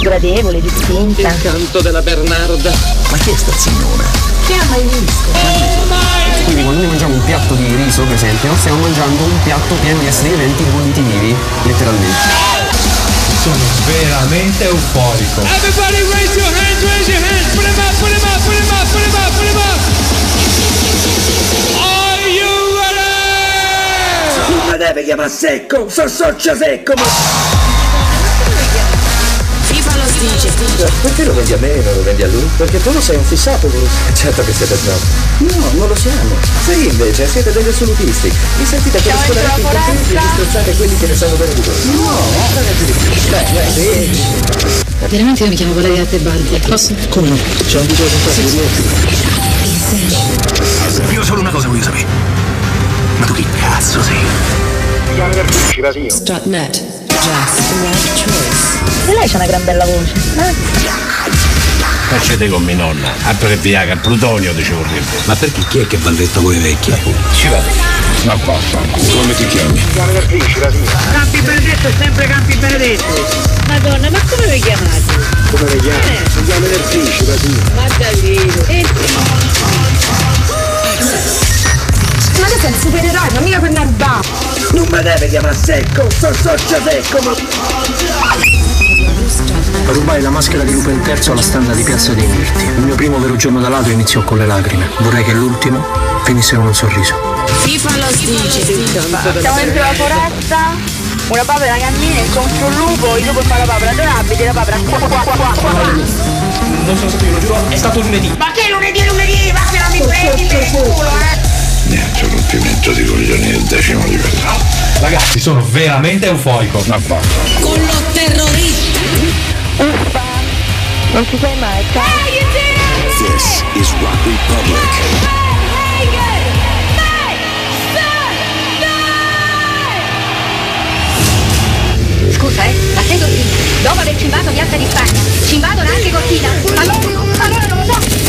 Gradevole, distinta. Il canto della Bernarda. Ma chi è sta signora? Che ha mai visto? Quindi quando noi mangiamo un piatto di riso, per esempio, stiamo mangiando un piatto pieno di esseri viventi conditi vivi, letteralmente. Sono veramente euforico. Everybody raise your hands, raise your hands. Put them up, put them up, put them up, put them up, put them up. Are you ready? Non mi deve chiamare secco, so socio secco, ma... Dice. Perché lo vendi a me e non lo vendi a lui? Perché tu lo sei un fissato, Bruce. Certo che siete snob. No, non lo siamo. Sì, invece, siete degli assolutisti. Vi sentite per scolarti in contenti e disprezzate quelli che ne sanno bene di voi. No, ragazzi di più. Beh, beh, sì. Veramente io mi chiamo Valeria Tebaldi, posso? Come no? C'è un video con Io solo una cosa voglio sapere. Ma tu chi cazzo sei? Strutnet. Just the right choice. E lei c'ha una gran bella voce. Eh? Facete con mia nonna, altro che Viagra, il plutonio ti ci vorrebbe. Ma perché chi è che balletta voi vecchi? Ci vado. Ma basta. Come ti chiami? Campi Benedetto è sempre Campi Benedetto. Madonna, ma come vi chiamate? Come le chiami? Si chiama del principe, sì. Ma Davide. E Ma che sei un supereroe, ma mica per narba. Non mi deve chiamare secco, so socio secco, ma... Rubai la maschera di Lupo il terzo alla standa di Piazza dei Mirti. Il mio primo vero giorno da ladro iniziò con le lacrime. Vorrei che l'ultimo finisse con un sorriso. FIFA lo dice. Siamo dentro la foresta. Una papera cammina incontro un lupo, il lupo fa la papera adorabile, la papera qua qua qua qua qua. Non sono stato io, lo giuro, è stato lunedì. Ma che lunedì lunedì? Ma se non mi prendi per il culo, eh! Niente rompimento di coglioni del decimo livello. Ragazzi, sono veramente euforico. Ma. Con lo terrorista. Uffa. Non ci sei mai, ciao. This is Rock Republic. Scusa, eh, ma sei? Dopo aver cimbato Piazza di Spagna, cimbadono anche Cortina? Allora, allora non lo so,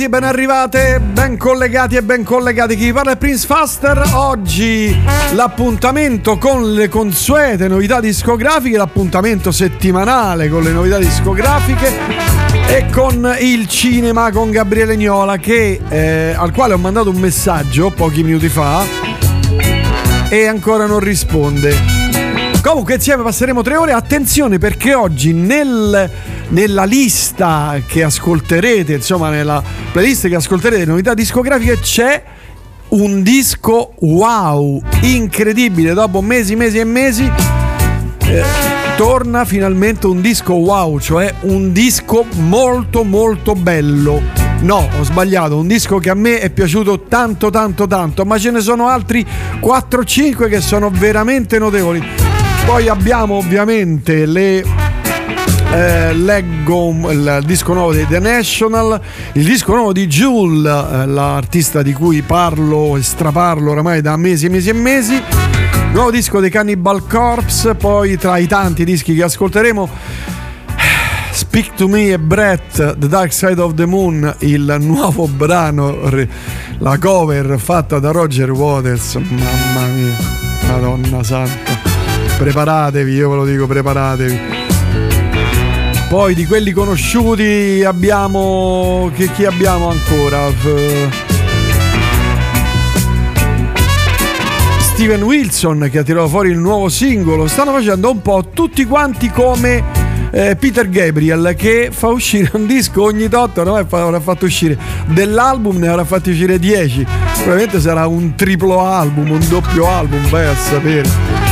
Ben trovati, ben arrivate, ben collegati e ben collegati. Chi vi parla è Prince Faster. Oggi l'appuntamento con le consuete novità discografiche, l'appuntamento settimanale con le novità discografiche e con il cinema con Gabriele Gnola che, eh, al quale ho mandato un messaggio pochi minuti fa e ancora non risponde. Comunque insieme passeremo tre ore. Attenzione perché oggi nel- nella lista che ascolterete, insomma nella playlist che ascolterete, novità discografiche, c'è un disco wow, incredibile, dopo mesi, mesi e mesi. eh, torna finalmente un disco wow, cioè un disco molto molto bello. No, ho sbagliato, un disco che a me è piaciuto tanto tanto tanto, ma ce ne sono altri 4-5 che sono veramente notevoli. Poi abbiamo ovviamente le eh, leggo il disco nuovo dei The National, il disco nuovo di Jewel, eh, l'artista di cui parlo e straparlo oramai da mesi e mesi e mesi. Nuovo disco dei Cannibal Corpse, poi tra i tanti dischi che ascolteremo Speak to Me e Brett, The Dark Side of the Moon, il nuovo brano, la cover fatta da Roger Waters. Mamma mia, Madonna Santa. Preparatevi, io ve lo dico, preparatevi. Poi di quelli conosciuti abbiamo. Che, chi abbiamo ancora? Steven Wilson che ha tirato fuori il nuovo singolo. Stanno facendo un po' tutti quanti come eh, Peter Gabriel che fa uscire un disco ogni tot, ormai avrà fatto uscire dell'album, ne avrà fatti uscire 10. Probabilmente sarà un triplo album, un doppio album, vai a sapere.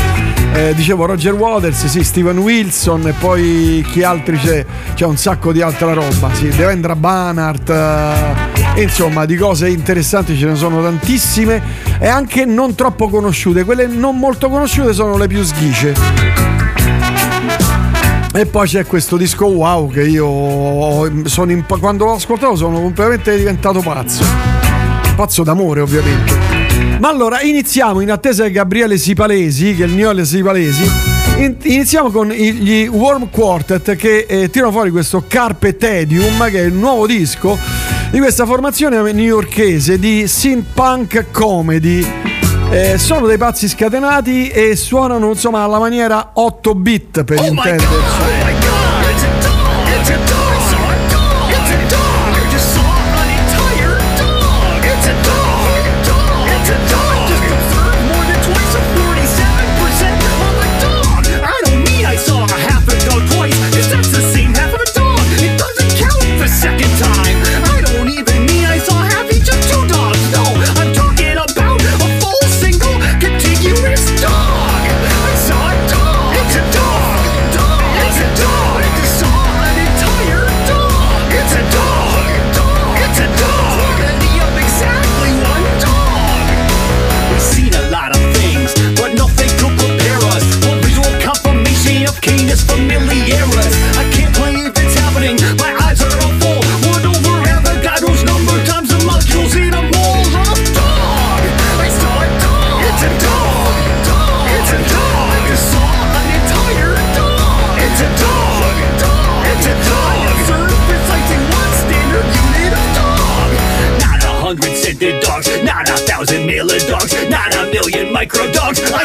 Eh, dicevo Roger Waters, sì, Steven Wilson e poi chi altri c'è? C'è un sacco di altra roba, sì, Devendra Banhart, eh, insomma di cose interessanti ce ne sono tantissime e anche non troppo conosciute, quelle non molto conosciute sono le più sghice. E poi c'è questo disco wow che io sono quando l'ho ascoltato sono completamente diventato pazzo. Pazzo d'amore ovviamente. Ma allora iniziamo in attesa di Gabriele Sipalesi, che è il Niole Sipalesi. In- iniziamo con gli Warm Quartet che eh, tirano fuori questo Carpe Tedium, che è il nuovo disco di questa formazione newyorkese di synth punk comedy. Eh, sono dei pazzi scatenati e suonano insomma alla maniera 8 bit per intenderci.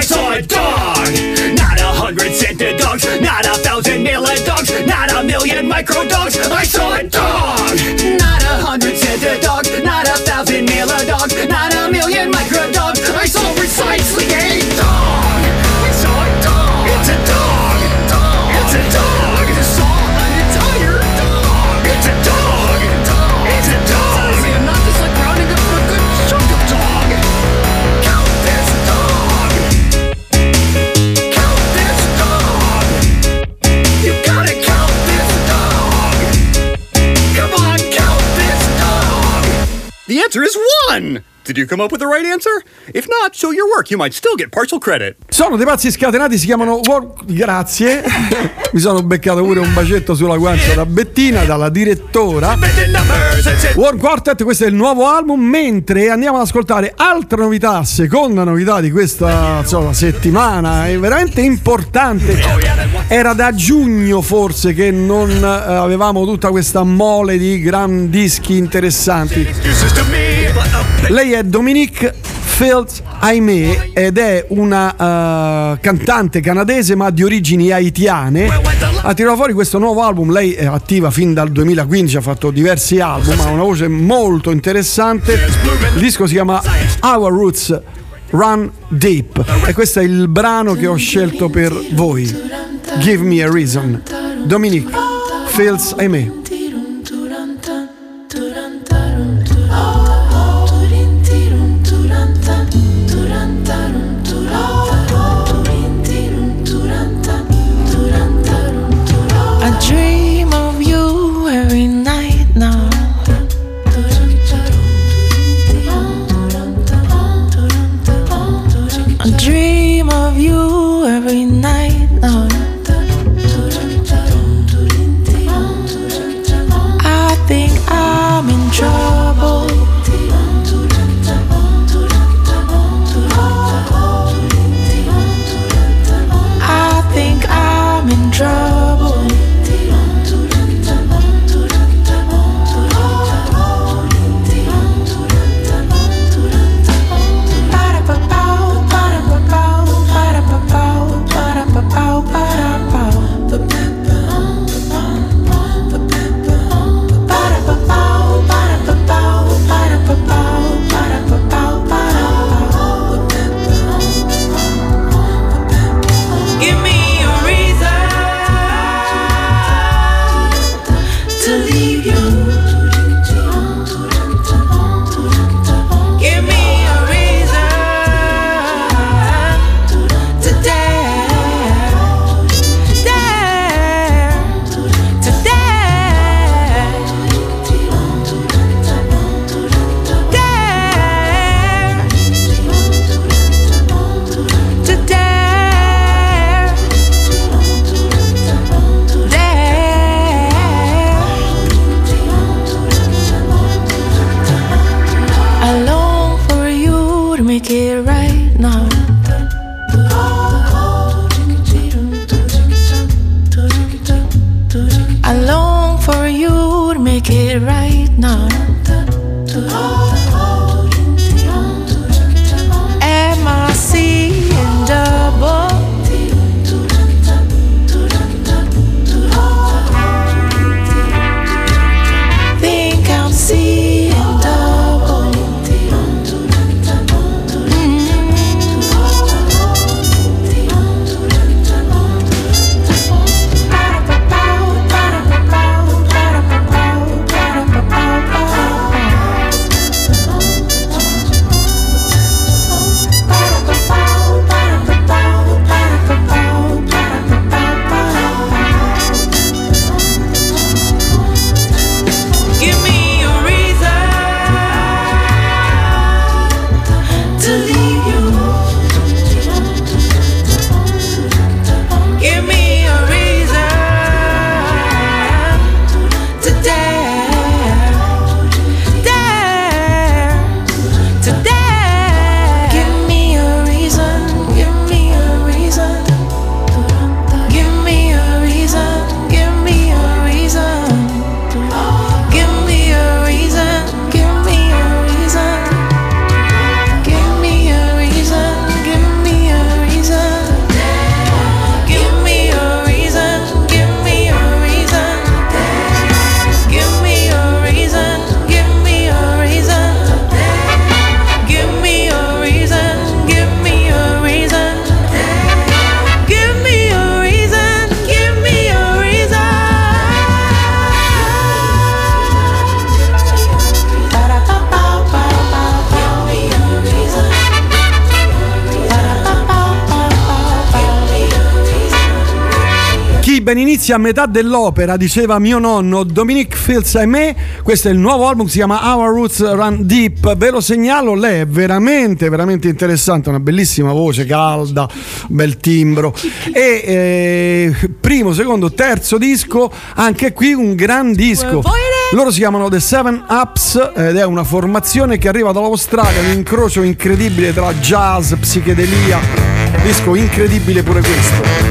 Dogs. I saw a dog, not a hundred scented dogs, not a thousand million dogs, not a million micro dogs. I saw a dog, not a hundred scented dogs, one! Did you come up with the right answer? If not, show your work. You might still get partial credit. Sono dei pazzi scatenati, si chiamano War... Grazie. Mi sono beccato pure un bacetto sulla guancia da Bettina, dalla direttora. War Quartet, questo è il nuovo album, mentre andiamo ad ascoltare altra novità, seconda novità di questa insomma, settimana, è veramente importante. Era da giugno forse che non eh, avevamo tutta questa mole di gran dischi interessanti. Lei è Dominique Fields Aimee ed è una eh, cantante canadese ma di origini haitiane. Ha tirato fuori questo nuovo album, lei è attiva fin dal 2015, ha fatto diversi album, ha una voce molto interessante. Il disco si chiama Our Roots Run Deep e questo è il brano che ho scelto per voi. Give me a reason. Dominique Fields Aimee. Metà dell'opera, diceva mio nonno Dominique Fields e me, questo è il nuovo album, si chiama Our Roots Run Deep, ve lo segnalo, lei è veramente, veramente interessante, una bellissima voce, calda, bel timbro e eh, primo, secondo, terzo disco, anche qui un gran disco. Loro si chiamano The Seven Ups ed è una formazione che arriva dall'Australia, un incrocio incredibile tra jazz, psichedelia, disco incredibile pure questo.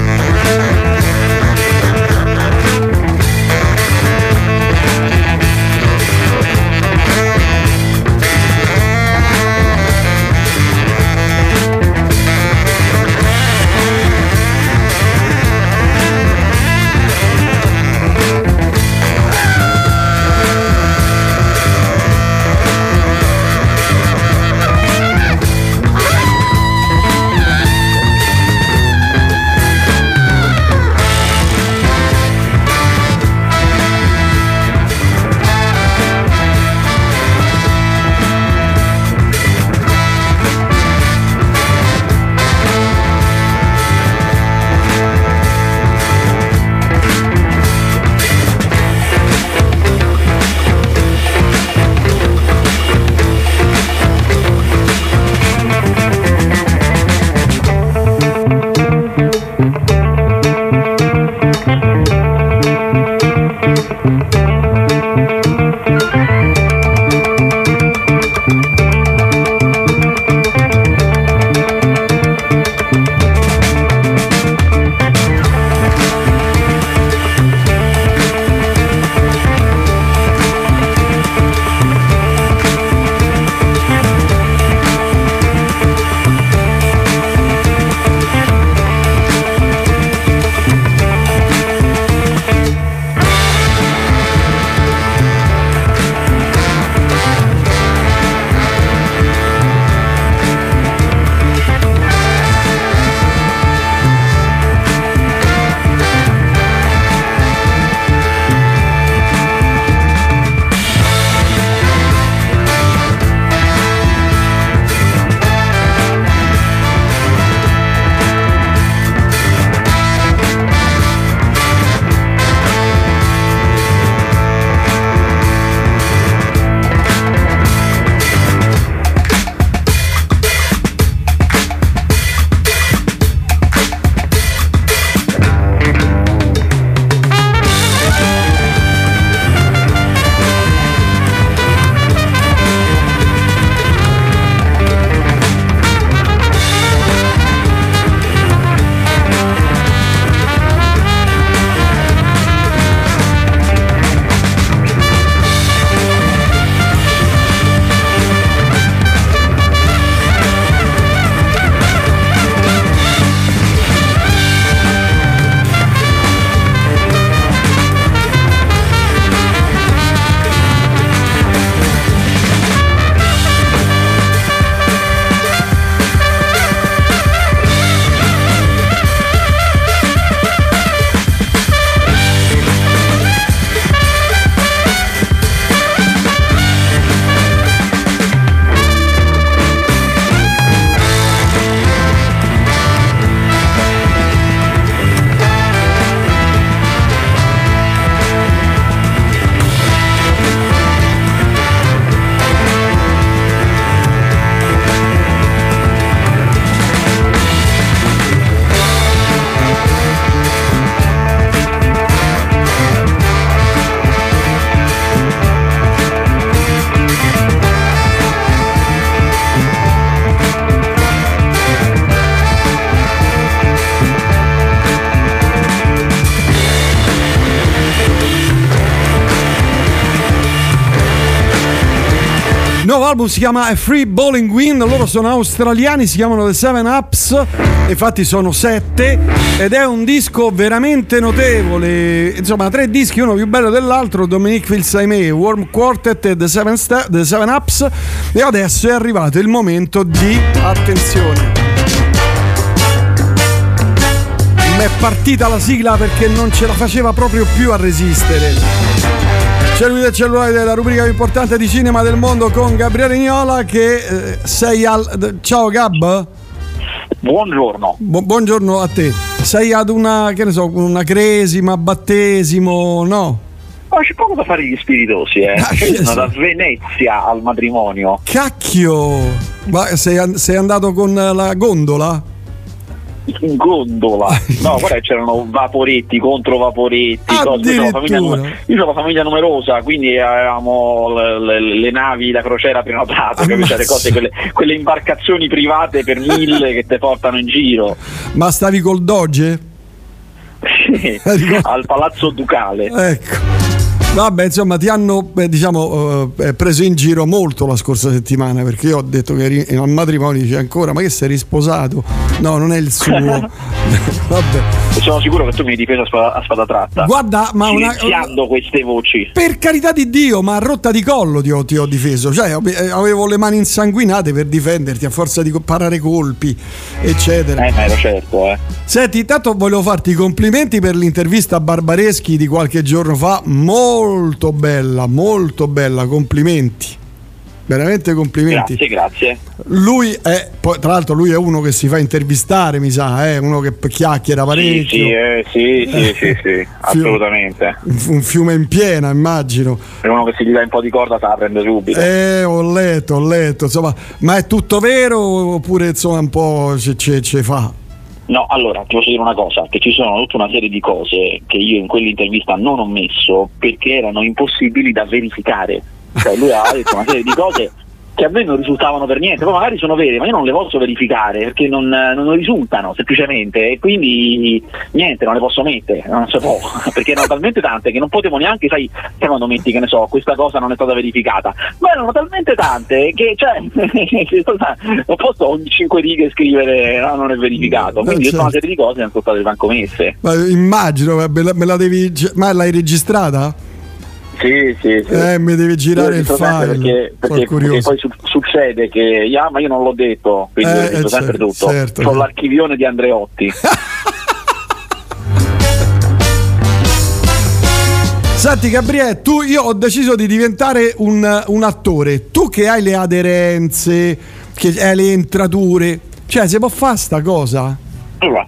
Nuovo album si chiama Free Bowling Wind, loro sono australiani, si chiamano The Seven Ups, infatti sono sette ed è un disco veramente notevole, insomma tre dischi, uno più bello dell'altro, Dominique Vilsaime, Warm Quartet e The Seven, Sta- The Seven Ups e adesso è arrivato il momento di attenzione. È partita la sigla perché non ce la faceva proprio più a resistere. Cellulite e cellulari della rubrica più importante di cinema del mondo con Gabriele Ignola che eh, sei al... Ciao Gab. Buongiorno. buongiorno a te. Sei ad una, che ne so, una cresima, battesimo, no? Ma c'è poco da fare gli spiritosi, eh. Ah, sono da Venezia al matrimonio. Cacchio! Ma sei, sei andato con la gondola? In gondola. No, guarda, c'erano vaporetti, contro vaporetti, cose. Io sono, una famiglia, numerosa, quindi avevamo le, le- le navi da crociera prenotate? Cioè, cose, quelle, quelle imbarcazioni private per mille che ti portano in giro. Ma stavi col Doge? Sì, al Palazzo Ducale. Ecco. Vabbè, insomma, ti hanno eh, diciamo, eh, preso in giro molto la scorsa settimana perché io ho detto che eri al matrimonio dice ancora, ma che sei risposato? No, non è il suo. Vabbè. Sono sicuro che tu mi hai difeso a spada, a spada tratta. Guarda, ma una- queste voci. Per carità di Dio, ma a rotta di collo ti ho, ti ho difeso. Cioè, eh, avevo le mani insanguinate per difenderti a forza di parare colpi, eccetera. Eh, ma ero certo, eh. Senti, intanto volevo farti i complimenti per l'intervista a Barbareschi di qualche giorno fa. Molto bella, molto bella. Complimenti. Veramente complimenti. Grazie, grazie. Lui è, poi, tra l'altro, lui è uno che si fa intervistare, mi sa, è uno che chiacchiera Sì, parecchio. sì, eh, sì, sì, sì, sì, assolutamente. Un fiume in piena, immagino. Per uno che si gli dà un po' di corda se la prende subito. Eh, ho letto, ho letto, insomma, ma è tutto vero oppure insomma un po' ce, ce- ce fa? No, allora ti posso dire una cosa, che ci sono tutta una serie di cose che io in quell'intervista non ho messo perché erano impossibili da verificare. Cioè lui ha detto una serie di cose che a me non risultavano per niente, poi magari sono vere, ma io non le posso verificare perché non, non risultano semplicemente e quindi niente, non le posso mettere, non si può, perché erano talmente tante che non potevo neanche, sai, sai quando metti che ne so, questa cosa non è stata verificata, ma erano talmente tante che cioè che non posso ogni cinque righe scrivere no, non è verificato, quindi certo. tutta una serie di cose non sono state manco messe. Ma immagino, me la, me la devi. Ma l'hai registrata? Sì, sì, sì. Eh, mi devi girare il file. Perché, perché- perché poi su- succede che ah, ma io non l'ho detto, quindi Eh, io dico eh, sempre certo, tutto. certo. Ho l'archivione di Andreotti. Senti Gabriele, tu, io ho deciso di diventare un, un attore. Tu che hai le aderenze, che hai le entrature, cioè si può fare sta cosa? Allora,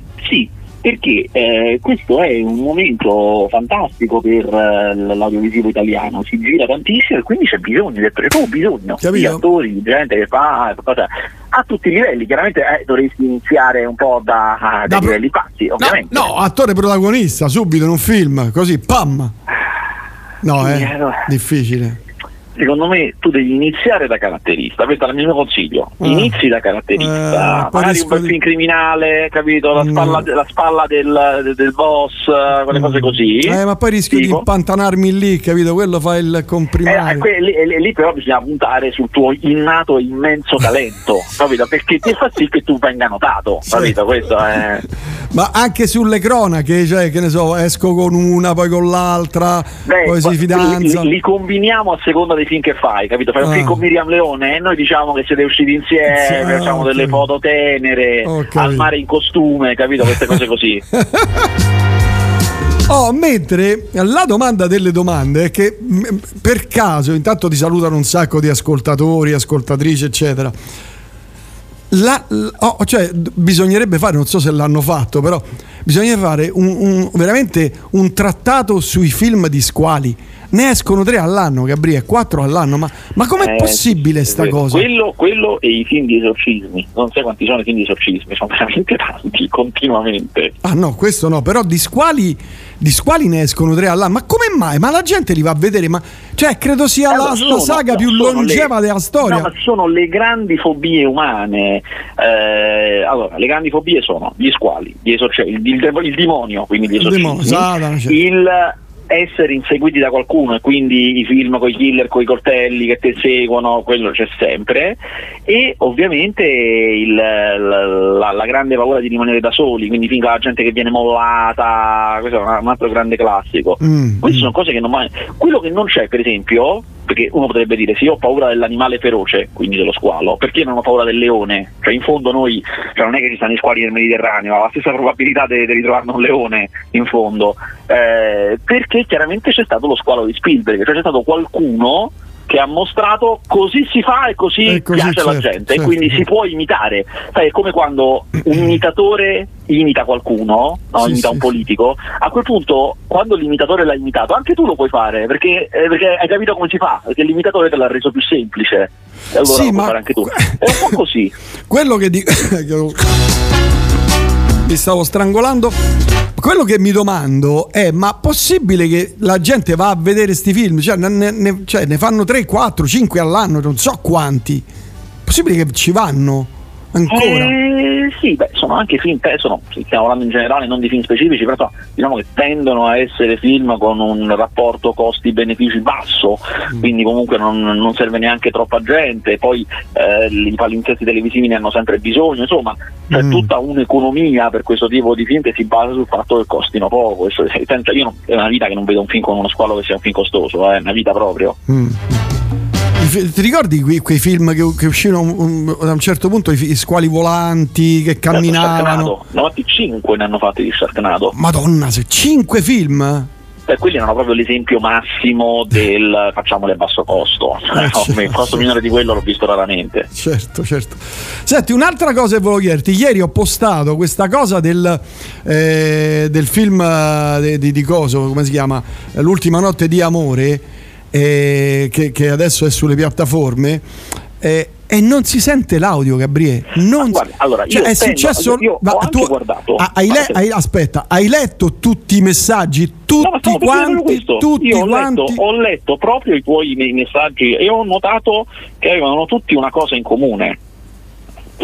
perché eh, questo è un momento fantastico per eh, l'audiovisivo italiano, si gira tantissimo e quindi c'è bisogno del c'è proprio bisogno di attori, di gente che fa cosa, a tutti i livelli, chiaramente eh, dovresti iniziare un po' da, Da pro- livelli bassi, ovviamente. No, attore protagonista, subito in un film, così, pam! No, è allora. difficile. Secondo me tu devi iniziare da caratterista, questo è il mio consiglio. Ah. Inizi da caratterista, Eh, magari un bel film criminale, capito? La Mm. spalla, la spalla del, del boss, eh, quelle cose così. Eh, ma poi rischio Tipo? di impantanarmi lì, capito? Quello fa il Eh, comprimario. que- lì, lì- però bisogna puntare sul tuo innato e immenso talento, capito? Perché ti fa sì che tu venga notato, capito? Questo è... Ma anche sulle cronache, cioè, che ne so, esco con una, poi con l'altra, Beh, poi si li, fidanza. li- li combiniamo a seconda dei film che fai, capito? Fai un Ah. film con Miriam Leone e noi diciamo che siete usciti insieme, Sì, ah, facciamo delle ok. foto tenere, Ho al mare in costume, capito? Queste cose così. Oh, mentre la domanda delle domande è che m- per caso, intanto ti salutano un sacco di ascoltatori, ascoltatrici, eccetera. La- oh, cioè, bisognerebbe fare, non so se l'hanno fatto, però bisogna fare un, un- veramente un trattato sui film di squali. Ne escono tre all'anno, Gabriele, quattro all'anno, ma, ma com'è Eh, possibile sì, sta cosa? Quello, quello e i film di esorcismi, non sai quanti sono i film di esorcismi, sono veramente tanti, continuamente. Ah no, questo no, però di squali, di squali ne escono tre all'anno. Ma come mai? Ma la gente li va a vedere, ma cioè credo sia Allora, la, sono- la saga no, più longeva le- della storia. No, ma sono le grandi fobie umane. Eh, allora, le grandi fobie sono gli squali, gli esorci- il, il il demonio, quindi gli Il esorcismi, demonio, Satana, cioè. il, essere inseguiti da qualcuno e quindi i film con i killer, con i coltelli che ti seguono, quello c'è sempre e ovviamente il- la, la- grande paura di rimanere da soli, quindi finché la gente che viene mollata, questo è un altro grande classico. Mm, Queste sono cose che non mai... Quello che non c'è per esempio, perché uno potrebbe dire se io ho paura dell'animale feroce, quindi dello squalo, perché non ho paura del leone? Cioè in fondo noi, cioè non è che ci stanno i squali nel Mediterraneo, ha la stessa probabilità di, di ritrovarne un leone in fondo, Eh, perché chiaramente c'è stato lo squalo di Spielberg, cioè c'è stato qualcuno che ha mostrato così si fa e così, E così, piace alla certo, gente e certo. quindi si può imitare. Sai, è come quando un imitatore imita qualcuno, no? Sì, imita sì, un politico, a quel punto quando l'imitatore l'ha imitato anche tu lo puoi fare perché, eh, perché hai capito come si fa, perché l'imitatore te l'ha reso più semplice e allora Sì, lo puoi ma- fare anche tu. È un po' così. Quello che dico. mi stavo strangolando. Quello che mi domando è: ma possibile che la gente va a vedere sti film? Cioè, ne, ne- cioè, ne fanno 3, 4, 5 all'anno, non so quanti. Possibile che ci vanno ancora? Eh, sì, beh, sono anche film, eh, sono, stiamo parlando in generale, non di film specifici, però diciamo che tendono a essere film con un rapporto costi-benefici basso, quindi comunque non, non serve neanche troppa gente, poi eh, i palinsesti televisivi ne hanno sempre bisogno, insomma c'è Mm. tutta un'economia per questo tipo di film che si basa sul fatto che costino poco. Senza- io non- è una vita che non vedo un film con uno squalo che sia un film costoso, eh, è una vita proprio. Mm. Ti ricordi quei, quei film che, che uscirono un- da un certo punto, i, i squali volanti che camminavano? Sharknado, ne hanno fatti 5 ne hanno fatti di Sharknado. Madonna, se 5 film? Beh, quelli erano proprio l'esempio massimo del facciamole a basso costo. Eh, No, certo. il costo minore di quello l'ho visto raramente. Certo, certo. Senti, un'altra cosa che volevo chiederti. Ieri ho postato questa cosa del, eh, del film eh, di, di, di coso, come si chiama? L'ultima notte di amore, eh, che, che adesso è sulle piattaforme. eh, e non si sente l'audio, Gabriele. Non guarda, si- allora, cioè, io è tendo- successo. ma tu- guardato- ah, hai le- guarda- hai- aspetta, hai letto tutti i messaggi? Tutti No, quanti? Tutti Io ho quanti? letto, ho letto proprio i tuoi me- messaggi e ho notato che avevano tutti una cosa in comune.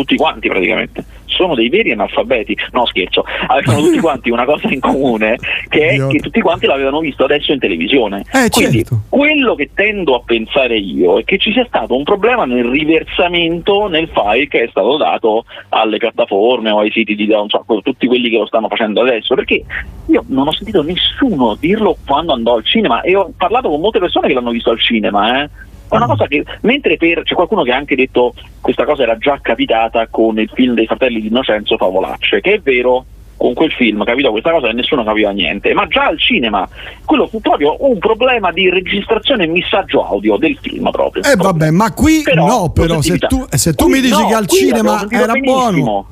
Tutti quanti praticamente. Sono dei veri analfabeti. No, scherzo. Avevano tutti quanti una cosa in comune che è che tutti quanti l'avevano visto adesso in televisione. Eh, Quindi certo. quello che tendo a pensare io è che ci sia stato un problema nel riversamento nel file che è stato dato alle piattaforme o ai siti di non so, tutti quelli che lo stanno facendo adesso. Perché io non ho sentito nessuno dirlo quando andò al cinema e ho parlato con molte persone che l'hanno visto al cinema. Eh. È una cosa che, mentre per, c'è qualcuno che ha anche detto questa cosa era già capitata con il film dei fratelli di Innocenzo Favolacce, che è vero, con quel film capito questa cosa e nessuno capiva niente, ma già al cinema quello fu proprio un problema di registrazione e missaggio audio del film proprio. Eh vabbè, ma qui Però, no, però se tu, se tu Qui mi dici no, che al cinema era benissimo. buono.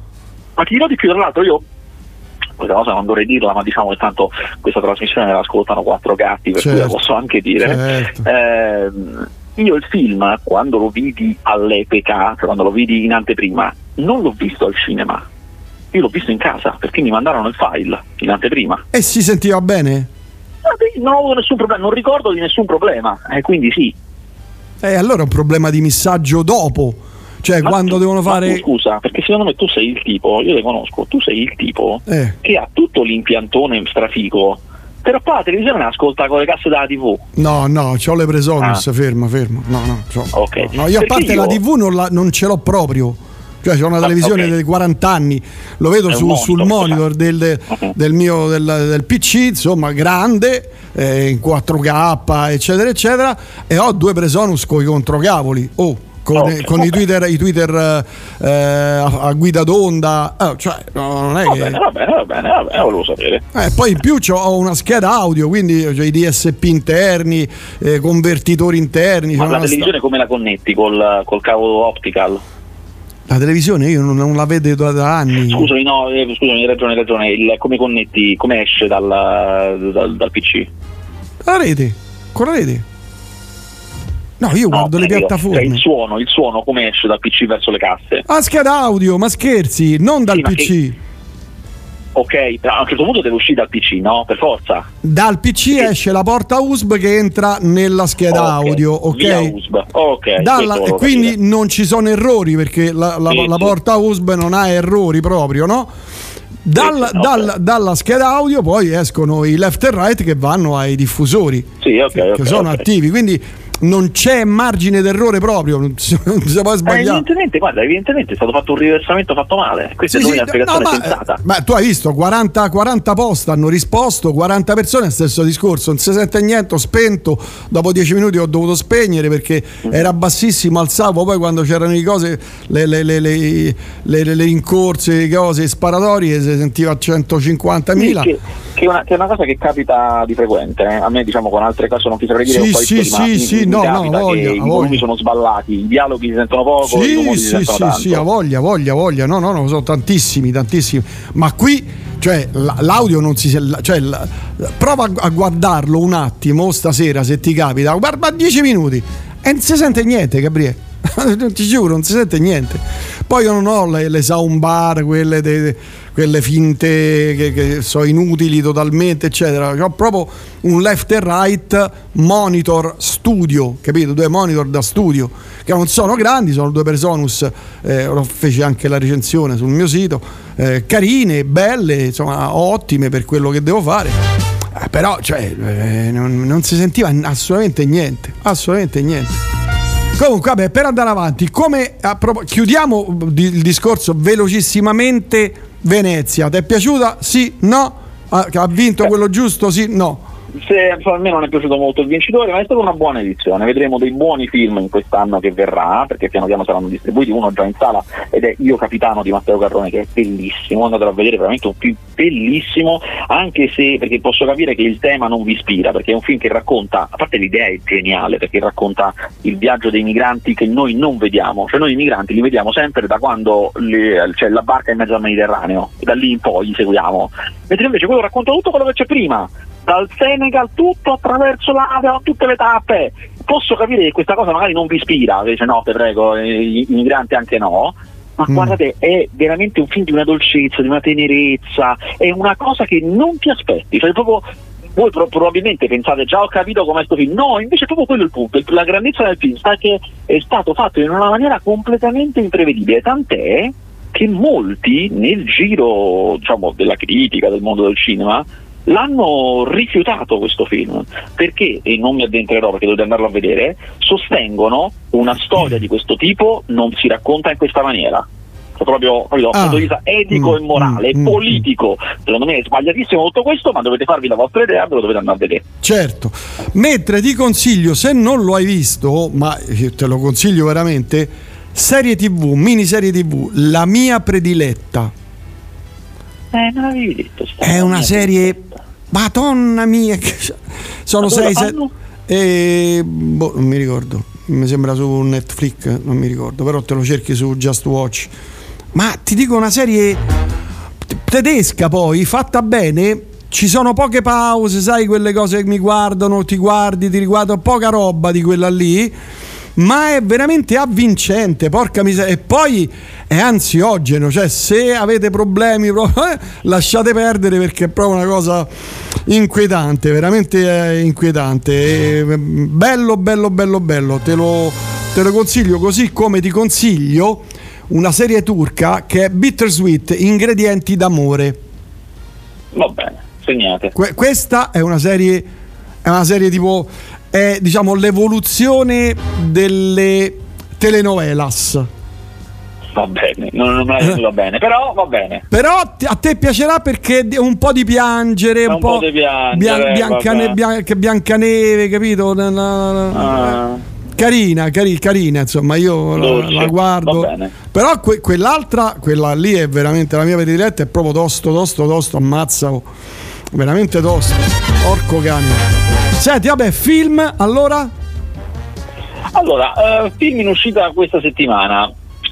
Ma ti dirò di più, tra l'altro io questa cosa non dovrei dirla, ma diciamo che tanto questa trasmissione la ascoltano quattro gatti, per cui la Certo. posso anche dire. Certo. Ehm, io il film, quando lo vidi all'epoca, quando lo vidi in anteprima, non l'ho visto al cinema. Io l'ho visto in casa perché mi mandarono il file in anteprima. E si sentiva bene? Ah, Non avevo nessun problema, non ricordo di nessun problema, e quindi sì. E allora è un problema di missaggio dopo. Cioè, Ma quando tu- devono fare. scusa, perché secondo me tu sei il tipo, io le conosco, tu sei il tipo Eh. che ha tutto l'impiantone strafico, però poi la televisione ascolta con le casse della TV. No, no, c'ho le presonus, Ah. ferma, ferma. No, no, c'ho. Ok. No, io a parte io- la TV non, la- non ce l'ho proprio. Cioè, c'ho una Ah, televisione ok. dei 40 anni, lo vedo su- monitor, sul monitor del, Ok. del mio del, del PC, insomma, grande, eh, in 4K, eccetera, eccetera, e ho due presonus con i controcavoli. Oh. Con, Ok, con i. Twitter, i Twitter eh, a, a guida d'onda, Eh, cioè, no, non è Va che. bene, va bene, va bene, va bene, volevo sapere. Eh, poi in più ho una scheda audio, quindi ho i DSP interni, eh, convertitori interni. Ma la una sta- televisione come la connetti? Col, col cavo optical? La televisione io non, non la vedo da, da anni. Scusami, no, eh, scusami, hai ragione, hai ragione. Il- come connetti, come esce dal, dal, dal PC? La rete, con la rete. No, io guardo No, le piattaforme. Cioè, il suono, il suono come esce dal PC verso le casse? Ah, scheda audio, ma scherzi, non dal Sì, PC. che- Ok, a un certo punto deve uscire dal PC, no? Per forza. Dal PC esce la porta USB che entra nella scheda Ok, audio, ok? via USB. Ok, Dalla- e quindi non ci sono errori perché la, la- Sì, la sì. porta USB non ha errori proprio, no? Dal- dal- dalla scheda audio poi escono i left e right che vanno ai diffusori Sì, ok, che ok, sono ok. attivi quindi non c'è margine d'errore proprio non si, non si può Eh, sbagliare evidentemente, guarda, evidentemente è stato fatto un riversamento fatto male. Questa Sì, è sì, una spiegazione no, ma- sensata. Ma tu hai visto 40, 40 post hanno risposto, 40 persone, stesso discorso, non si sente niente, ho spento, dopo 10 minuti ho dovuto spegnere perché era bassissimo, alzavo, poi quando c'erano le cose, le, le, le, le, le- le- le rincorse, le cose, sparatorie, si sentiva a 150.000. Che, che è una, che è una cosa che capita di frequente. eh. A me, diciamo, con altre cose non ti saprei dire Sì, un po' di sì, sì, mi- sì, mi no, no, voglia, che i volumi sono sballati, i dialoghi si sentono poco, i Sì, rumori si sì, sentono sì, tanto. sì, ha voglia, voglia, voglia. No, no, no, sono tantissimi, tantissimi. Ma qui, cioè, la- l'audio non si. Cioè, prova a- a guardarlo un attimo stasera se ti capita. Guarda 10 minuti e non si sente niente, Gabriele. ti giuro, non si sente niente. Poi io non ho le, le soundbar, quelle, de- quelle finte che, che sono inutili totalmente, eccetera. Ho proprio un left e right monitor studio, capito? Due monitor da studio che non sono grandi, sono due Personus, eh, lo feci anche la recensione sul mio sito, eh, carine, belle, insomma, ottime per quello che devo fare. Eh, però, cioè, eh, non, non si sentiva assolutamente niente, assolutamente niente. Comunque, vabbè, per andare avanti, come a propo- chiudiamo di- il discorso velocissimamente. Venezia, ti è piaciuta? Sì, no? Ha, ha vinto quello giusto? Sì, no? Se, a me non è piaciuto molto il vincitore, ma è stata una buona edizione. Vedremo dei buoni film in quest'anno che verrà, perché piano piano saranno distribuiti. Uno già in sala ed è Io Capitano di Matteo Carrone, che è bellissimo. Andatelo a vedere, veramente un film bellissimo. Anche se, perché posso capire che il tema non vi ispira, perché è un film che racconta, a parte l'idea è geniale, perché racconta il viaggio dei migranti che noi non vediamo. Cioè, noi i migranti li vediamo sempre da quando c'è la barca in mezzo al Mediterraneo, e da lì in poi li seguiamo. Mentre invece quello racconta tutto quello che c'è prima dal Senegal tutto attraverso l'Africa, tutte le tappe. Posso capire che questa cosa magari non vi ispira, dice no, te prego, eh, i i migranti anche no. Ma guardate, è veramente un film di una dolcezza, di una tenerezza, è una cosa che non ti aspetti, cioè proprio voi pro- probabilmente pensate già ho capito com'è questo film, no, invece è proprio quello il punto, la grandezza del film sta che è stato fatto in una maniera completamente imprevedibile, tant'è che molti nel giro diciamo, della critica, del mondo del cinema, l'hanno rifiutato questo film perché, e non mi addentrerò perché dovete andarlo a vedere, sostengono una storia di questo tipo non si racconta in questa maniera. Cioè, Proprio, proprio dal Ah. punto di vista etico e morale, mm, mm, politico, secondo me è sbagliatissimo tutto questo, ma dovete farvi la vostra idea, ve lo dovete andare a vedere. Certo, mentre ti consiglio, se non lo hai visto, ma io te lo consiglio veramente, serie tv, miniserie tv, la mia prediletta. Eh, non l'avevi detto. È una serie, madonna mia, sono dove sei, la se- fanno? e, boh, non mi ricordo, mi sembra su Netflix, non mi ricordo, però te lo cerchi su Just Watch. Ma ti dico una serie tedesca poi, fatta bene, ci sono poche pause, sai quelle cose che mi guardano, ti guardi, ti riguardo, poca roba di quella lì, ma è veramente avvincente, porca miseria. E poi è ansiogeno, cioè se avete problemi eh, lasciate perdere perché è proprio una cosa inquietante, veramente è inquietante. E, bello, bello, bello, bello, te lo, te lo consiglio così come ti consiglio una serie turca che è Bittersweet, ingredienti d'amore. Va bene, segnate. Que- questa è una serie è una serie tipo è diciamo l'evoluzione delle telenovelas. Va bene, non, non me va bene, però va bene. Però a te piacerà perché un po' di piangere, un, Un po' di piangere. Bian- Biancaneve, capito? Na- na- Ah. Carina, cari- carina, insomma, io la, Dolce, la guardo. Però que- quell'altra, quella lì è veramente la mia prediletta, è proprio tosto, tosto, tosto, ammazza. Veramente tosto. Porco cane. Senti, vabbè, film, allora? Allora, eh, film in uscita questa settimana.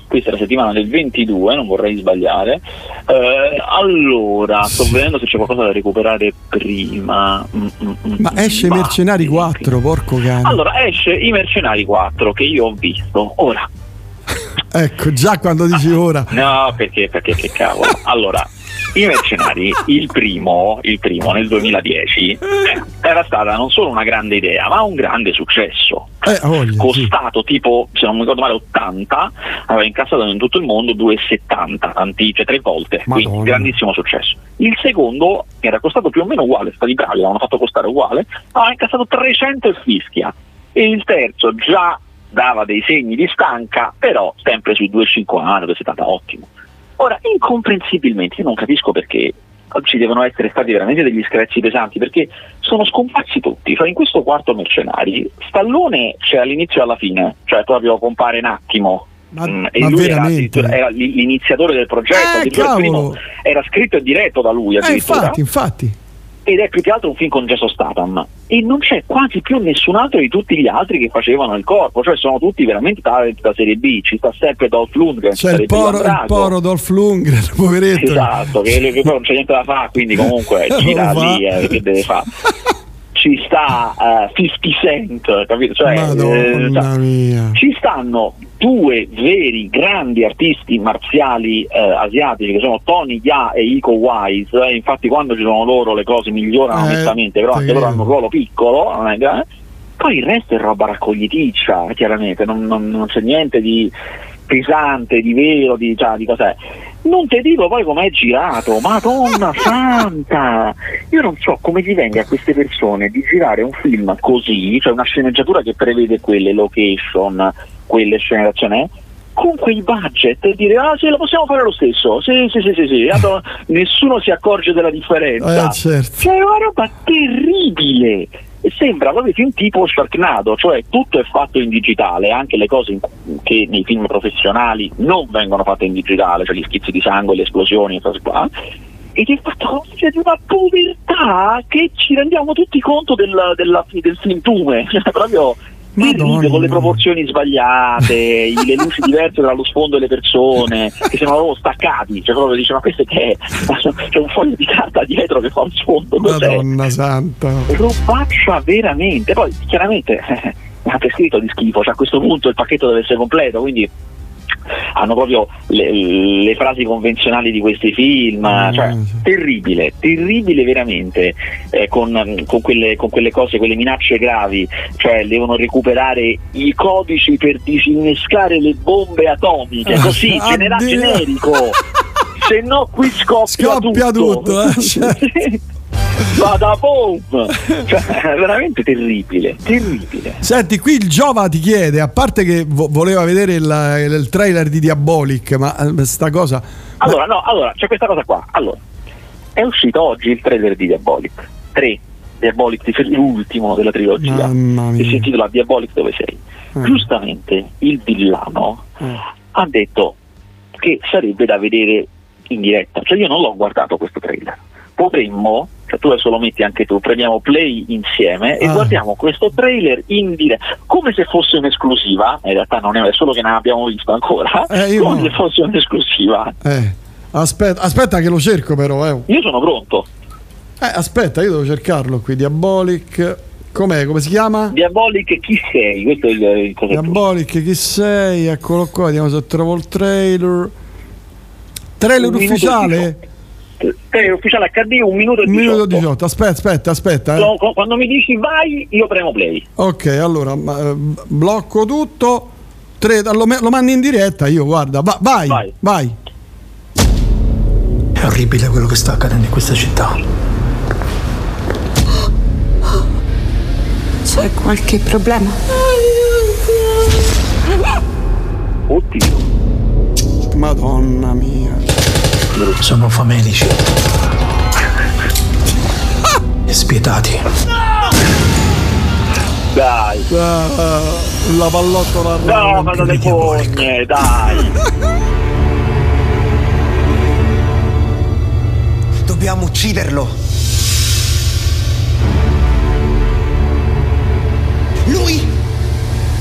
Questa è la settimana del 22, non vorrei sbagliare. Eh, allora, sto vedendo se c'è qualcosa da recuperare prima. Mm, mm, mm, Ma mm, esce va. Mercenari 4, porco cane. Allora, esce I Mercenari 4 che io ho visto. Ora, Ecco, già quando dici ora. no, perché, perché che cavolo. Allora, I mercenari, il primo, il primo nel 2010, eh, era stata non solo una grande idea, ma un grande successo. Eh, voglia, sì. Costato tipo, se non mi ricordo male, 80, aveva incassato in tutto il mondo 2,70, tanti, cioè tre volte, quindi Madonna. grandissimo successo. Il secondo era costato più o meno uguale, stati bravi, l'hanno fatto costare uguale, aveva incassato 300 e fischia. E il terzo già dava dei segni di stanca, però sempre sui 2,50, 2,70, ottimo. Ora, incomprensibilmente, io non capisco perché ci devono essere stati veramente degli screzi pesanti, perché sono scomparsi tutti. Cioè, in questo quarto mercenari, Stallone c'è all'inizio e alla fine, cioè proprio compare un attimo. Mm, e ma lui era, era l'iniziatore del progetto, Eh, il primo era scritto e diretto da lui Eh, infatti, infatti. Ed è più che altro un film con Jason Statham e non c'è quasi più nessun altro di tutti gli altri che facevano il corpo, cioè sono tutti veramente talent da serie B, ci sta sempre Dolph Lundgren, ci C'è il poro, il poro Dolph Lundgren, poveretto. Esatto, che, che poi non c'è niente da fare, quindi comunque gira lì, eh, che deve fare. Ci sta eh, 50 Cent, capito? Cioè, eh, cioè, mia. ci stanno due veri grandi artisti marziali eh, asiatici che sono Tony Ya e Iko Wise eh, infatti quando ci sono loro le cose migliorano Eh, nettamente però anche loro hanno un ruolo piccolo gra- poi il resto è roba raccogliticcia chiaramente non, non- non c'è niente di pesante di vero di, cioè, di cos'è non ti dico poi com'è girato, madonna santa! Io non so come gli venga a queste persone di girare un film così, cioè una sceneggiatura che prevede quelle location, quelle scene d'azione, con quei budget e dire ah sì lo possiamo fare lo stesso, sì sì sì sì, sì. Tanto nessuno si accorge della differenza. Eh, certo. Cioè è una roba terribile! E sembra proprio un tipo Sharknado, cioè tutto è fatto in digitale, anche le cose che nei film professionali non vengono fatte in digitale, cioè gli schizzi di sangue, le esplosioni, cose qua. Ed è fatto cioè, di una povertà che ci rendiamo tutti conto del, della- del sintume, cioè proprio terribile, con le proporzioni sbagliate, le luci diverse dallo sfondo delle persone, che sembrano proprio staccati, cioè proprio dice ma questo che è? C'è un foglio di carta dietro che fa un sfondo, cos'è? Madonna santa. robaccia veramente. Poi chiaramente ha scritto di schifo, cioè a questo punto il pacchetto deve essere completo, quindi hanno proprio le, le frasi convenzionali di questi film, cioè terribile, terribile veramente, eh, con, con quelle, con quelle cose, quelle minacce gravi, cioè devono recuperare i codici per disinnescare le bombe atomiche, così, genera- generico, se no qui scoppia, Scoppia tutto, eh, certo. Vada boom! Cioè, è veramente terribile, terribile. Senti, qui il Giova ti chiede, a parte che vo- voleva vedere il, il trailer di Diabolic, ma eh, sta cosa... Allora, no, allora, c'è questa cosa qua. Allora, è uscito oggi il trailer di Diabolic 3. Diabolic, l'ultimo della trilogia, che si intitola Diabolic dove sei. Eh. Giustamente il villano ha detto che sarebbe da vedere in diretta. Cioè io non l'ho guardato questo trailer. Potremmo, cioè tu adesso lo metti anche tu, premiamo play insieme e Ah. guardiamo questo trailer in diretta, come se fosse un'esclusiva, in realtà non è, è solo che non abbiamo visto ancora, Eh, come no. se fosse un'esclusiva. Eh, aspetta, aspetta che lo cerco però, eh. Io sono pronto. Eh, aspetta, io devo cercarlo qui, Diabolic... Com'è? Come si chiama? Diabolic chi sei? Questo è il, il Diabolic, chi sei? Eccolo qua, vediamo se trovo il trailer. Trailer Un ufficiale? Trailer ufficiale HD, un minuto e Un 18. minuto e 18. Aspetta, aspetta, aspetta. eh. No, Quando mi dici vai, io premo play. Ok, allora ma, eh, blocco tutto. Tre- lo, lo mandi in diretta io, guarda. Va- vai, vai. È orribile quello che sta accadendo in questa città. C'è qualche problema? Oddio. Madonna mia. Sono famelici. E spietati. Dai. Ah, la pallottola No, ma dalle fogne, dai. Dobbiamo ucciderlo. Lui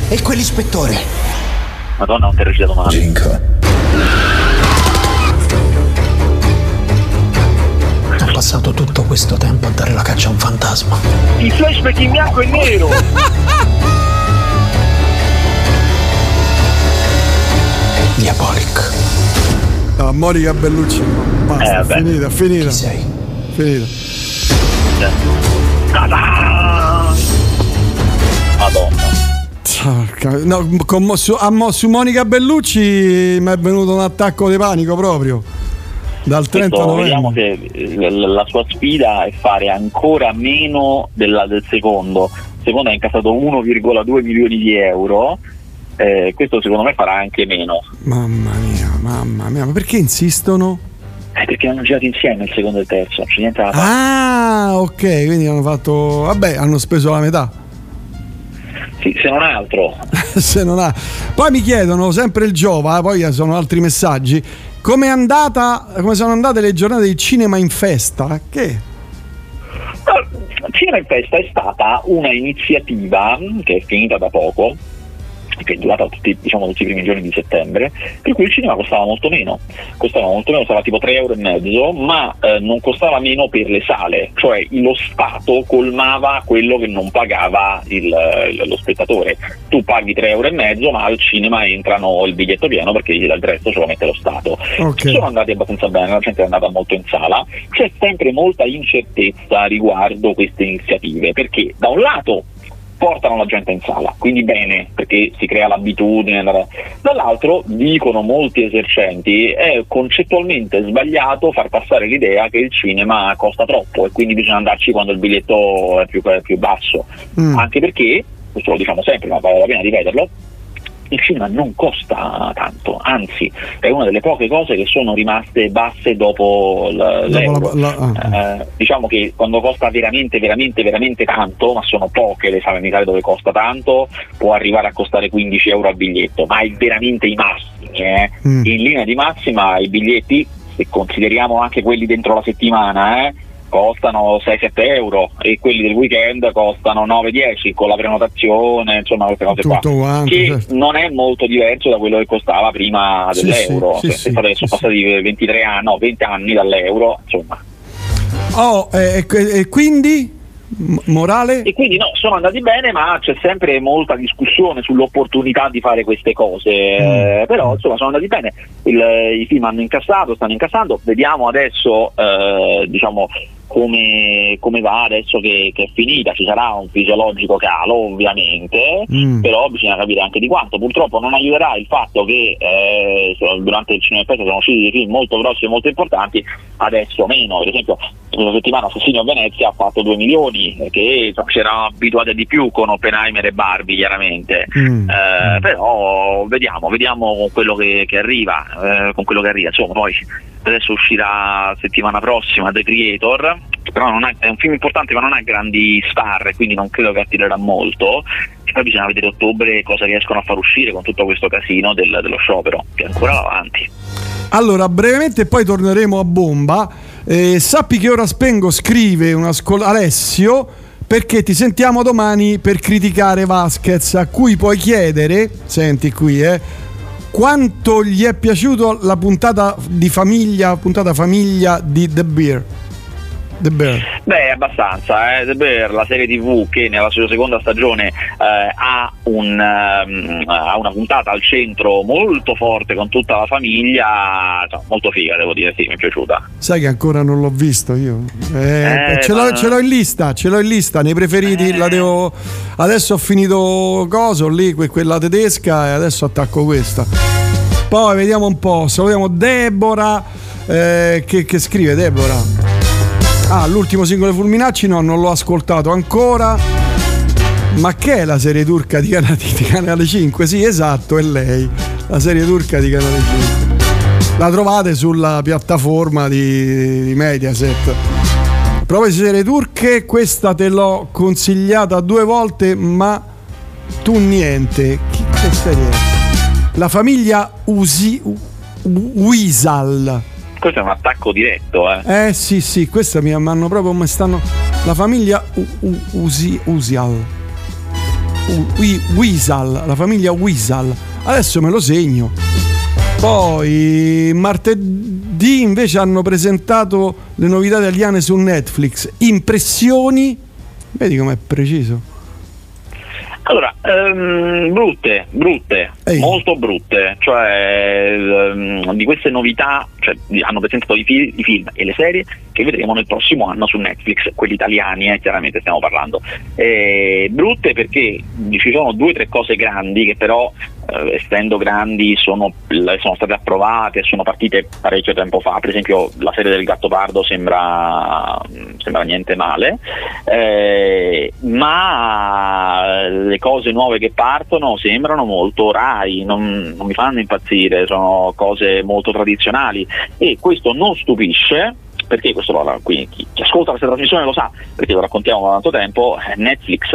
e quell'ispettore. Madonna, non ti recitato male. Ho passato tutto questo tempo a dare la caccia a un fantasma. I flashback in bianco e nero. Diabolic. Ah, Monica Bellucci no. Basta, Eh, finita, è finita. Chi sei? Finita. Madonna. No, con su, a su Monica Bellucci mi è venuto un attacco di panico proprio. Dal 30 Questo, vediamo novembre. che eh, la, la sua sfida è fare ancora meno della- del secondo. Il secondo ha incassato 1,2 milioni di euro. Eh, questo secondo me farà anche meno. Mamma mia, mamma mia, ma perché insistono? Eh, perché hanno girato insieme il secondo e il terzo, non c'è niente da fare. Ah, ok, quindi hanno fatto. Vabbè, hanno speso la metà. Sì, se non altro. Se non ha. Poi mi chiedono sempre il Giova, poi sono altri messaggi. Come andata, come sono andate le giornate di cinema in festa? Che? Cinema in Festa è stata una iniziativa che è finita da poco, che è durata tutti, diciamo, tutti i primi giorni di settembre, per cui il cinema costava molto meno, costava molto meno, costava tipo 3,5 euro, e mezzo, ma eh, non costava meno per le sale, cioè lo Stato colmava quello che non pagava il- lo spettatore. Tu paghi 3,5 euro, e mezzo, ma al cinema entrano il biglietto pieno perché il resto ce lo mette lo Stato. Ok. Sono andati abbastanza bene, la gente è andata molto in sala, c'è sempre molta incertezza riguardo queste iniziative, perché da un lato portano la gente in sala, quindi bene, perché si crea l'abitudine, la- dall'altro dicono molti esercenti è concettualmente sbagliato far passare l'idea che il cinema costa troppo e quindi bisogna andarci quando il biglietto è più, è più basso, Mm. anche perché, questo lo diciamo sempre ma vale la pena ripeterlo, il cinema non costa tanto, anzi è una delle poche cose che sono rimaste basse dopo l- l'euro. la- ah. Eh, diciamo che quando costa veramente, veramente, veramente tanto, ma sono poche le sale in Italia dove costa tanto, può arrivare a costare 15 euro al biglietto, ma è veramente i massimi. eh. Mm. In linea di massima i biglietti, se consideriamo anche quelli dentro la settimana, eh, costano 6-7 euro e quelli del weekend costano 9-10 con la prenotazione, insomma queste cose qua. Tutto quanto, che certo. non è molto diverso da quello che costava prima Sì, dell'euro. sì, Cioè, sì, che sono passati 23 anni, no, 20 anni dall'euro, insomma. Oh, e, e- quindi? Morale? E quindi no, sono andati bene, ma c'è sempre molta discussione sull'opportunità di fare queste cose. Eh, però insomma sono andati bene. Il- I film hanno incassato, stanno incassando. Vediamo adesso eh, diciamo come, come va adesso che, che è finita. Ci sarà un fisiologico calo, ovviamente, Mm. però bisogna capire anche di quanto. Purtroppo non aiuterà il fatto che eh, durante il cinema festa sono usciti dei film molto grossi e molto importanti, adesso meno. Per esempio, la settimana Assassino a Venezia ha fatto 2 milioni, che insomma, ci eravamo abituati di più con Oppenheimer e Barbie, chiaramente. Mm. Eh, però vediamo, vediamo con quello che, che arriva, eh, con quello che arriva. Insomma, poi adesso uscirà settimana prossima The Creator, però ha- è un film importante ma non ha grandi star, quindi non credo che attirerà molto. E poi bisogna vedere a ottobre cosa riescono a far uscire con tutto questo casino del- dello sciopero, che ancora va avanti. Allora, brevemente poi torneremo a bomba. Eh, sappi che ora spengo, scrive un ascol- Alessio, perché ti sentiamo domani per criticare Vasquez, a cui puoi chiedere, senti qui, eh, quanto gli è piaciuto la puntata di famiglia, puntata famiglia di The Bear. The Bear. Beh, abbastanza. Eh. The Bear, la serie TV che nella sua seconda stagione eh, ha, un, ehm, ha una puntata al centro molto forte con tutta la famiglia, insomma, molto figa, devo dire, sì, mi è piaciuta. Sai che ancora non l'ho visto io. Eh, Eh, ce, l'ho, ce l'ho in lista, ce l'ho in lista, nei preferiti la devo. Adesso ho finito coso lì, que- quella tedesca, e adesso attacco questa. Poi vediamo un po', salutiamo Deborah. eh, che, che scrive Deborah? Ah, l'ultimo singolo di Fulminacci no, non l'ho ascoltato ancora. Ma che è la serie turca di Canale, di Canale 5? Sì, esatto, è lei. La serie turca di Canale 5. La trovate sulla piattaforma di, di Mediaset. A proposito di serie turche, questa te l'ho consigliata due volte, ma tu niente. Che serie è? La famiglia Usi, U- Wisal. Questo è un attacco diretto, eh. Eh sì, sì, questa mi hanno proprio mi stanno. La famiglia U- U- Usi, Usial. U- Wi- Wisal, la famiglia Wisal. Adesso me lo segno. Poi martedì invece hanno presentato le novità italiane su Netflix. Impressioni. Vedi com'è preciso. Allora, ehm, brutte, brutte. molto brutte, cioè ehm, di queste novità, cioè, hanno presentato i, fi- i film e le serie che vedremo nel prossimo anno su Netflix, quelli italiani, eh, chiaramente stiamo parlando. Eh, brutte perché ci sono due o tre cose grandi che però eh, essendo grandi sono, sono state approvate, sono partite parecchio tempo fa, per esempio la serie del Gatto Pardo sembra, sembra niente male, eh, ma le cose nuove che partono sembrano molto rai, non, non mi fanno impazzire, sono cose molto tradizionali. E questo non stupisce perché questo lo, qui, chi, chi ascolta questa trasmissione lo sa, perché lo raccontiamo da tanto tempo, eh, Netflix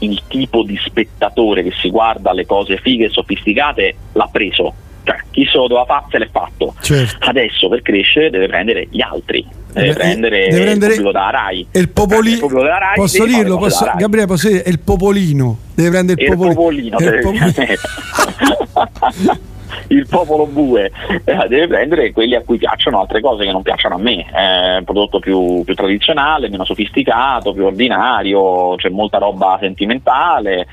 il tipo di spettatore che si guarda le cose fighe e sofisticate l'ha preso. Cioè, chi se lo doveva fare se l'è fatto. Adesso per crescere deve prendere gli altri, deve Eh, prendere deve prendere- il pubblico da Rai. Il popoli- Il pubblico della Rai posso dirlo? Posso-. Gabriele, posso dire? È il popolino. Deve prendere il, il popoli- popolino è il deve- popoli- il popolo bue eh, deve prendere quelli a cui piacciono altre cose che non piacciono a me eh, un prodotto più, più tradizionale, meno sofisticato, più ordinario c'è molta roba sentimentale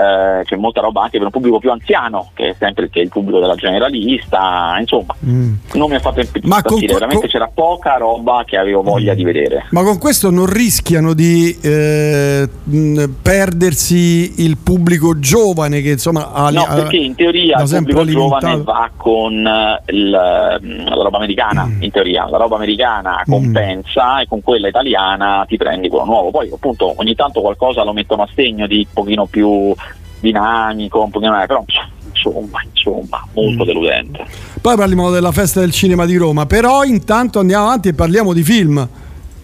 eh, c'è molta roba anche per un pubblico più anziano che è sempre che è il pubblico della generalista insomma Mm. non mi ha fatto impazzire Ma con- veramente con- c'era poca roba che avevo voglia di vedere Ma con questo non rischiano di eh, mh, perdersi il pubblico giovane che insomma ha No, perché in teoria il pubblico giovane alimentato. va con eh, il, mm, la roba americana, Mm. in teoria, la roba americana compensa e con quella italiana ti prendi quello nuovo. Poi appunto ogni tanto qualcosa lo mettono a segno di un pochino più dinamico, un pochino però insomma, insomma, molto Mm. deludente. Poi parliamo della festa del cinema di Roma, però intanto andiamo avanti e parliamo di film.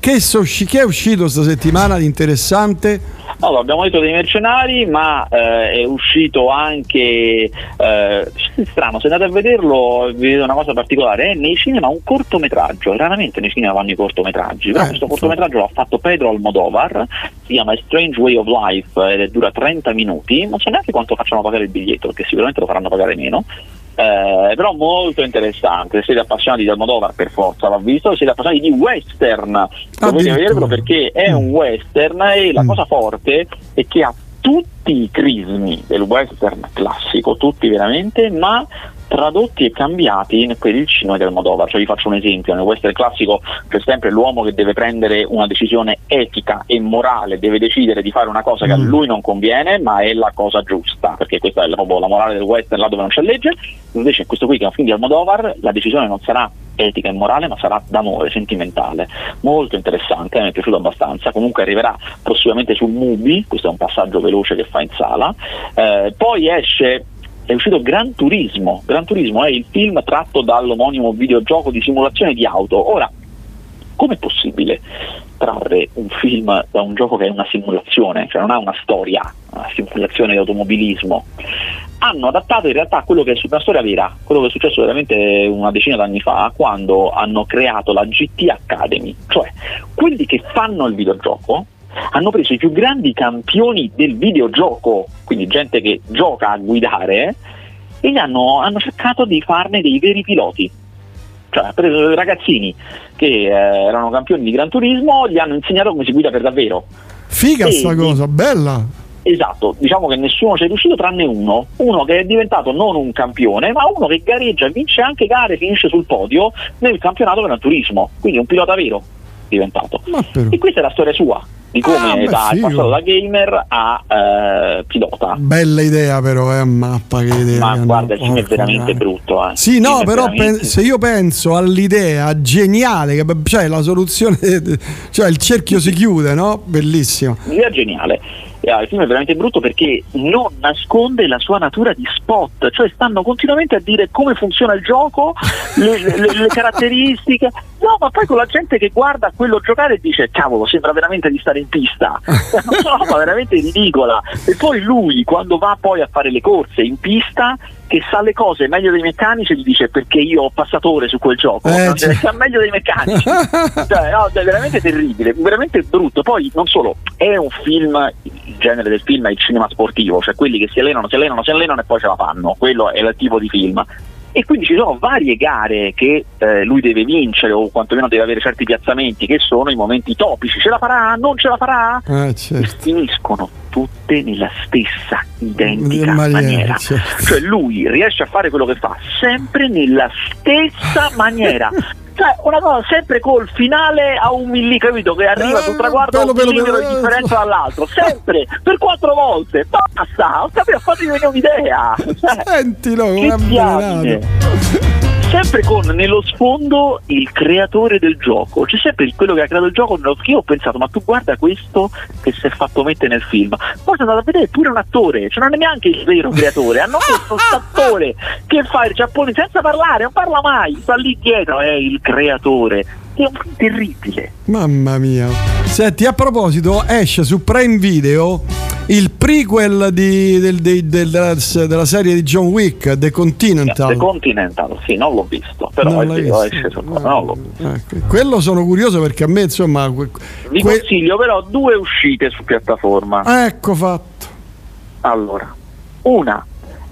Che, so- che è uscito questa settimana di interessante? Allora, abbiamo detto dei mercenari, ma eh, è uscito anche eh, strano, se andate a vederlo vedete una cosa particolare, è nei cinema un cortometraggio, raramente nei cinema vanno i cortometraggi, però Eh, questo cortometraggio l'ha fatto Pedro Almodovar, si chiama A Strange Way of Life ed è- dura 30 minuti, non so neanche quanto facciano pagare il biglietto, perché sicuramente lo faranno pagare meno. Eh, però molto interessante, se siete appassionati di Almodovar per forza va visto, se siete appassionati di western. Dovete vederlo perché è un western e la cosa forte è che ha tutti i crismi del western classico, tutti veramente, ma tradotti e cambiati in quelli del cinema di Almodovar. Cioè vi faccio un esempio, nel western classico c'è sempre l'uomo che deve prendere una decisione etica e morale, deve decidere di fare una cosa che a lui non conviene, ma è la cosa giusta, perché questa è la, proprio la morale del western là dove non c'è legge. Invece in questo qui che è un film di Almodovar, la decisione non sarà etica e morale, ma sarà d'amore, sentimentale. Molto interessante, mi è piaciuto abbastanza. Comunque arriverà prossimamente sul Mubi, questo è un passaggio veloce che fa in sala. Eh, poi esce è uscito Gran Turismo. Gran Turismo è il film tratto dall'omonimo videogioco di simulazione di auto. Ora, com'è possibile trarre un film da un gioco che è una simulazione, cioè non ha una storia, una simulazione di automobilismo? Hanno adattato in realtà quello che è una storia vera, quello che è successo veramente una decina d'anni fa, quando hanno creato la GT Academy, cioè quelli che fanno il videogioco hanno preso i più grandi campioni del videogioco, quindi gente che gioca a guidare, e hanno, hanno cercato di farne dei veri piloti. Cioè, ha preso dei ragazzini che eh, erano campioni di Gran Turismo, gli hanno insegnato come si guida per davvero. Figa E- sta cosa, bella. Esatto, diciamo che nessuno ci è riuscito tranne uno, uno che è diventato non un campione, ma uno che gareggia, vince anche gare, finisce sul podio nel campionato Gran Turismo, quindi un pilota vero diventato. E questa è la storia sua, di come Ah, da, è passato da gamer a eh, pilota. Bella idea però, eh, mappa che idea. Ma guarda, il film è veramente miseria. brutto. Eh. Sì, Il no, è però veramente- se io penso all'idea geniale, che cioè la soluzione, cioè il cerchio si chiude, no? Bellissimo. L'idea è geniale. Eh, il film è veramente brutto perché non nasconde la sua natura di spot, cioè stanno continuamente a dire come funziona il gioco, le, le- le caratteristiche. No, ma poi con la gente che guarda quello giocare dice cavolo, sembra veramente di stare in pista. È una roba veramente ridicola. E poi lui, quando va poi a fare le corse in pista, che sa le cose meglio dei meccanici, gli dice perché io ho passato ore su quel gioco, Eh, cioè. sa meglio dei meccanici. cioè, no, è veramente terribile, veramente brutto. Poi non solo, è un film, il genere del film è il cinema sportivo, cioè quelli che si allenano, si allenano, si allenano e poi ce la fanno. Quello è il tipo di film. E quindi ci sono varie gare che eh, lui deve vincere o quantomeno deve avere certi piazzamenti che sono i momenti topici. Ce la farà? Non ce la farà? Eh, E certo. finiscono tutte nella stessa identica Maniera, maniera. certo. Cioè lui riesce a fare quello che fa sempre nella stessa maniera. Cioè, una cosa sempre col finale a un milli, capito? Che arriva sul traguardo a un Eh, millimetro di differenza dall'altro, sempre, per quattro volte, basta, ho capito, fatemi un'idea. Sentilo, che. Sempre con nello sfondo il creatore del gioco, c'è sempre quello che ha creato il gioco. Io ho pensato, ma tu guarda questo che si è fatto mettere nel film. Poi sono andato a vedere pure un attore, cioè non è neanche il vero creatore, hanno messo attore che fa il giapponese senza parlare, non parla mai, sta lì dietro, è il creatore. Terribile. Mamma mia. Senti, a proposito, esce su Prime Video il prequel di- del- dei- del- della, della serie di John Wick, The Continental. The Continental, sì, non l'ho visto, però Non è visto? esce su- non l'ho visto. Ecco, quello sono curioso perché a me, insomma, que- Vi que- consiglio però due uscite su piattaforma. ecco fatto. Allora, una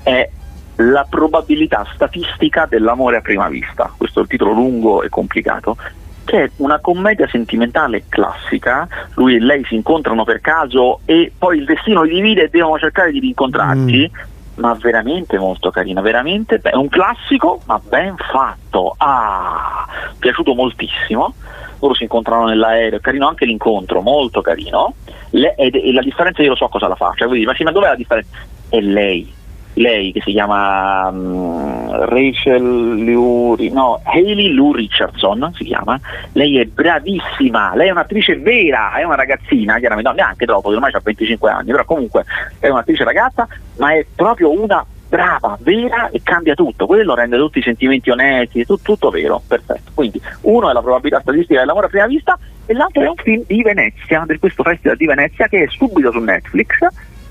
è la probabilità statistica dell'amore a prima vista. Questo è il titolo lungo e complicato. Che è una commedia sentimentale classica. Lui e lei si incontrano per caso e poi il destino li divide e devono cercare di rincontrarsi. Ma veramente molto carina, veramente è un classico, ma ben fatto. Ah, piaciuto moltissimo. Loro si incontrano nell'aereo, carino anche l'incontro, molto carino. Le- ed- e la differenza io lo so cosa la fa. Cioè, voi dite, ma sì, ma dov'è la differenza? È lei, lei che si chiama mm, Rachel Luri, no, Hailey Lou Richardson si chiama. Lei è bravissima, lei è un'attrice vera, è una ragazzina, chiaramente, no, neanche troppo, ormai ha 25 anni, però comunque è un'attrice ragazza, ma è proprio una brava, vera e cambia tutto. Quello rende tutti i sentimenti onesti, tu- tutto vero, perfetto. Quindi uno è la probabilità statistica dell'amore a prima vista e l'altro è un film di Venezia, di questo festival di Venezia che è subito su Netflix,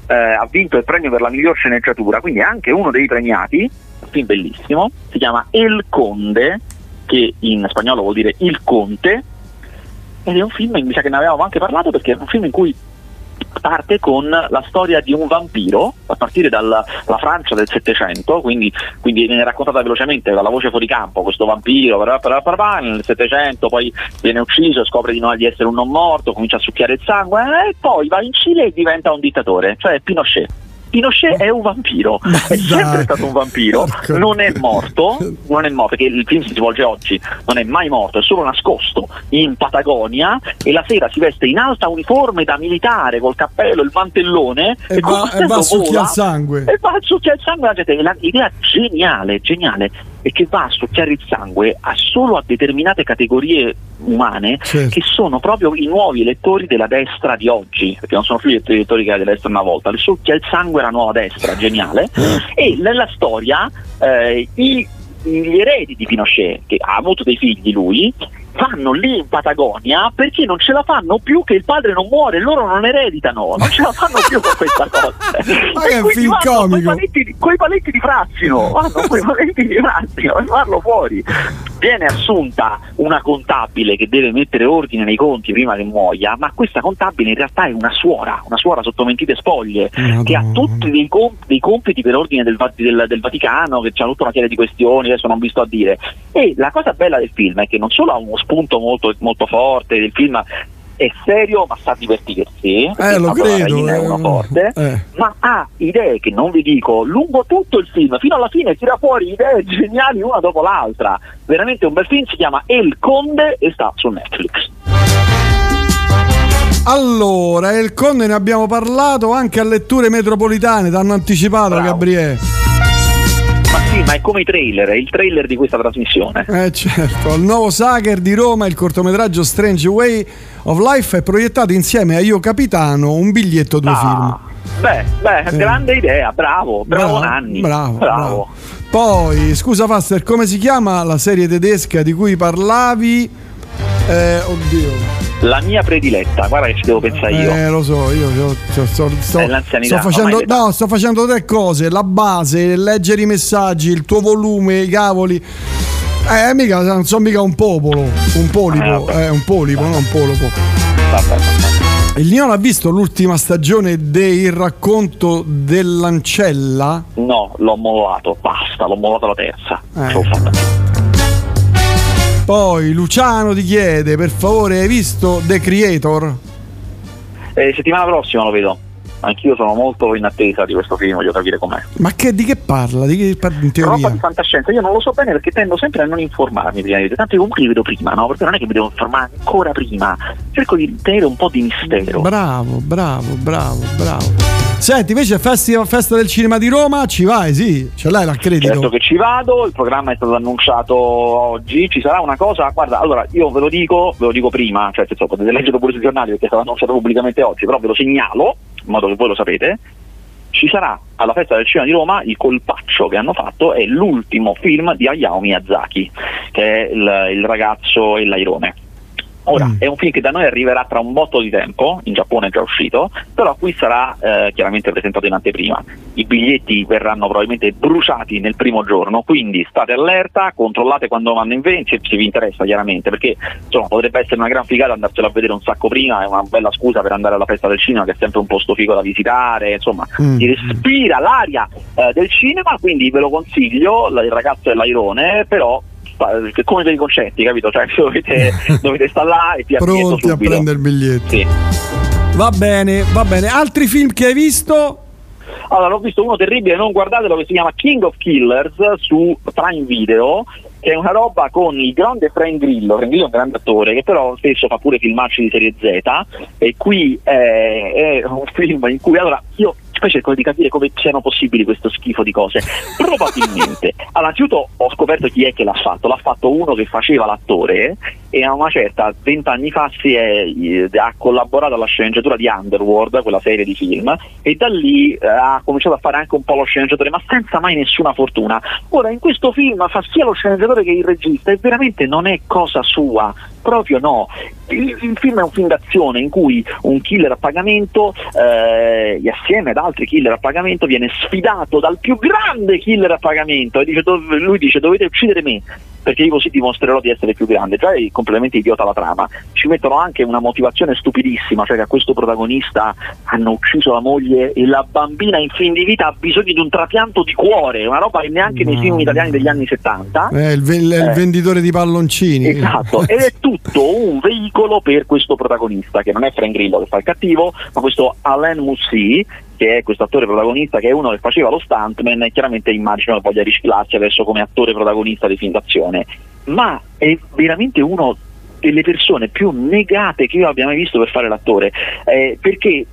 eh, ha vinto il premio per la miglior sceneggiatura, quindi è anche uno dei premiati, un film bellissimo, si chiama El Conde, che in spagnolo vuol dire il conte, ed è un film, mi sa che ne avevamo anche parlato perché è un film in cui parte con la storia di un vampiro a partire dalla la Francia del Settecento, quindi, quindi viene raccontata velocemente dalla voce fuori campo questo vampiro parà, parà, parà, nel Settecento poi viene ucciso, scopre di, no- di essere un non morto, comincia a succhiare il sangue eh, e poi va in Cile e diventa un dittatore, cioè Pinochet. Pinochet è un vampiro, è sempre stato un vampiro, non è morto, non è morto, perché il film si svolge oggi, non è mai morto, è solo nascosto in Patagonia e la sera si veste in alta uniforme da militare col cappello, il mantellone E col va, e va a succhiare il sangue. e va a succhiare il sangue alla gente. La- L'idea geniale, geniale è che va a succhiare il sangue a solo a determinate categorie umane Certo. che sono proprio i nuovi elettori della destra di oggi, perché non sono più gli elettori che era della destra una volta, le succhia il sangue la nuova destra, geniale. e nella storia eh, i- gli eredi di Pinochet, che ha avuto dei figli lui, vanno lì in Patagonia perché non ce la fanno più che il padre non muore, loro non ereditano, non ce la fanno più con questa cosa. Ma e quindi film vanno coi paletti, di- coi paletti di Frazzino, vanno coi paletti di Frazzino e farlo fuori. Viene assunta una contabile che deve mettere ordine nei conti prima che muoia, ma questa contabile in realtà è una suora, una suora sotto mentite spoglie, che ha tutti dei, com- dei compiti per ordine del, del- del Vaticano, che ha tutta una serie di questioni, adesso non vi sto a dire. E la cosa bella del film è che non solo ha uno spunto molto, molto forte, il film è serio ma sa divertirsi, Eh, lo credo, è eh. uno forte, Eh. ma ha idee che non vi dico lungo tutto il film, fino alla fine tira fuori idee geniali una dopo l'altra. Veramente un bel film, si chiama El Conde e sta su Netflix. Allora, il Conde ne abbiamo parlato anche a letture metropolitane, t'hanno anticipato Gabriele. Ma sì, ma è come i trailer, è il trailer di questa trasmissione. Eh certo, il nuovo Sager di Roma, il cortometraggio Strange Way of Life è proiettato insieme a Io Capitano, un biglietto due film. Beh, beh, Eh. grande idea, bravo, bravo, Bravo, Nanni. bravo, bravo. Poi, scusa Faster, come si chiama la serie tedesca di cui parlavi? Eh, oddio. La mia prediletta, guarda che ci devo pensare io. Eh, lo so, io, io- sto, sto- sto- sto facendo, no, sto facendo tre cose: la base, leggere i messaggi, il tuo volume, i cavoli. Eh, mica, non sono mica un popolo, un polipo, Eh, eh, un polipo, non un polopo. Il Lion ha visto l'ultima stagione del racconto dell'ancella? No, l'ho mollato, basta, l'ho mollato la terza. Eh. Poi Luciano ti chiede, per favore, hai visto The Creator? Eh, settimana prossima lo vedo. anch'io sono molto in attesa di questo film, voglio capire com'è. Ma che, di che parla? Di che parla in Roba teoria? di fantascienza, io non lo so bene perché tendo sempre a non informarmi prima di vedere, tanto io comunque li vedo prima, no? Perché non è che mi devo informare ancora prima, cerco di tenere un po' di mistero. Bravo, bravo, bravo, bravo. Senti, invece Festival Festa del Cinema di Roma, ci vai, sì, ce l'hai l'accredito. Certo che ci vado, il programma è stato annunciato oggi, ci sarà una cosa, guarda, allora io ve lo dico, ve lo dico prima, cioè nel senso, potete leggerlo pure sui giornali perché è stato annunciato pubblicamente oggi, però ve lo segnalo, in modo che voi lo sapete, ci sarà alla festa del cinema di Roma il colpaccio che hanno fatto, è l'ultimo film di Hayao Miyazaki, che è il, il ragazzo e l'airone. Ora, è un film che da noi arriverà tra un botto di tempo, in Giappone è già uscito, però qui sarà eh, chiaramente presentato in anteprima. I biglietti verranno probabilmente bruciati nel primo giorno, quindi state allerta, controllate quando vanno in vendita, se, vi interessa chiaramente, perché insomma, potrebbe essere una gran figata andarselo a vedere un sacco prima, è una bella scusa per andare alla festa del cinema, che è sempre un posto figo da visitare, insomma, Mm. si respira l'aria eh, del cinema, quindi ve lo consiglio, il ragazzo è l'airone, però come per i concetti, capito? Cioè dovete, dovete stare là e ti Pronti a subito. prendere il biglietto. Sì. Va bene, va bene. Altri film che hai visto? Allora, ho visto uno terribile, non guardatelo, che si chiama King of Killers su Prime Video, che è una roba con il grande Frank Grillo, Frank Grillo è un grande attore, che però spesso fa pure filmacci di serie Z, e qui eh, è un film in cui, allora, io poi cerco di capire come siano possibili questo schifo di cose. Probabilmente, allora, innanzitutto ho scoperto chi è che l'ha fatto, l'ha fatto uno che faceva l'attore e a una certa, vent'anni fa, si è, eh, ha collaborato alla sceneggiatura di Underworld, quella serie di film, e da lì eh, ha cominciato a fare anche un po' lo sceneggiatore, ma senza mai nessuna fortuna. Ora, in questo film fa sia lo sceneggiatore che il regista e veramente non è cosa sua, proprio no. Il, il film è un film d'azione in cui un killer a pagamento, eh, e assieme ad altri killer a pagamento, viene sfidato dal più grande killer a pagamento e dice, dov- lui dice dovete uccidere me perché io così dimostrerò di essere più grande. Già è completamente idiota la trama. Ci mettono anche una motivazione stupidissima, cioè che a questo protagonista hanno ucciso la moglie e la bambina in fin di vita ha bisogno di un trapianto di cuore, una roba che neanche nei film italiani degli anni 70. Eh, il, ve- il Eh. venditore di palloncini. Esatto, ed è tutto un veicolo per questo protagonista, che non è Frank Grillo che fa il cattivo, ma questo Alain Moussi, che è questo attore protagonista, che è uno che faceva lo stuntman, chiaramente immagino che voglia riciclarsi adesso come attore protagonista di film d'azione. Ma è veramente uno delle persone più negate che io abbia mai visto per fare l'attore, eh, perché eh,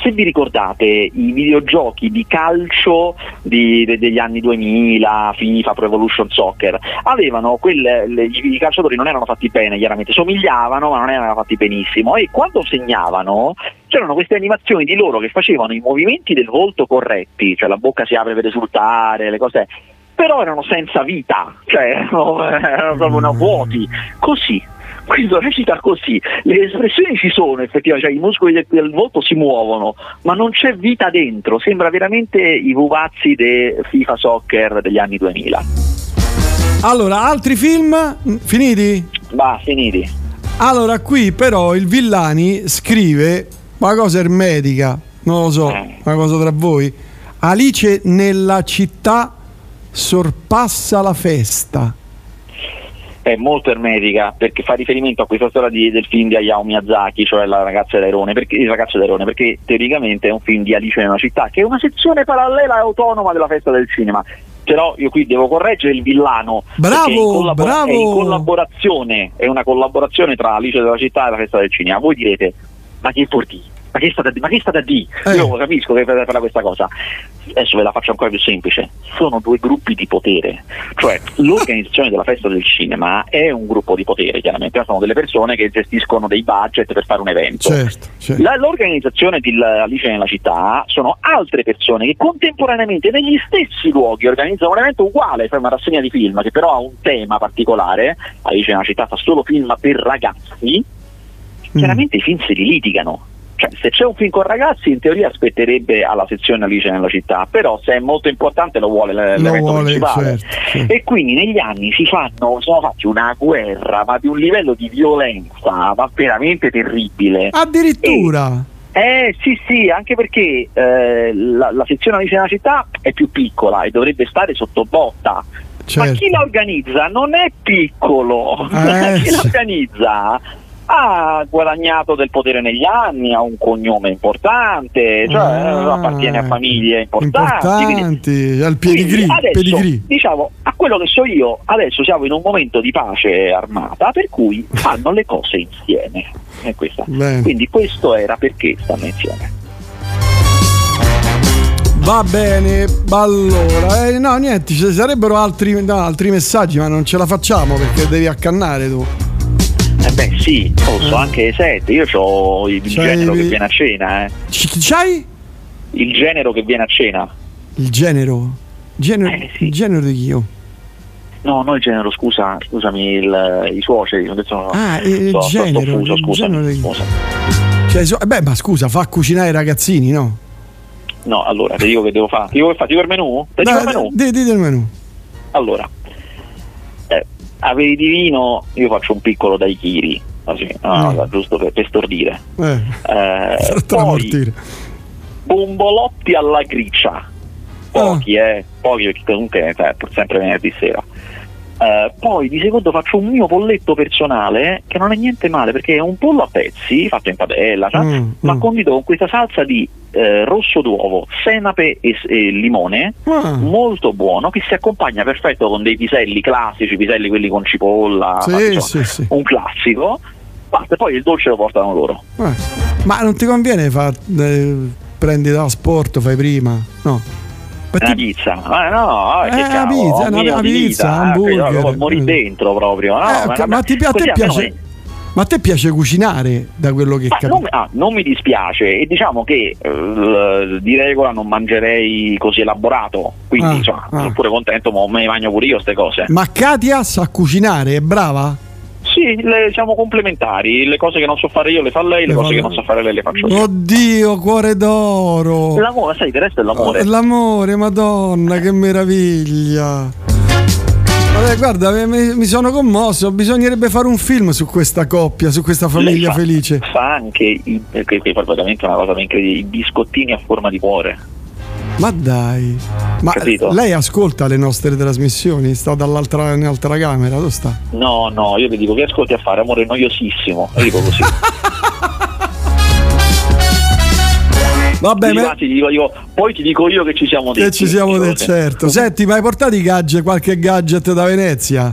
se vi ricordate i videogiochi di calcio di- de- degli anni 2000, FIFA, Pro Evolution Soccer, avevano quelle, le- i, i calciatori non erano fatti bene, chiaramente. Somigliavano, ma non erano fatti benissimo. E quando segnavano c'erano queste animazioni di loro che facevano i movimenti del volto corretti, cioè la bocca si apre per esultare, le cose. Però erano senza vita, cioè erano, erano proprio una vuoti, così. Questo recita così, le espressioni ci sono effettivamente, cioè i muscoli del, del volto si muovono, ma non c'è vita dentro, sembra veramente i pupazzi de FIFA Soccer degli anni 2000. Allora, altri film finiti? Va, finiti. Allora, qui però il Villani scrive una cosa ermetica, non lo so, Eh. una cosa tra voi. Alice nella città sorpassa la festa. È molto ermetica perché fa riferimento a questa storia di- del film di Hayao Miyazaki, cioè la ragazza d'Airone, perché, il ragazzo d'Airone, perché teoricamente è un film di Alice nella città, che è una sezione parallela e autonoma della festa del cinema. Però io qui devo correggere il villano. Bravo, collabora- bravo. È in collaborazione, è una collaborazione tra Alice della città e la festa del cinema. Voi direte, ma che dire? Ma che state, ma che state a dire? Eh. Io capisco che fare questa cosa. Adesso ve la faccio ancora più semplice. Sono due gruppi di potere. Cioè, l'organizzazione della festa del cinema è un gruppo di potere, chiaramente. Sono delle persone che gestiscono dei budget per fare un evento. Certo, certo. La- l'organizzazione di Alice nella città sono altre persone che contemporaneamente negli stessi luoghi organizzano un evento uguale, cioè una rassegna di film che però ha un tema particolare. Alice nella città fa solo film per ragazzi. Chiaramente i film si litigano. Cioè, se c'è un film con ragazzi, in teoria aspetterebbe alla sezione Alice nella città, però se è molto importante lo vuole l'evento principale. certo, certo. E quindi negli anni si fanno, sono fatti una guerra, ma di un livello di violenza, ma veramente terribile. Addirittura. Eh sì sì, anche perché eh, la, la sezione Alice nella città è più piccola e dovrebbe stare sotto botta. Ma Certo. chi la organizza non è piccolo, Eh, chi la organizza ha guadagnato del potere negli anni, ha un cognome importante, cioè Ah. eh, appartiene a famiglie importanti. Importanti, al pedigree, diciamo, a quello che so io, adesso siamo in un momento di pace armata, per cui fanno le cose insieme. Quindi questo era perché stanno insieme. Va bene, allora, eh, no niente, ci sarebbero altri, no, altri messaggi ma non ce la facciamo perché devi accannare tu. Eh beh sì, posso anche sette, io ho il C'hai- genero che viene a cena, eh. C- c'hai? Il genero che viene a cena. Il genero? Genero, Eh, Il genero di chi io? No, no il genero, scusa, scusami, il- i suoceri, adesso Ah, il sto- sto- sto genero, fuso, il genero scusa. Cioè, so- eh beh, ma scusa, fa cucinare i ragazzini, no? No, allora, ti dico che devo fare. Ti dico che fa, ti dico il menù? Ti dico il menù? Dì del menù. Allora, eh, aperitivo io faccio un piccolo daiquiri, così, no, Mm. giusto per, per stordire. Eh, Eh, poi bombolotti alla griccia, pochi eh, pochi perché comunque eh, pur sempre venerdì sera. Eh, poi di secondo faccio un mio polletto personale che non è niente male perché è un pollo a pezzi fatto in padella cioè, Mm, ma mm. condito con questa salsa di eh, rosso d'uovo, senape e, e limone Ah. molto buono che si accompagna perfetto con dei piselli classici, piselli quelli con cipolla, Sì, fatti, sì, sì. un classico. Basta, poi il dolce lo portano loro. Eh, Ma non ti conviene far, eh, prendi da sport, fai prima? No. Una pizza, ma no, Eh, che cavolo, pizza, un una- una pizza, vita, eh, hamburger. proprio mori dentro proprio. no? Eh, ok, ma, ti- a te piace, ma a te piace cucinare da quello che Ma capisco? non, ah, non mi dispiace e diciamo che eh, di regola non mangerei così elaborato, quindi Ah, insomma, ah. sono pure contento, ma me ne mangio pure io queste cose. Ma Katia sa cucinare, è brava? Sì, le, siamo complementari, le cose che non so fare io le fa lei, le, Le cose fa che non so fare lei le faccio io. Oddio, cuore d'oro. L'amore, sai, il resto è l'amore. Oh, L'amore, madonna, che meraviglia. Vabbè, guarda, mi, mi sono commosso. Bisognerebbe fare un film su questa coppia, su questa famiglia fa- felice. Fa anche, i, che, che è veramente una cosa incredibile, i biscottini a forma di cuore. Ma dai, ma Capito? lei ascolta le nostre trasmissioni? Sta dall'altra nell'altra camera, dove sta? No, no, io le dico che ascolti a fare amore noiosissimo, lo dico così. Vabbè, Ti anzi, ti dico, dico, poi ti dico io che ci siamo detti. che ci siamo detti, certo. Senti, ma hai portato i gadget, qualche gadget da Venezia?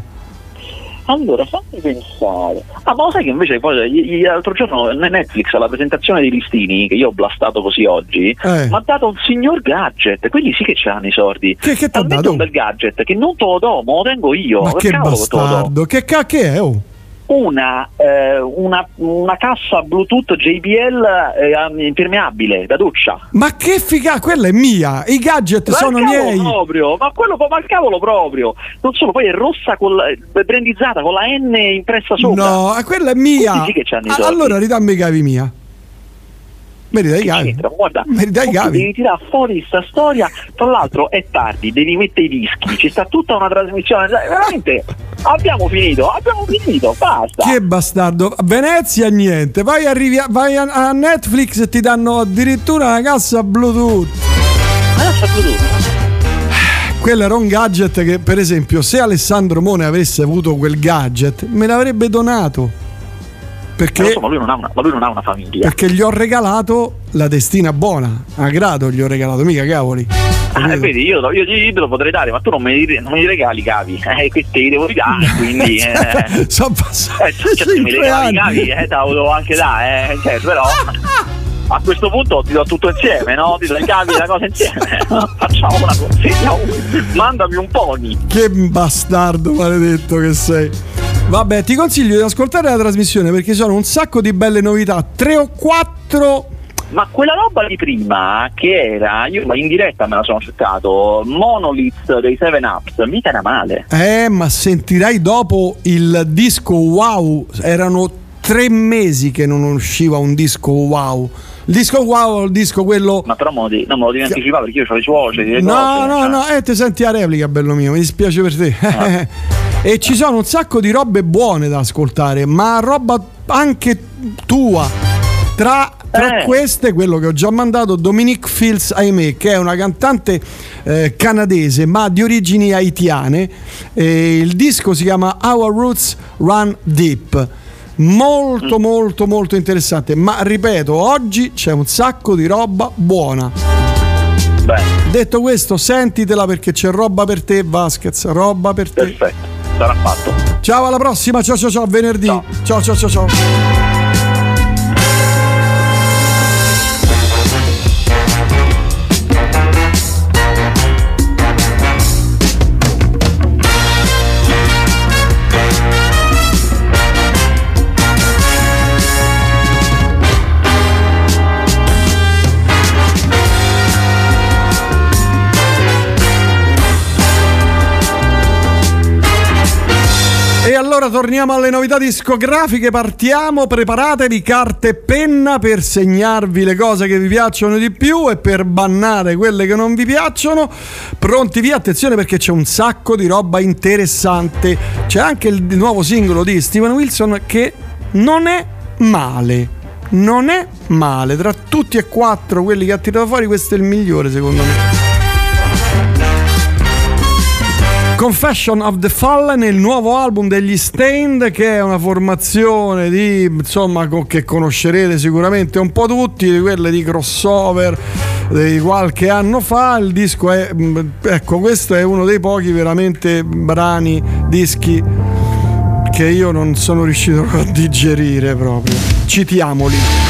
Allora, fammi pensare. Ah, ma lo sai che invece poi l'altro giorno Netflix alla presentazione dei listini, che io ho blastato così oggi, Eh. mi ha dato un signor gadget, quelli sì che c'hanno i sordi. Che, che t'ha dato? un bel gadget che non te lo do, me lo tengo io. Ma Per che bastardo, che cacchio è? Oh? Una, eh, una, una cassa Bluetooth JBL eh, impermeabile da doccia. Ma che figa, quella è mia, i gadget Ma sono miei. proprio, ma quello ma il cavolo proprio. Non solo, poi è rossa con la, è brandizzata con la N impressa sopra. No, eh, quella è mia. Allora ridammi i cavi mia. Mi ridai i c'entra? Guarda, Mi ridai i tu cavi. devi tirare fuori sta storia. Tra l'altro è tardi, devi mettere i dischi. Ci sta tutta una trasmissione. Veramente, abbiamo finito, abbiamo finito, basta. Che bastardo. A Venezia niente. Vai, arrivi a, vai a, a Netflix e ti danno addirittura una cassa Bluetooth. Non saputo tutto. Quello era un gadget che, per esempio, se Alessandro Mone avesse avuto quel gadget, me l'avrebbe donato. Perché, Ma insomma, lui non ha una, ma lui non ha una famiglia. perché gli ho regalato la destina buona. A grado gli ho regalato, mica cavoli. Ah, vedi, io, io, io te lo potrei dare, ma tu non me li, non me li regali cavi. Eh, questi li devo ridare, quindi. Eh, Sono passati eh, cioè, se mi cinque regali cavi, eh, te la volevo anche dare, eh, cioè, però. A questo punto ti do tutto insieme, no? Ti do i cavi la cosa insieme. Facciamo una consegna. Mandami un pony. Che bastardo maledetto che sei. Vabbè, ti consiglio di ascoltare la trasmissione perché sono un sacco di belle novità. Tre o quattro. Ma quella roba di prima che era, io in diretta me la sono cercato, Monolith dei 7 Ups, mica era male. Eh, ma sentirai dopo il disco wow. Erano tre mesi che non usciva un disco wow. Il disco wow il disco quello. Ma però me lo lo devi anticipare perché io ho i suoceri. le No, cose, no, cioè. no, eh, ti senti a replica, bello mio, mi dispiace per te. e ci sono un sacco di robe buone da ascoltare, ma roba anche tua. Tra, tra Eh. queste, quello che ho già mandato, Dominique Fields Aimé, che è una cantante eh, canadese ma di origini haitiane. Il disco si chiama Our Roots Run Deep. Molto molto molto interessante. Ma ripeto, oggi c'è un sacco di roba buona. Detto questo, sentitela perché c'è roba per te, Vasquez. Roba per te. Perfetto, sarà fatto. Ciao, alla prossima. Ciao, ciao, ciao. Venerdì. ciao, ciao, ciao. ciao. E allora torniamo alle novità discografiche, partiamo, preparatevi carta e penna per segnarvi le cose che vi piacciono di più e per bannare quelle che non vi piacciono. Pronti via, attenzione perché c'è un sacco di roba interessante. C'è anche il nuovo singolo di Steven Wilson che non è male. Non è male, tra tutti e quattro quelli che ha tirato fuori questo è il migliore secondo me. Confession of the Fallen, il nuovo album degli Stained, che è una formazione di insomma che conoscerete sicuramente un po' tutti, di quelle di crossover di qualche anno fa. Il disco è ecco, questo è uno dei pochi veramente brani, dischi che io non sono riuscito a digerire proprio. Citiamoli.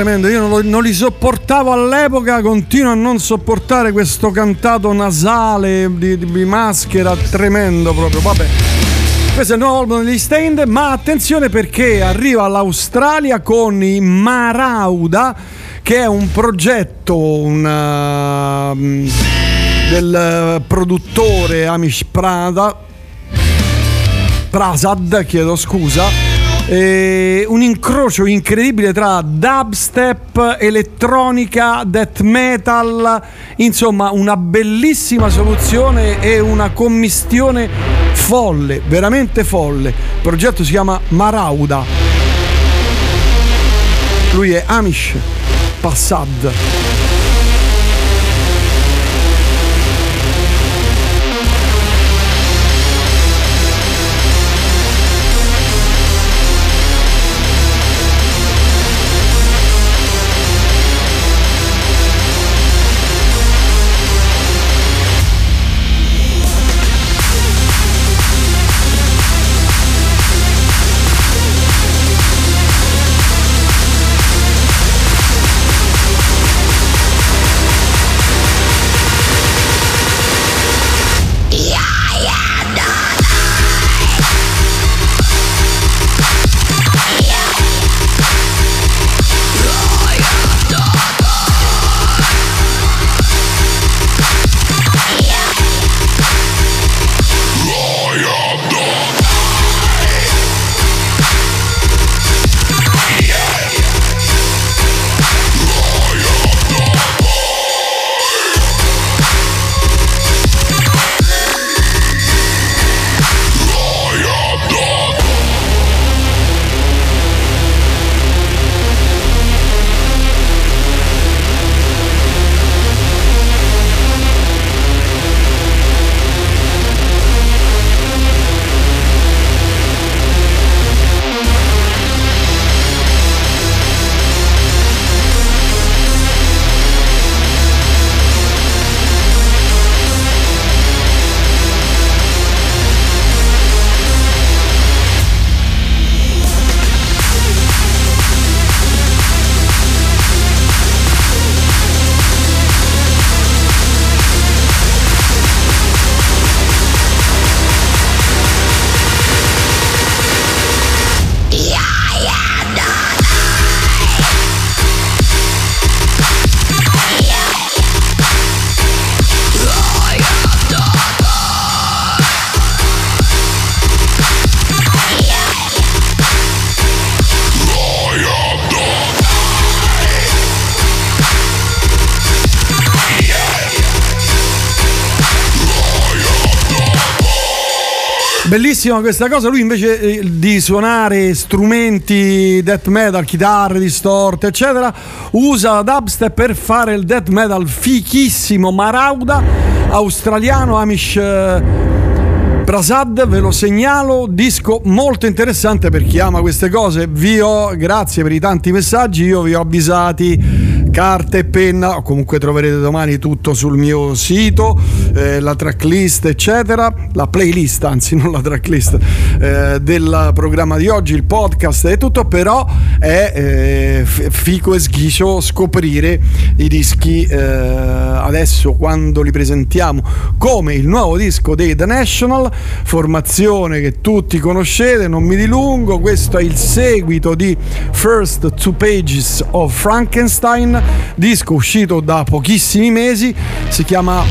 Tremendo. Io non, lo- non li sopportavo all'epoca, continuo a non sopportare questo cantato nasale di, di maschera, tremendo proprio. Vabbè. Questo è il nuovo album degli Stained, ma attenzione perché arriva all'Australia con i Marauda, che è un progetto una, mm, del produttore Amish Prada, Prasad, chiedo scusa. Eh, un incrocio incredibile tra dubstep, elettronica, death metal, insomma una bellissima soluzione e una commistione folle, veramente folle. Il progetto si chiama Marauda. Lui è Amish Passad. Bellissima questa cosa, lui invece eh, di suonare strumenti death metal, chitarre distorte, eccetera, usa la dubstep per fare il death metal fichissimo, marauda, australiano, Amish eh, Prasad, ve lo segnalo, disco molto interessante per chi ama queste cose. Vi ho, grazie per i tanti messaggi, io vi ho avvisati carta e penna, comunque troverete domani tutto sul mio sito, eh, la tracklist eccetera, la playlist anzi non la tracklist eh, del programma di oggi, il podcast e tutto, però è eh, fico e sghicio scoprire i dischi eh, adesso quando li presentiamo come il nuovo disco dei The National, formazione che tutti conoscete, non mi dilungo, questo è il seguito di First Two Pages of Frankenstein, disco uscito da pochissimi mesi, si chiama,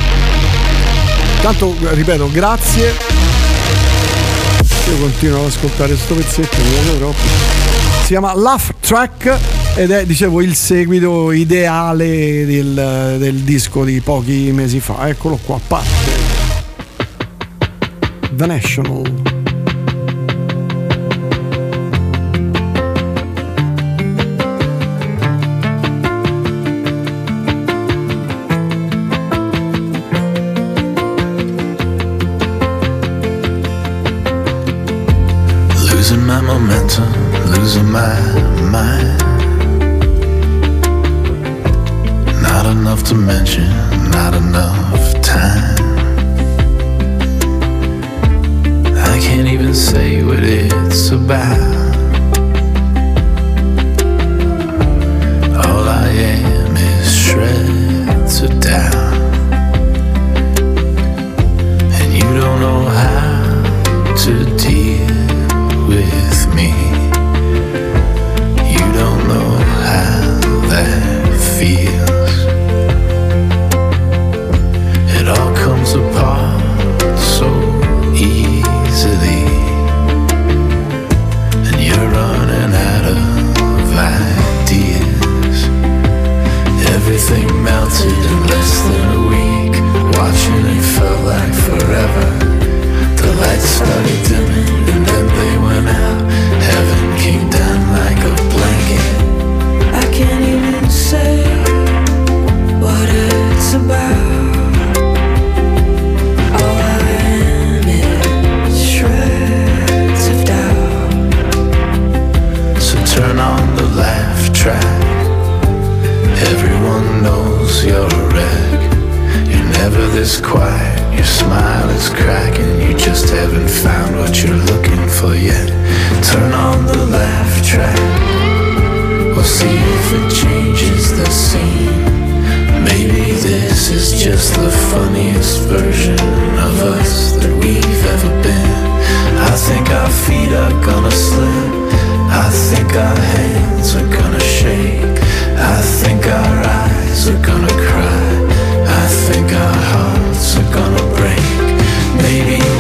tanto ripeto, grazie, io continuo ad ascoltare questo pezzetto, mi piace troppo. si chiama Laugh Track ed è, dicevo, il seguito ideale del, del disco di pochi mesi fa, eccolo qua, a parte. The National. Momentum, losing my mind. Not enough to mention, not enough time. I can't even say what it's about. All I am is shreds of doubt. Started dimming and then they went out. Heaven came down like a blanket. I can't even say what it's about. Turn on the laugh track. Everyone knows you're a wreck. You're never this quiet. Your smile is cracking. Just haven't found what you're looking for yet. Turn on the laugh track. We'll see if it changes the scene. Maybe this is just the funniest version of us that we've ever been. I think our feet are gonna slip. I think our hands are gonna shake. I think our eyes are gonna cry. I think our hearts are gonna break. Maybe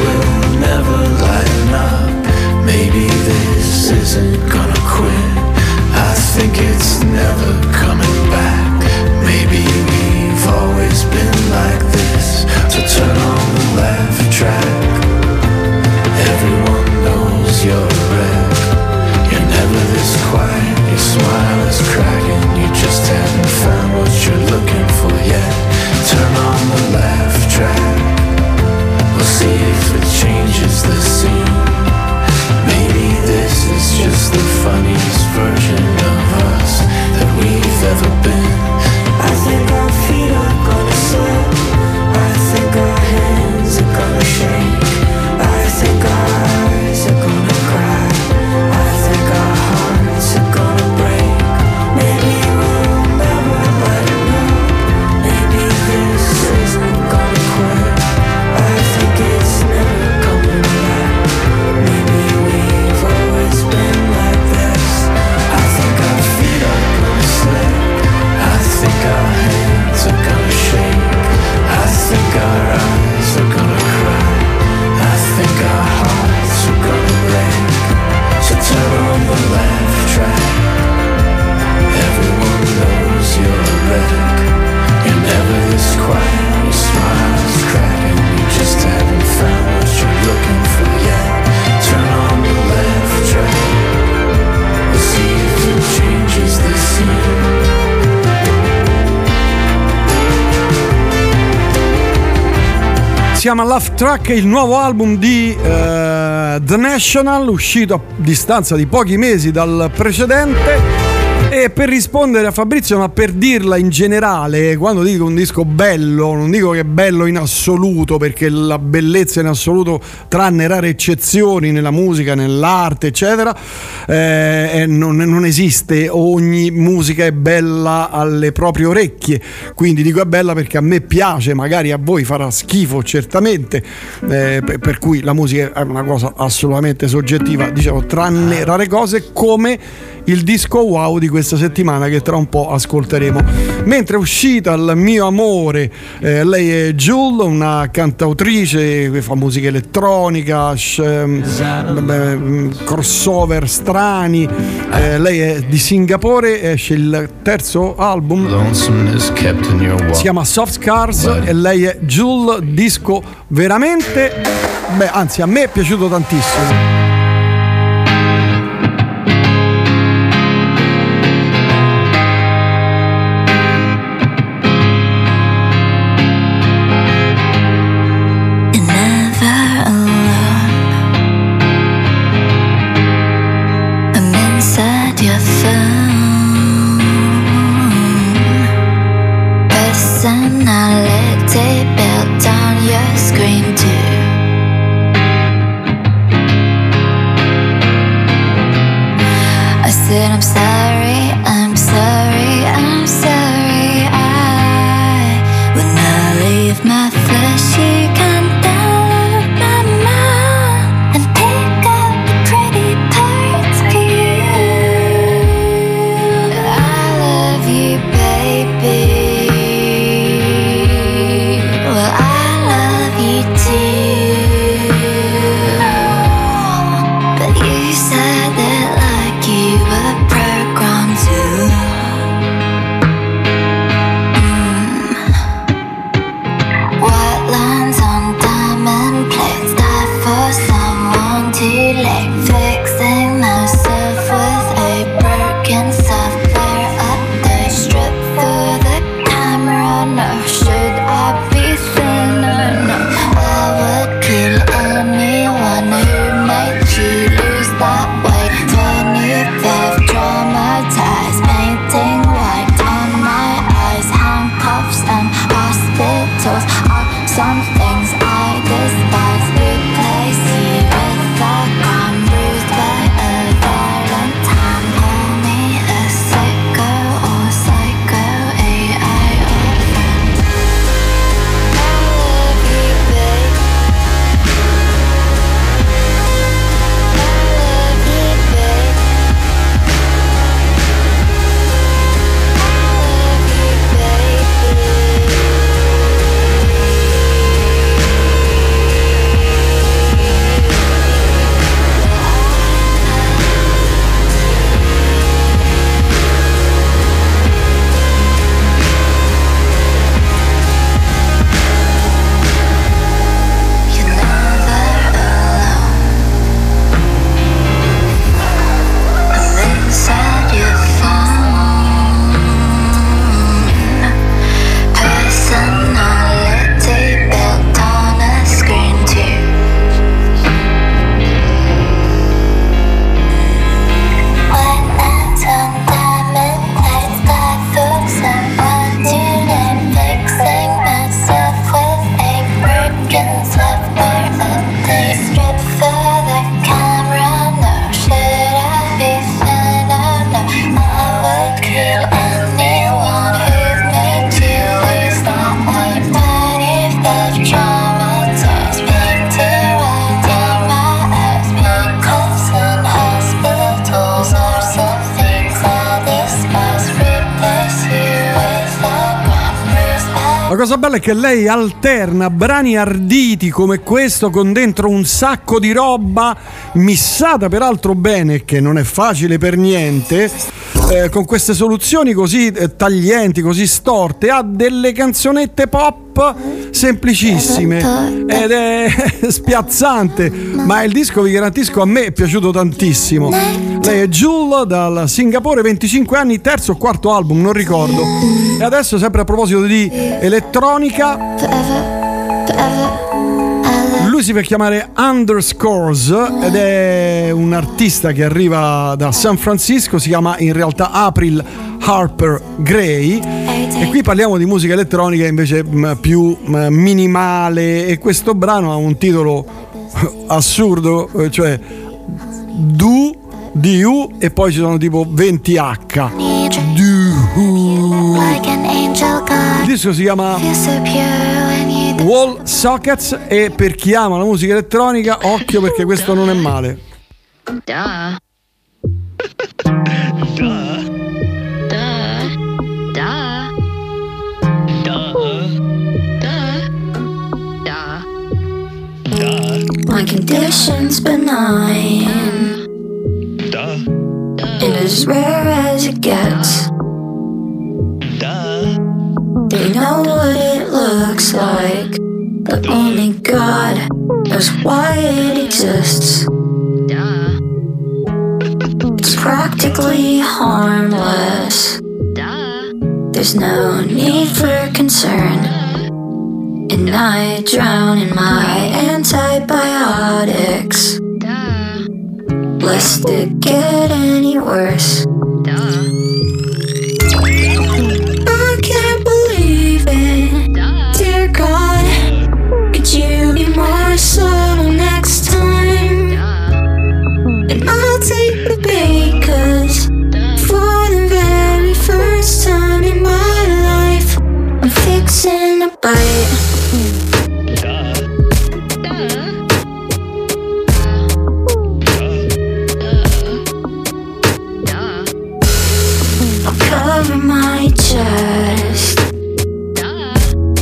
Track, il nuovo album di eh, The National, uscito a distanza di pochi mesi dal precedente. Per rispondere a Fabrizio, ma per dirla in generale, quando dico un disco bello, non dico che è bello in assoluto, perché la bellezza in assoluto, tranne rare eccezioni nella musica, nell'arte, eccetera, eh, non, non esiste. Ogni musica è bella alle proprie orecchie. Quindi dico è bella perché a me piace, magari a voi farà schifo, certamente. eh, per, per cui la musica è una cosa assolutamente soggettiva, diciamo, tranne rare cose come il disco wow di questa settimana che tra un po' ascolteremo. Mentre è uscita il mio amore, eh, lei è Jul, una cantautrice che fa musica elettronica, sh- mm, crossover strani. Eh, lei è di Singapore, esce il terzo album. Si chiama Soft Scars e lei è Jul, disco veramente, beh, anzi a me è piaciuto tantissimo. Bella è che lei alterna brani arditi come questo con dentro un sacco di roba missata peraltro bene, che non è facile per niente, eh, con queste soluzioni così eh, taglienti, così storte, ha delle canzonette pop semplicissime ed è spiazzante, ma il disco vi garantisco a me è piaciuto tantissimo. Lei è Jul dal Singapore, 25 anni, terzo o quarto album, non ricordo. E adesso sempre a proposito di elettronica Lui si fa chiamare Underscores ed è un artista che arriva da San Francisco, si chiama in realtà April Harper Gray e qui parliamo di musica elettronica invece mh, più mh, minimale e questo brano ha un titolo assurdo, eh, cioè Do, DU e poi ci sono tipo 20H. Du. Il disco si chiama Wall Sockets e per chi ama la musica elettronica, occhio perché questo non è male. Duh. Duh. Duh. My condition's benign. And as rare as it gets. They know what it looks like, but only God knows why it exists. Duh. It's practically harmless. Duh. There's no need for concern. And I drown in my antibiotics. Lest it get any worse. I bite. I'll cover my chest.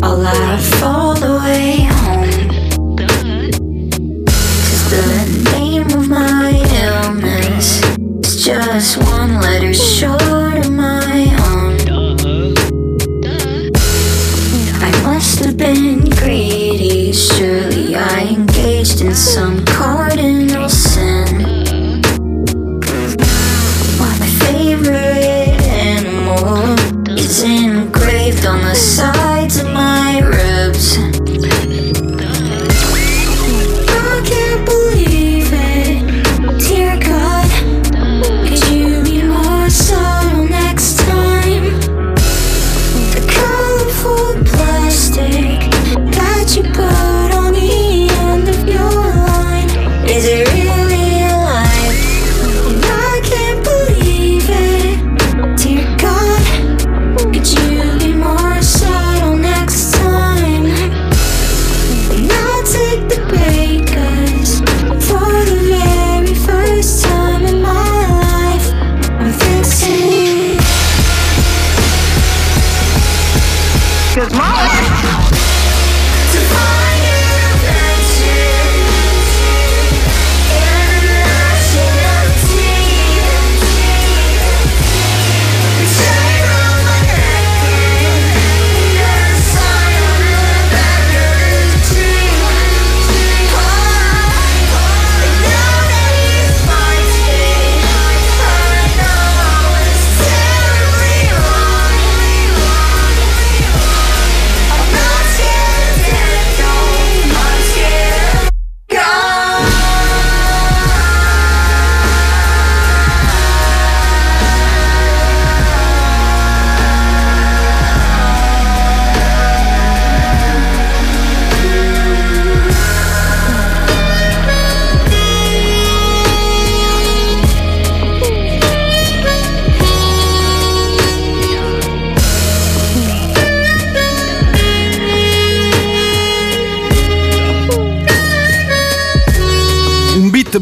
I'll laugh all the way home. Cause the name of my illness is just one letter short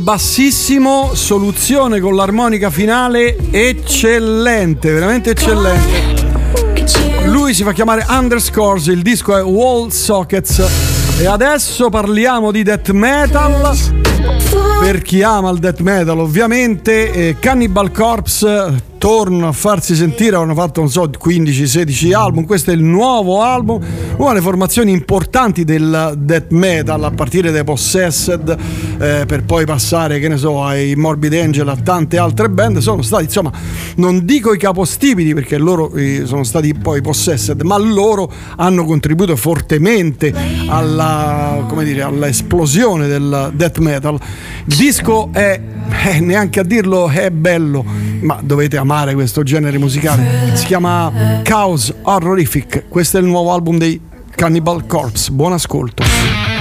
bassissimo, soluzione con l'armonica finale eccellente, veramente eccellente. Lui si fa chiamare Underscores, il disco è Wall Sockets e adesso parliamo di death metal. Per chi ama il death metal, ovviamente, eh, Cannibal Corpse tornano a farsi sentire, hanno fatto non so 15-16 album, questo è il nuovo album, una delle formazioni importanti del death metal a partire dai Possessed eh, per poi passare che ne so ai Morbid Angel, a tante altre band, sono stati insomma non dico i capostipiti perché loro eh, sono stati poi Possessed, ma loro hanno contribuito fortemente alla, dire, all'esplosione del death metal. Il disco è, eh, neanche a dirlo, è bello, ma dovete amare questo genere musicale. Si chiama Chaos Horrific, questo è il nuovo album dei Cannibal Corpse. Buon ascolto.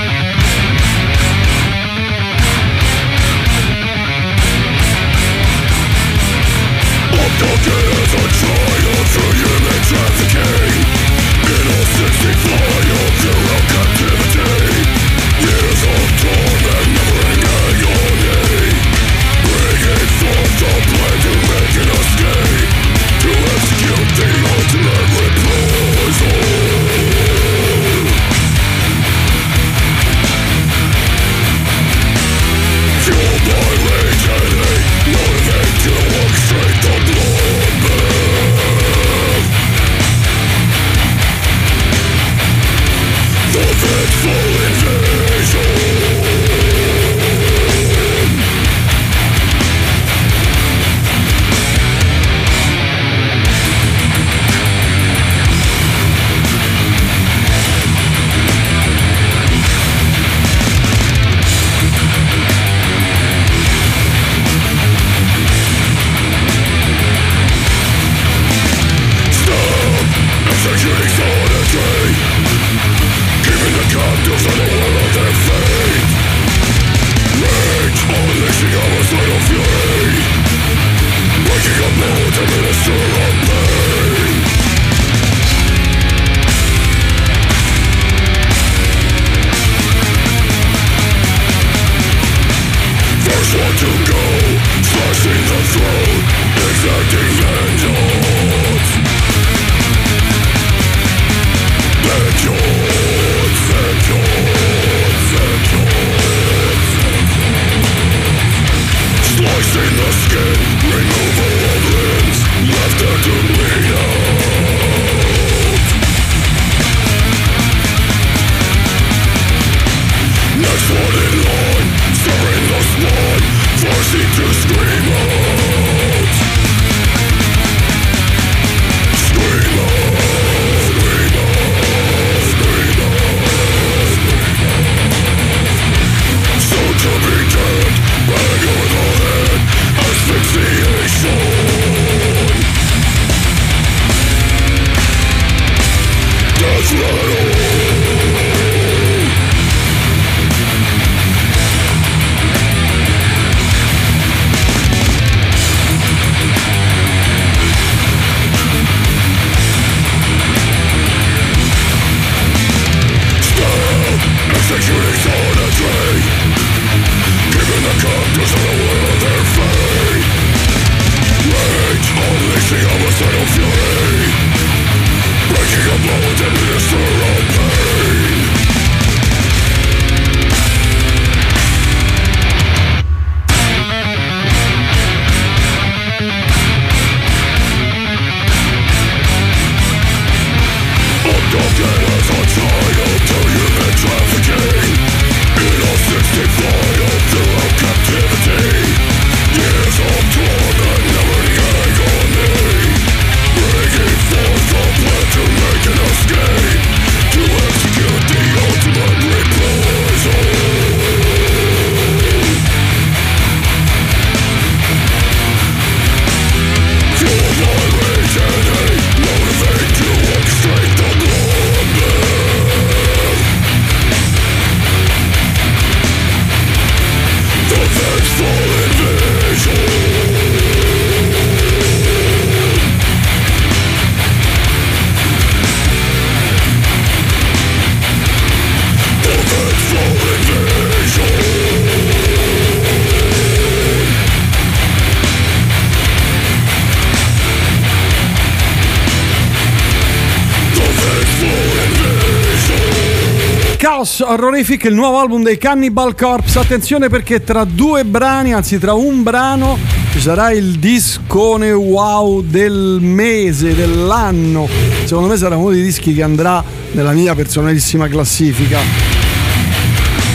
Horrorific, il nuovo album dei Cannibal Corpse. Attenzione perché tra due brani, anzi tra un brano, ci sarà il discone wow del mese, dell'anno. Secondo me sarà uno dei dischi che andrà nella mia personalissima classifica.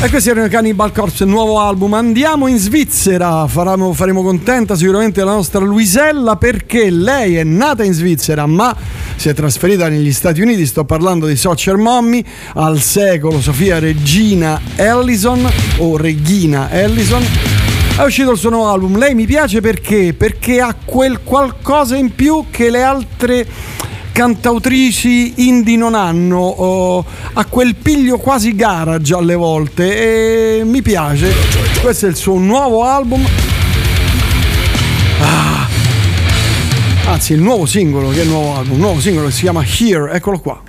E questi erano i Cannibal Corpse, il nuovo album. Andiamo in Svizzera, faremo, faremo contenta sicuramente la nostra Luisella perché lei è nata in Svizzera ma si è trasferita negli Stati Uniti. Sto parlando di Soccer Mommy, al secolo Sofia Regina Ellison o Regina Ellison. È uscito il suo nuovo album. Lei mi piace perché? Perché ha quel qualcosa in più che le altre cantautrici indie non hanno, oh, ha quel piglio quasi garage alle volte e mi piace. Questo è il suo nuovo album. Ah. Anzi, il nuovo singolo, che è il nuovo album, un nuovo singolo che si chiama Here, eccolo qua.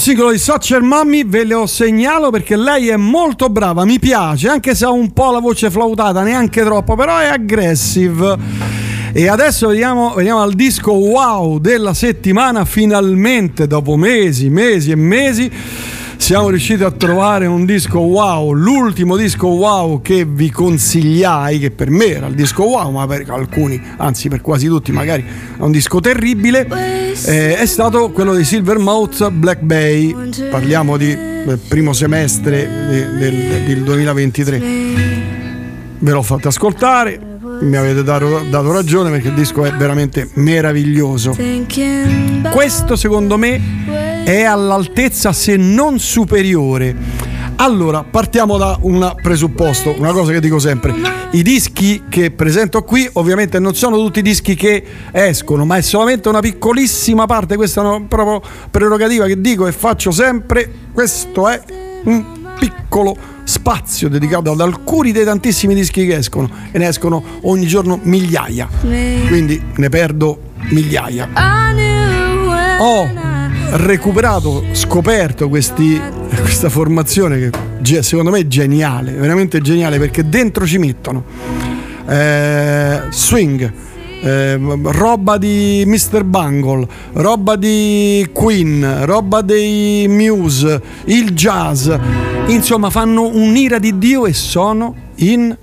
Singolo di Soccer Mommy, ve lo segnalo perché lei è molto brava, mi piace, anche se ha un po' la voce flautata, neanche troppo, però è aggressive. E adesso veniamo, veniamo al disco wow della settimana, finalmente dopo mesi, mesi e mesi siamo riusciti a trovare un disco wow, l'ultimo disco wow che vi consigliai, che per me era il disco wow, ma per alcuni, anzi per quasi tutti magari è un disco terribile, eh, è stato quello di Silvermouth Black Bay, parliamo di eh, primo semestre de- del, del 2023. Ve l'ho fatto ascoltare, mi avete dato, dato ragione perché il disco è veramente meraviglioso. Questo secondo me è all'altezza se non superiore. Allora, partiamo da un presupposto, una cosa che dico sempre. I dischi che presento qui ovviamente non sono tutti dischi che escono, ma è solamente una piccolissima parte, questa è una proprio prerogativa che dico e faccio sempre. Questo è un piccolo spazio dedicato ad alcuni dei tantissimi dischi che escono e ne escono ogni giorno migliaia. Quindi ne perdo migliaia. Ho recuperato, scoperto questi, questa formazione che secondo me è geniale, veramente geniale perché dentro ci mettono eh, swing, eh, roba di Mr. Bungle, roba di Queen, roba dei Muse, il jazz, insomma fanno un'ira di Dio e sono in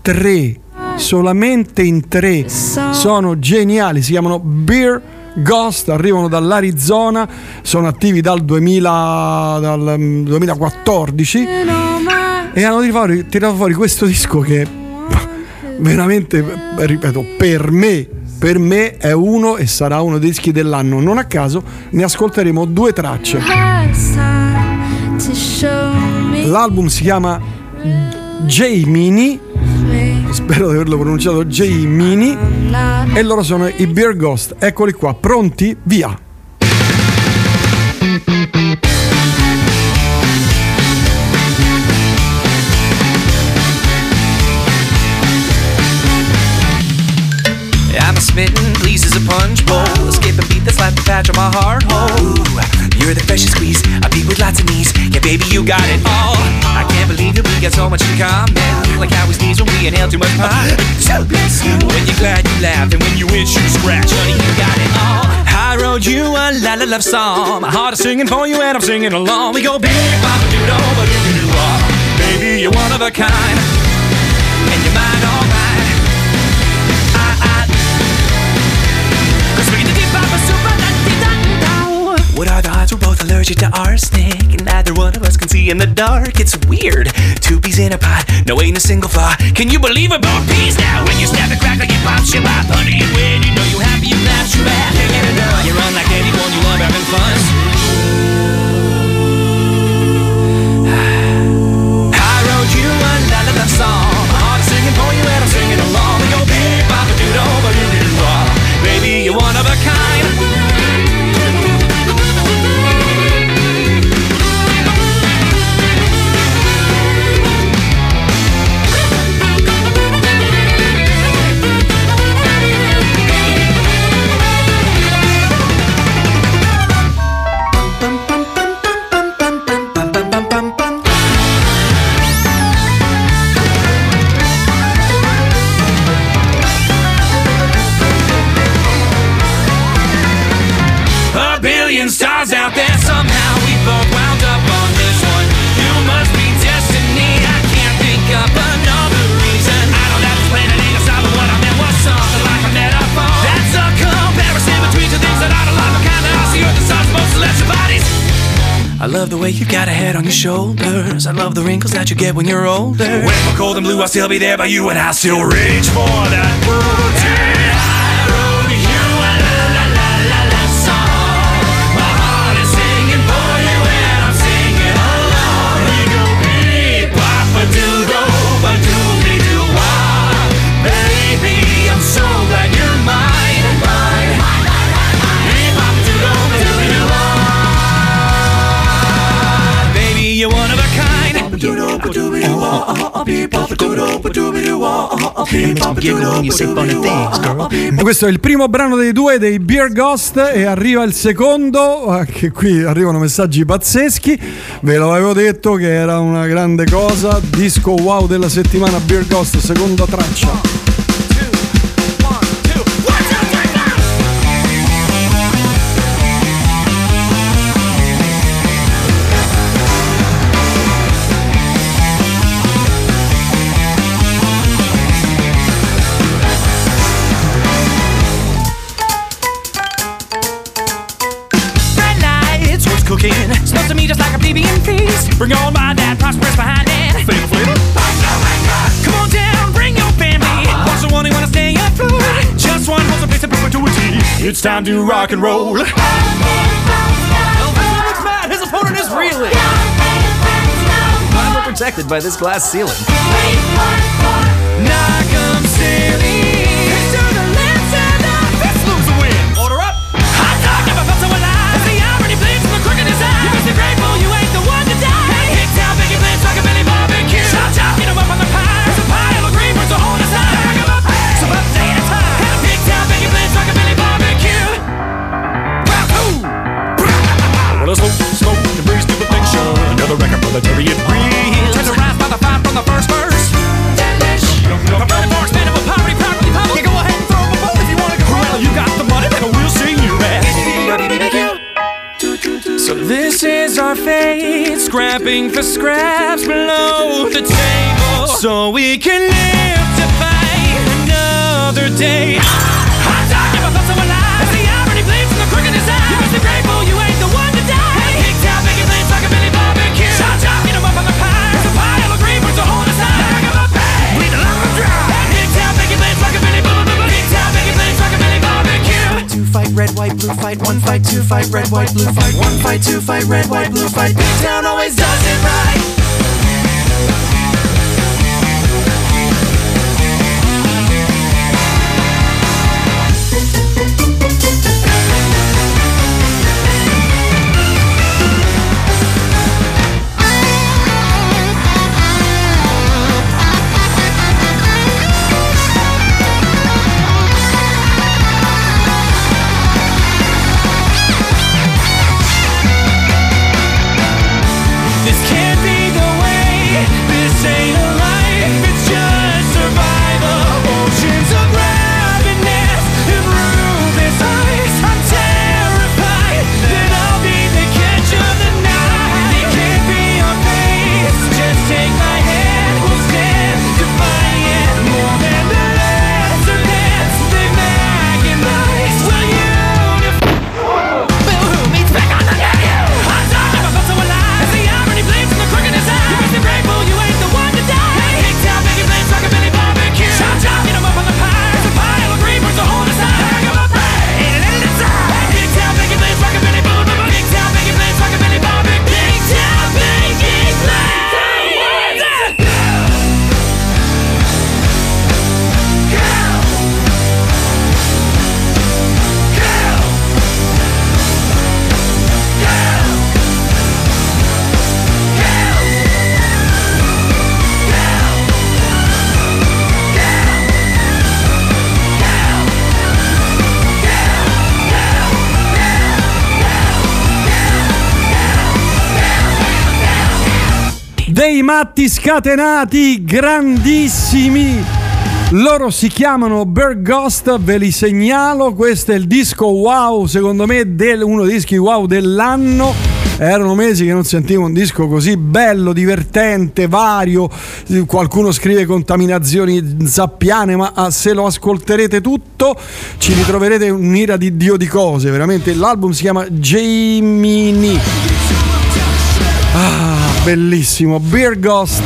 tre, solamente in tre, sono geniali, si chiamano Beer Ghost arrivano dall'Arizona, sono attivi dal, 2000, dal mm, 2014 e hanno tirato fuori, tirato fuori questo disco che veramente, ripeto, per me, per me è uno e sarà uno dei dischi dell'anno. Non a caso ne ascolteremo due tracce. L'album si chiama J Mini spero di averlo pronunciato J Mini. E loro sono i Beer Ghost. Eccoli qua pronti? Via. I'm pleased as a punch bowl. Beat the slap the patch on my heart hole. You're the freshest squeeze, a beat with lots of knees. Yeah, baby, you got it all. I can't believe that we got so much in common. Like how we sneeze when we inhale too much pop. When you're glad you laugh and when you itch you scratch, honey, you got it all. I wrote you a la la love song. My heart is singing for you and I'm singing along. We go big, bop, do do, ba do do do, Baby, you're one of a kind, and you're mine allergic to arsenic? And neither one of us can see in the dark. It's weird. Two peas in a pot, no ain't a single flaw. Can you believe it? Both peas now. When you snap and crack like it pops, you bop. Honey, and when you know you happy, you laugh, you back. Can't get enough. You run like anyone, you love having fun. I love the way you've got a head on your shoulders. I love the wrinkles that you get when you're older. When we're cold and blue, I'll still be there by you, and I'll still reach for that booty. Questo è il primo brano dei due dei Beer Ghost e arriva il secondo, anche qui arrivano messaggi pazzeschi, ve lo avevo detto che era una grande cosa, disco wow della settimana Beer Ghost, seconda traccia. My dad, prosperous behind it. Flavor, flavor. Come on down, bring your family. Watch the one who wanna stay up afloat. Just one holds a place of perpetuity. It's time to rock and roll. This one looks mad. His opponent is reeling. Mine were protected by this glass ceiling. Knock 'em silly. Scrapping for scraps below the table, so we can live to fight another day. Fight, blue fight. One fight, two fight, red, white, blue fight. One fight, two fight, red, white, blue fight. Big town always does it right. Scatenati, grandissimi. Loro si chiamano Bird Ghost, ve li segnalo. Questo è il disco wow, secondo me, del, uno dei dischi wow dell'anno. Erano mesi che non sentivo un disco così bello, divertente, vario. Qualcuno scrive contaminazioni zappiane, ma ah, se lo ascolterete tutto ci ritroverete un'ira di Dio di cose. Veramente l'album si chiama Jamie. Bellissimo, Beer Ghost.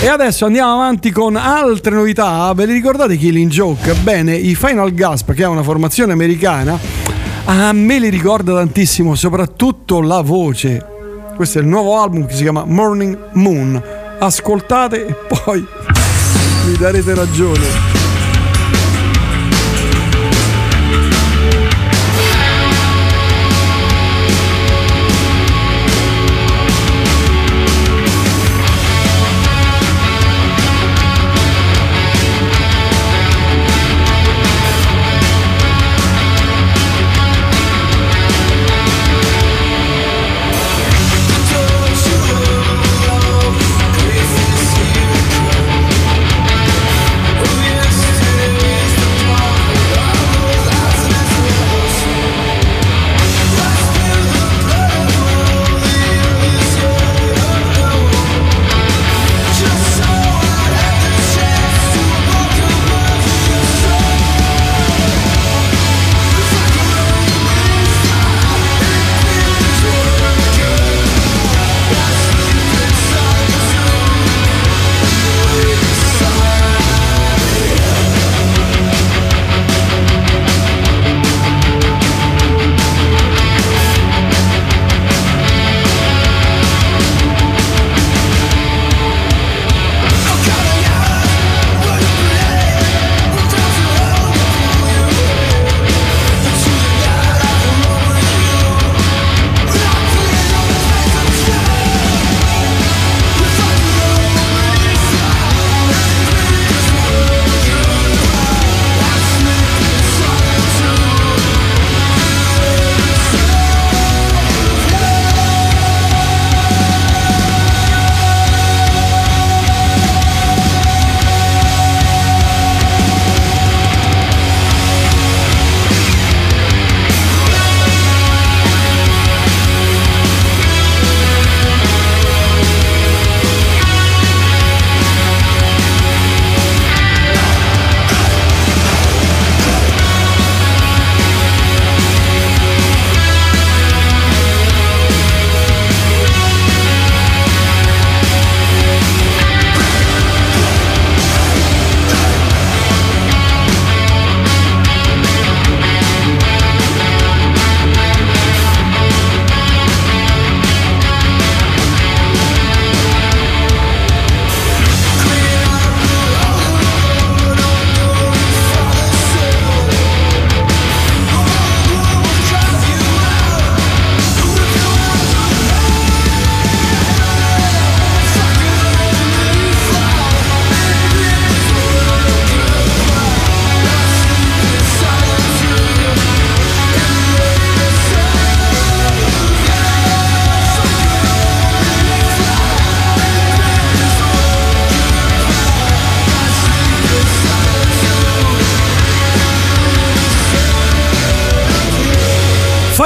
E adesso andiamo avanti con altre novità. Ve li ricordate Killing Joke? Bene, i Final Gasp, che è una formazione americana, a me li ricorda tantissimo, soprattutto la voce. Questo è il nuovo album che si chiama Morning Moon. Ascoltate e poi mi darete ragione.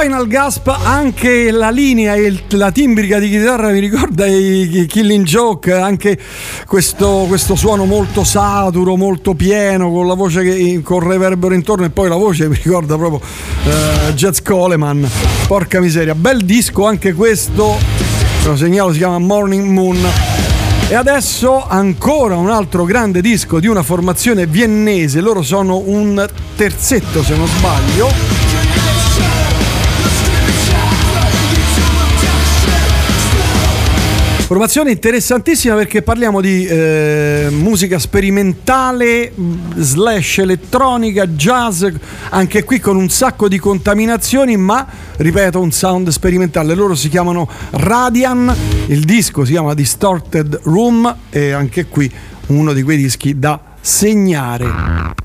Final Gasp anche la linea e la timbrica di chitarra mi ricorda i, Killing Joke, anche questo, questo suono molto saturo, molto pieno, con la voce che con reverbero intorno e poi la voce mi ricorda proprio eh, Jazz Coleman. Porca miseria, bel disco anche questo, lo segnalo, si chiama Morning Moon. E adesso ancora un altro grande disco di una formazione viennese, loro sono un terzetto se non sbaglio. Formazione interessantissima perché parliamo di eh, musica sperimentale slash elettronica, jazz, anche qui con un sacco di contaminazioni, ma ripeto, un sound sperimentale. Loro si chiamano Radian, il disco si chiama Distorted Room e anche qui uno di quei dischi da segnare.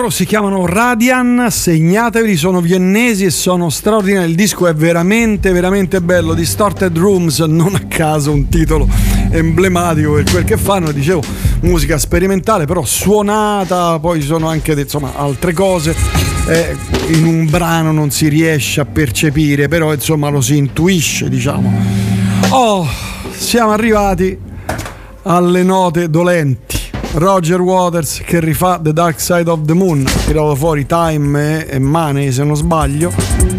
Loro si chiamano Radian, segnatevi, sono viennesi e sono straordinari. Il disco è veramente, veramente bello. Distorted Rooms, non a caso un titolo emblematico per quel che fanno. Dicevo, musica sperimentale, però suonata, poi ci sono anche insomma, altre cose. Eh, in un brano non si riesce a percepire, però insomma lo si intuisce, diciamo. Oh, siamo arrivati alle note dolenti. Roger Waters che rifà The Dark Side of the Moon, tirato fuori Time e, Money se non sbaglio,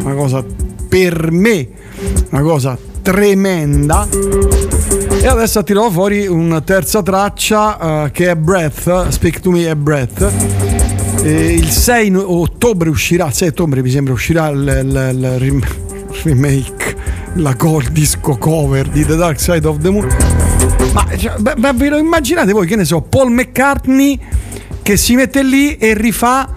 una cosa per me, una cosa tremenda. E adesso ha tirato fuori una terza traccia eh, che è Breath, Speak to Me è Breath. E il 6 no- ottobre uscirà, 6 ottobre mi sembra uscirà il, remake, la col disco cover di The Dark Side of the Moon. Ma cioè, beh, beh, ve lo immaginate voi, che ne so, Paul McCartney che si mette lì e rifà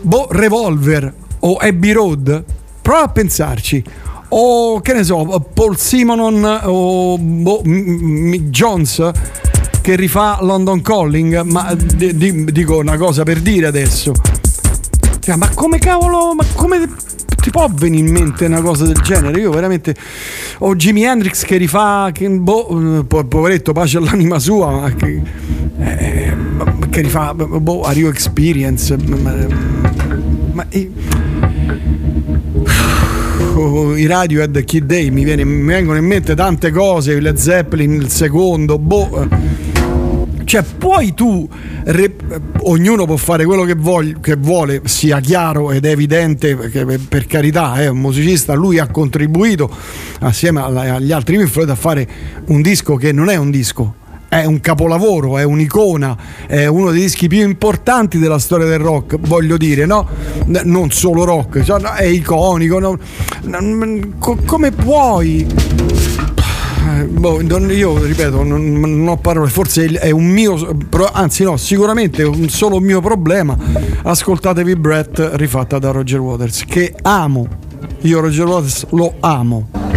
boh, Revolver o Abbey Road? Prova a pensarci. O che ne so, Paul Simonon o boh, Mick Jones che rifà London Calling, ma di- di- dico una cosa per dire adesso. Cioè, ma come cavolo, ma come ti può venire in mente una cosa del genere? Io veramente. O Jimi Hendrix che rifà. Che, boh, po- poveretto, pace all'anima sua, ma che. eh, che rifà. Boh, a Rio Experience. Ma, ma oh, i Radiohead Kid Day mi, viene- mi vengono in mente tante cose. Le Zeppelin, il secondo, boh. Cioè, poi tu, re- ognuno può fare quello che, vogl- che vuole, sia chiaro ed evidente, perché per, carità è un musicista, lui ha contribuito assieme agli altri Pink Floyd a fare un disco che non è un disco. È un capolavoro, è un'icona, è uno dei dischi più importanti della storia del rock, voglio dire, no? Non solo rock, cioè, è iconico. no? Come puoi eh, boh, io ripeto, non, non ho parole, forse è un mio, anzi no, sicuramente è un solo mio problema. Ascoltatevi Brett rifatta da Roger Waters, che amo. Io Roger Waters lo amo.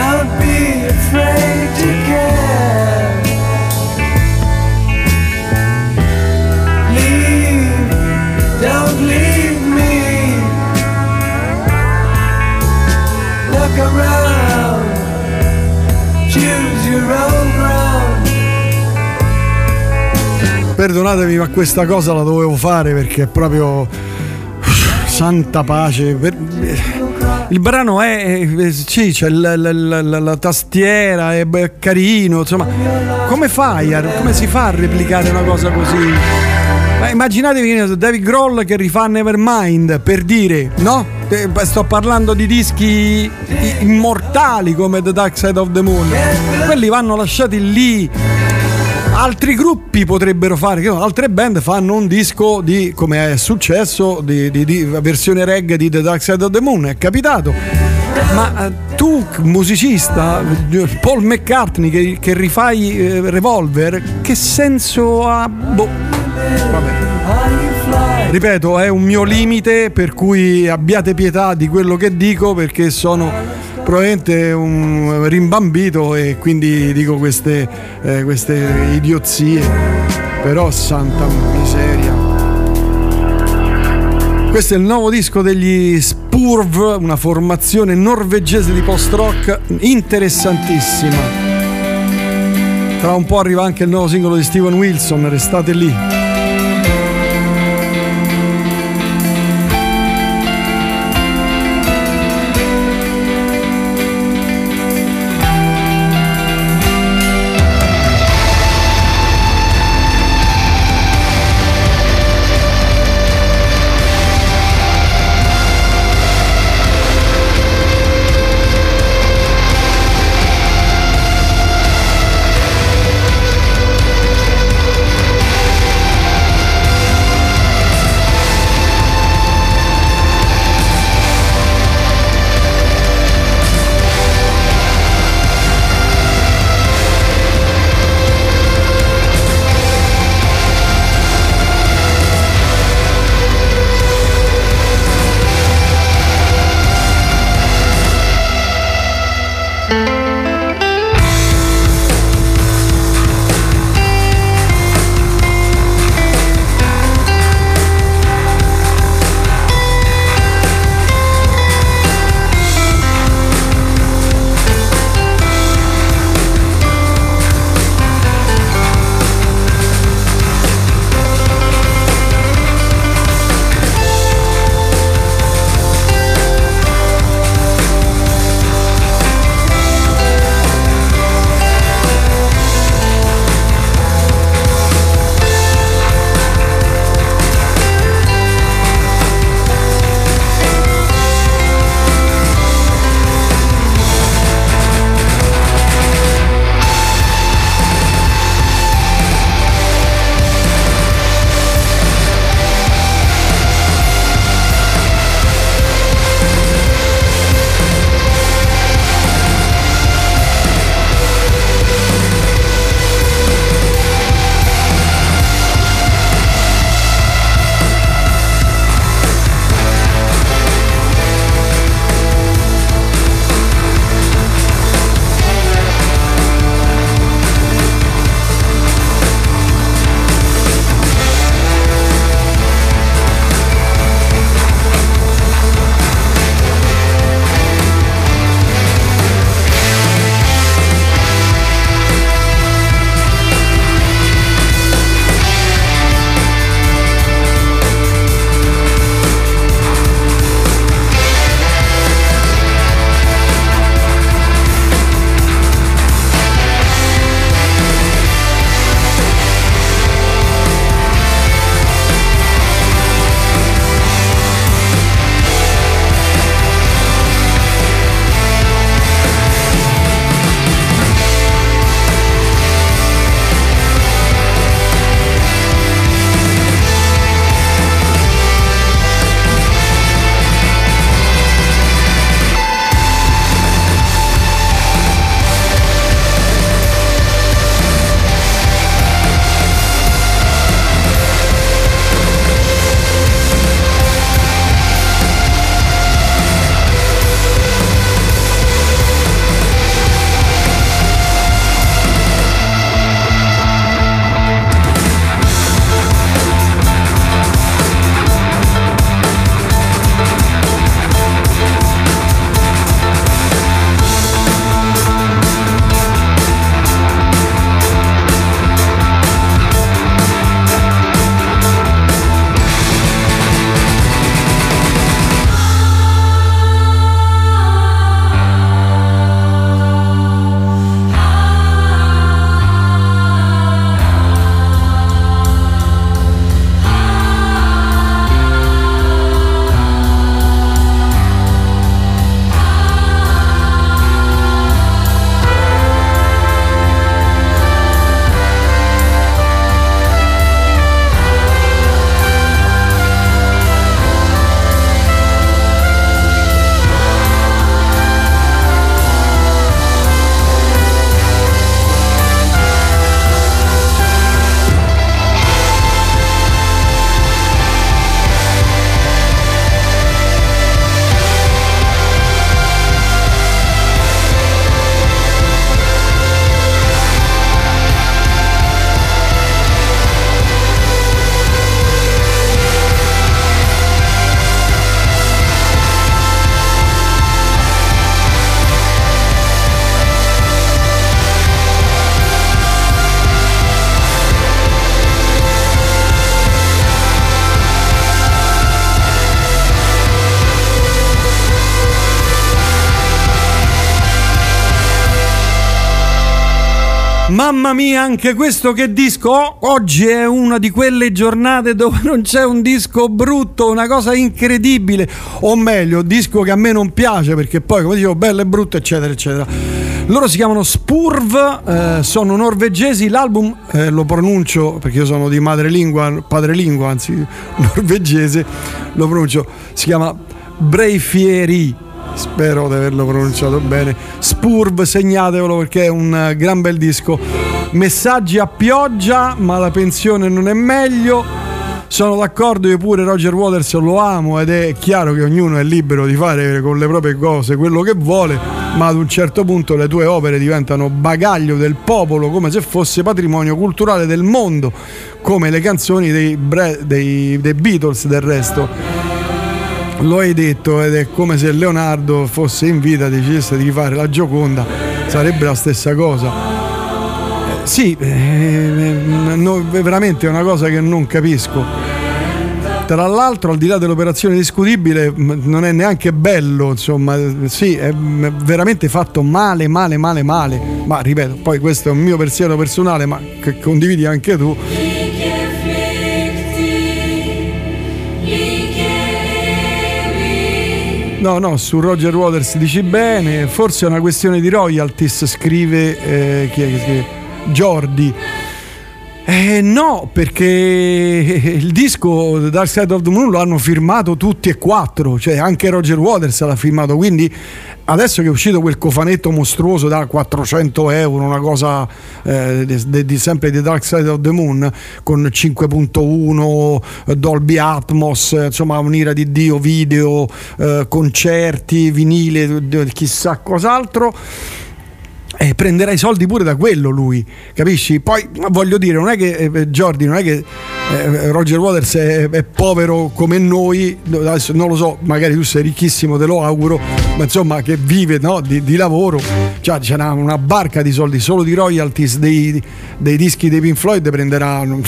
Don't be afraid to care. Leave, don't leave me. Look around, choose your own ground. Perdonatemi, ma questa cosa la dovevo fare perché è proprio. Santa pace. Per- Il brano è. Sì, c'è la, la- la- la- tastiera, è carino. Insomma, come fai? a- Come si fa a replicare una cosa così? Ma immaginatevi David Grohl che rifà Nevermind per dire, no? Sto parlando di dischi immortali come The Dark Side of the Moon. Quelli vanno lasciati lì altri gruppi potrebbero fare, altre band fanno un disco di, come è successo, di, di- di versione reggae di The Dark Side of the Moon, è capitato. Ma eh, tu, musicista, Paul McCartney che, che rifai eh, Revolver, che senso ha? Boh. Vabbè. Ripeto, è un mio limite, per cui abbiate pietà di quello che dico perché sono probabilmente un rimbambito e quindi dico queste, eh, queste idiozie. Però santa miseria. Questo è il nuovo disco degli Spurv, una formazione norvegese di post-rock interessantissima. Tra un po' arriva anche il nuovo singolo di Steven Wilson, restate lì. Mamma mia, anche questo che disco! Oh, oggi è una di quelle giornate dove non c'è un disco brutto, una cosa incredibile. O meglio, disco che a me non piace perché poi, come dicevo, bello e brutto, eccetera, eccetera. Loro si chiamano Spurv, eh, sono norvegesi. L'album eh, lo pronuncio perché io sono di madrelingua, padrelingua, anzi norvegese, lo pronuncio. Si chiama Breifieri. Spero di averlo pronunciato bene. Spurv, segnatevelo perché è un eh, gran bel disco. Messaggi a pioggia, ma la pensione non è meglio. Sono d'accordo, io pure Roger Waters lo amo ed è chiaro che ognuno è libero di fare con le proprie cose quello che vuole, ma ad un certo punto le tue opere diventano bagaglio del popolo come se fosse patrimonio culturale del mondo, come le canzoni dei, Bre- dei- dei Beatles del resto. Lo hai detto ed è come se Leonardo fosse in vita e decidesse di fare la Gioconda, sarebbe la stessa cosa. Sì, eh, no, veramente è una cosa che non capisco. Tra l'altro, al di là dell'operazione discutibile, non è neanche bello, insomma, sì, è veramente fatto male, male, male, male. Ma ripeto, poi questo è un mio pensiero personale, ma che condividi anche tu. No, no, su Roger Waters dici bene, forse è una questione di royalties, scrive eh, chi è che scrive? Jordi. Eh, no, perché il disco The Dark Side of the Moon lo hanno firmato tutti e quattro, cioè anche Roger Waters l'ha firmato, quindi adesso che è uscito quel cofanetto mostruoso da 400 euro, una cosa eh, di, di- sempre di Dark Side of the Moon, con 5.1, Dolby Atmos, eh, insomma un'ira di Dio, video, eh, concerti, vinile, d- chissà cos'altro eh, prenderà i soldi pure da quello lui, capisci? Poi voglio dire, non è che eh, Jordi, non è che eh, Roger Waters è, è povero come noi, adesso non lo so, magari tu sei ricchissimo, te lo auguro, ma insomma che vive no, di, di lavoro, cioè, c'è una, una barca di soldi, solo di royalties dei, dei dischi dei Pink Floyd prenderà, non,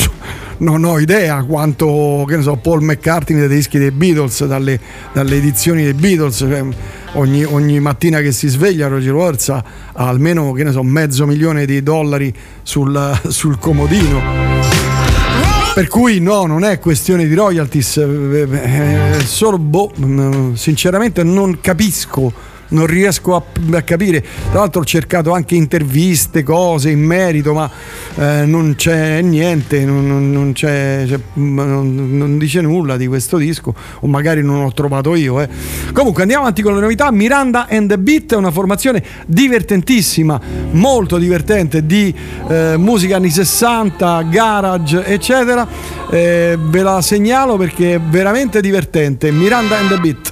non ho idea quanto, so, Paul McCartney dei dischi dei Beatles, dalle, dalle edizioni dei Beatles, cioè, ogni, ogni mattina che si sveglia Roger Waters ha, almeno so, mezzo milione di dollari sul, sul comodino. Per cui no, non è questione di royalties, eh, eh, è solo boh, mm, sinceramente non capisco. Non riesco a, a capire. Tra l'altro ho cercato anche interviste, cose in merito, ma eh, non c'è niente, non, non- c'è, c'è- non- non dice nulla di questo disco, o magari non ho trovato io. eh. Comunque andiamo avanti con le novità. Miranda and the Beat è una formazione divertentissima, molto divertente di eh, musica anni 60, garage, eccetera. Eh, ve la segnalo perché è veramente divertente. Miranda and the Beat.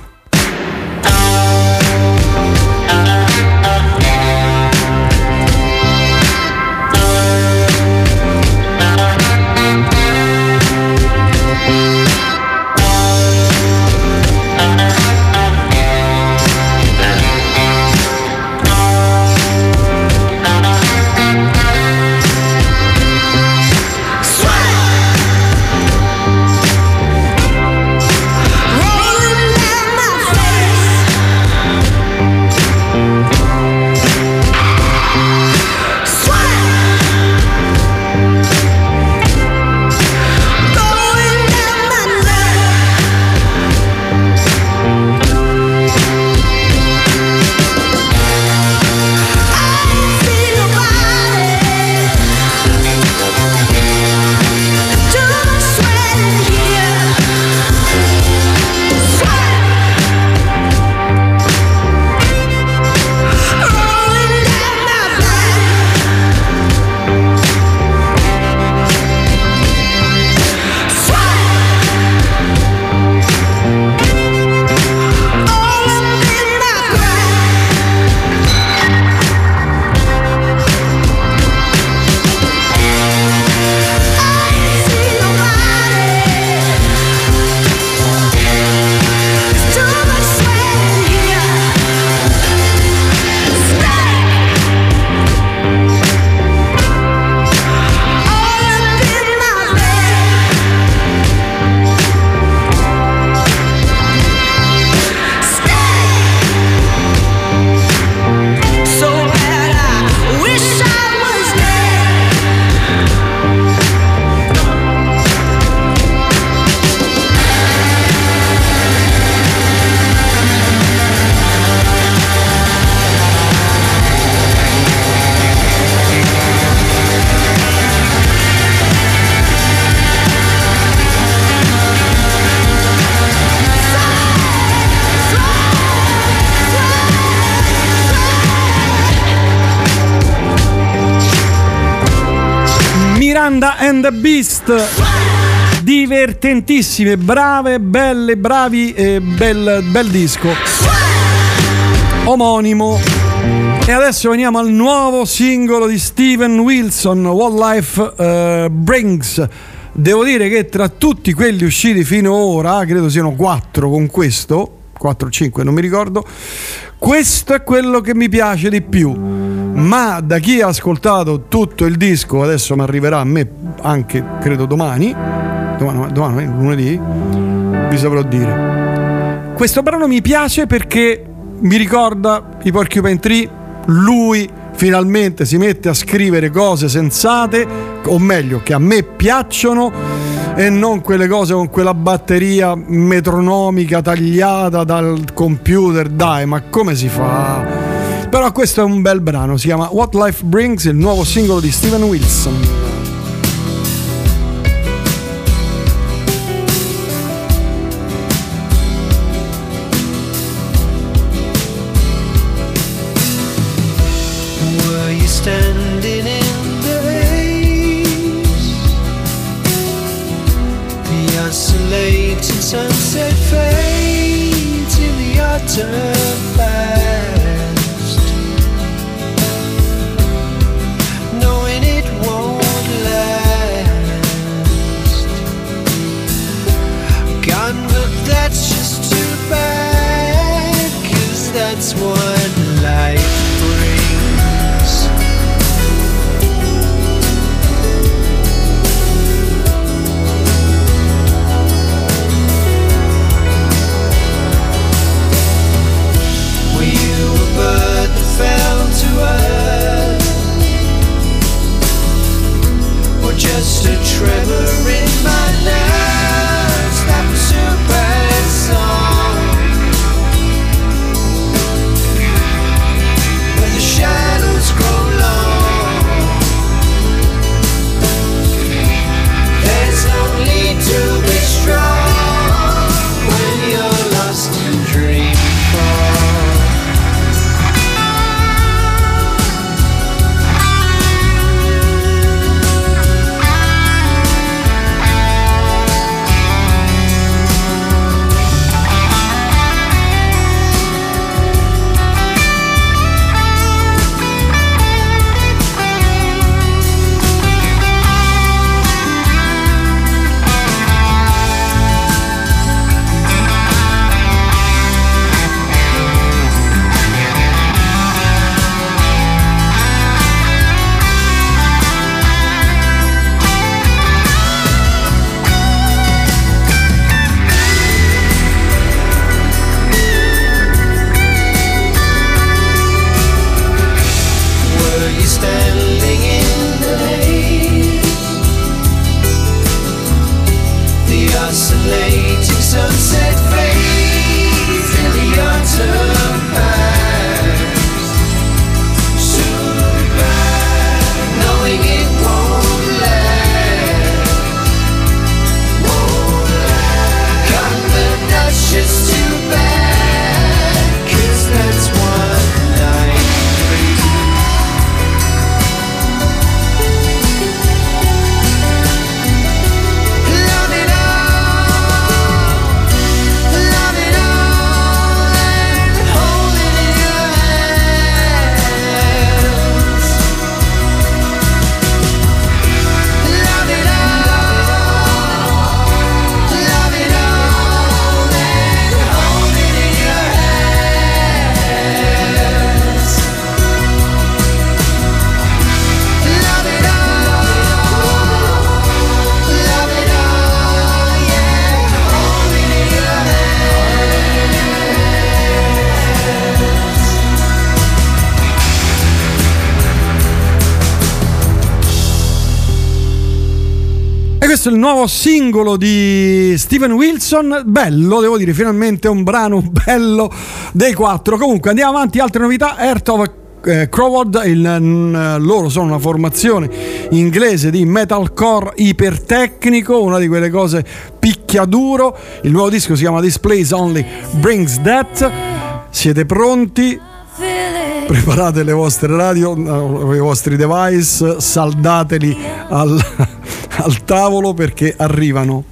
Divertentissime, brave, belle, bravi, eh, bel, bel disco. Omonimo. E adesso veniamo al nuovo singolo di Steven Wilson, What Life eh, Brings. Devo dire che tra tutti quelli usciti finora, credo siano quattro con questo, 4 o 5, non mi ricordo, questo è quello che mi piace di più. Ma da chi ha ascoltato tutto il disco, adesso mi arriverà a me anche, credo domani, domani, domani lunedì, vi saprò dire. Questo brano mi piace perché mi ricorda i Porcupine Tree, lui finalmente si mette a scrivere cose sensate, o meglio, che a me piacciono e non quelle cose con quella batteria metronomica tagliata dal computer. Dai, ma come si fa? Però questo è un bel brano, si chiama What Life Brings, il nuovo singolo di Steven Wilson. Questo è il nuovo singolo di Steven Wilson, bello, devo dire, finalmente un brano bello dei quattro. Comunque andiamo avanti, altre novità, Earth of eh, Crowd, il, mm, loro sono una formazione inglese di metalcore ipertecnico, una di quelle cose picchiaduro. Il nuovo disco si chiama Displays Only Brings That. Siete pronti? Preparate le vostre radio, i vostri device, saldateli al, al tavolo perché arrivano.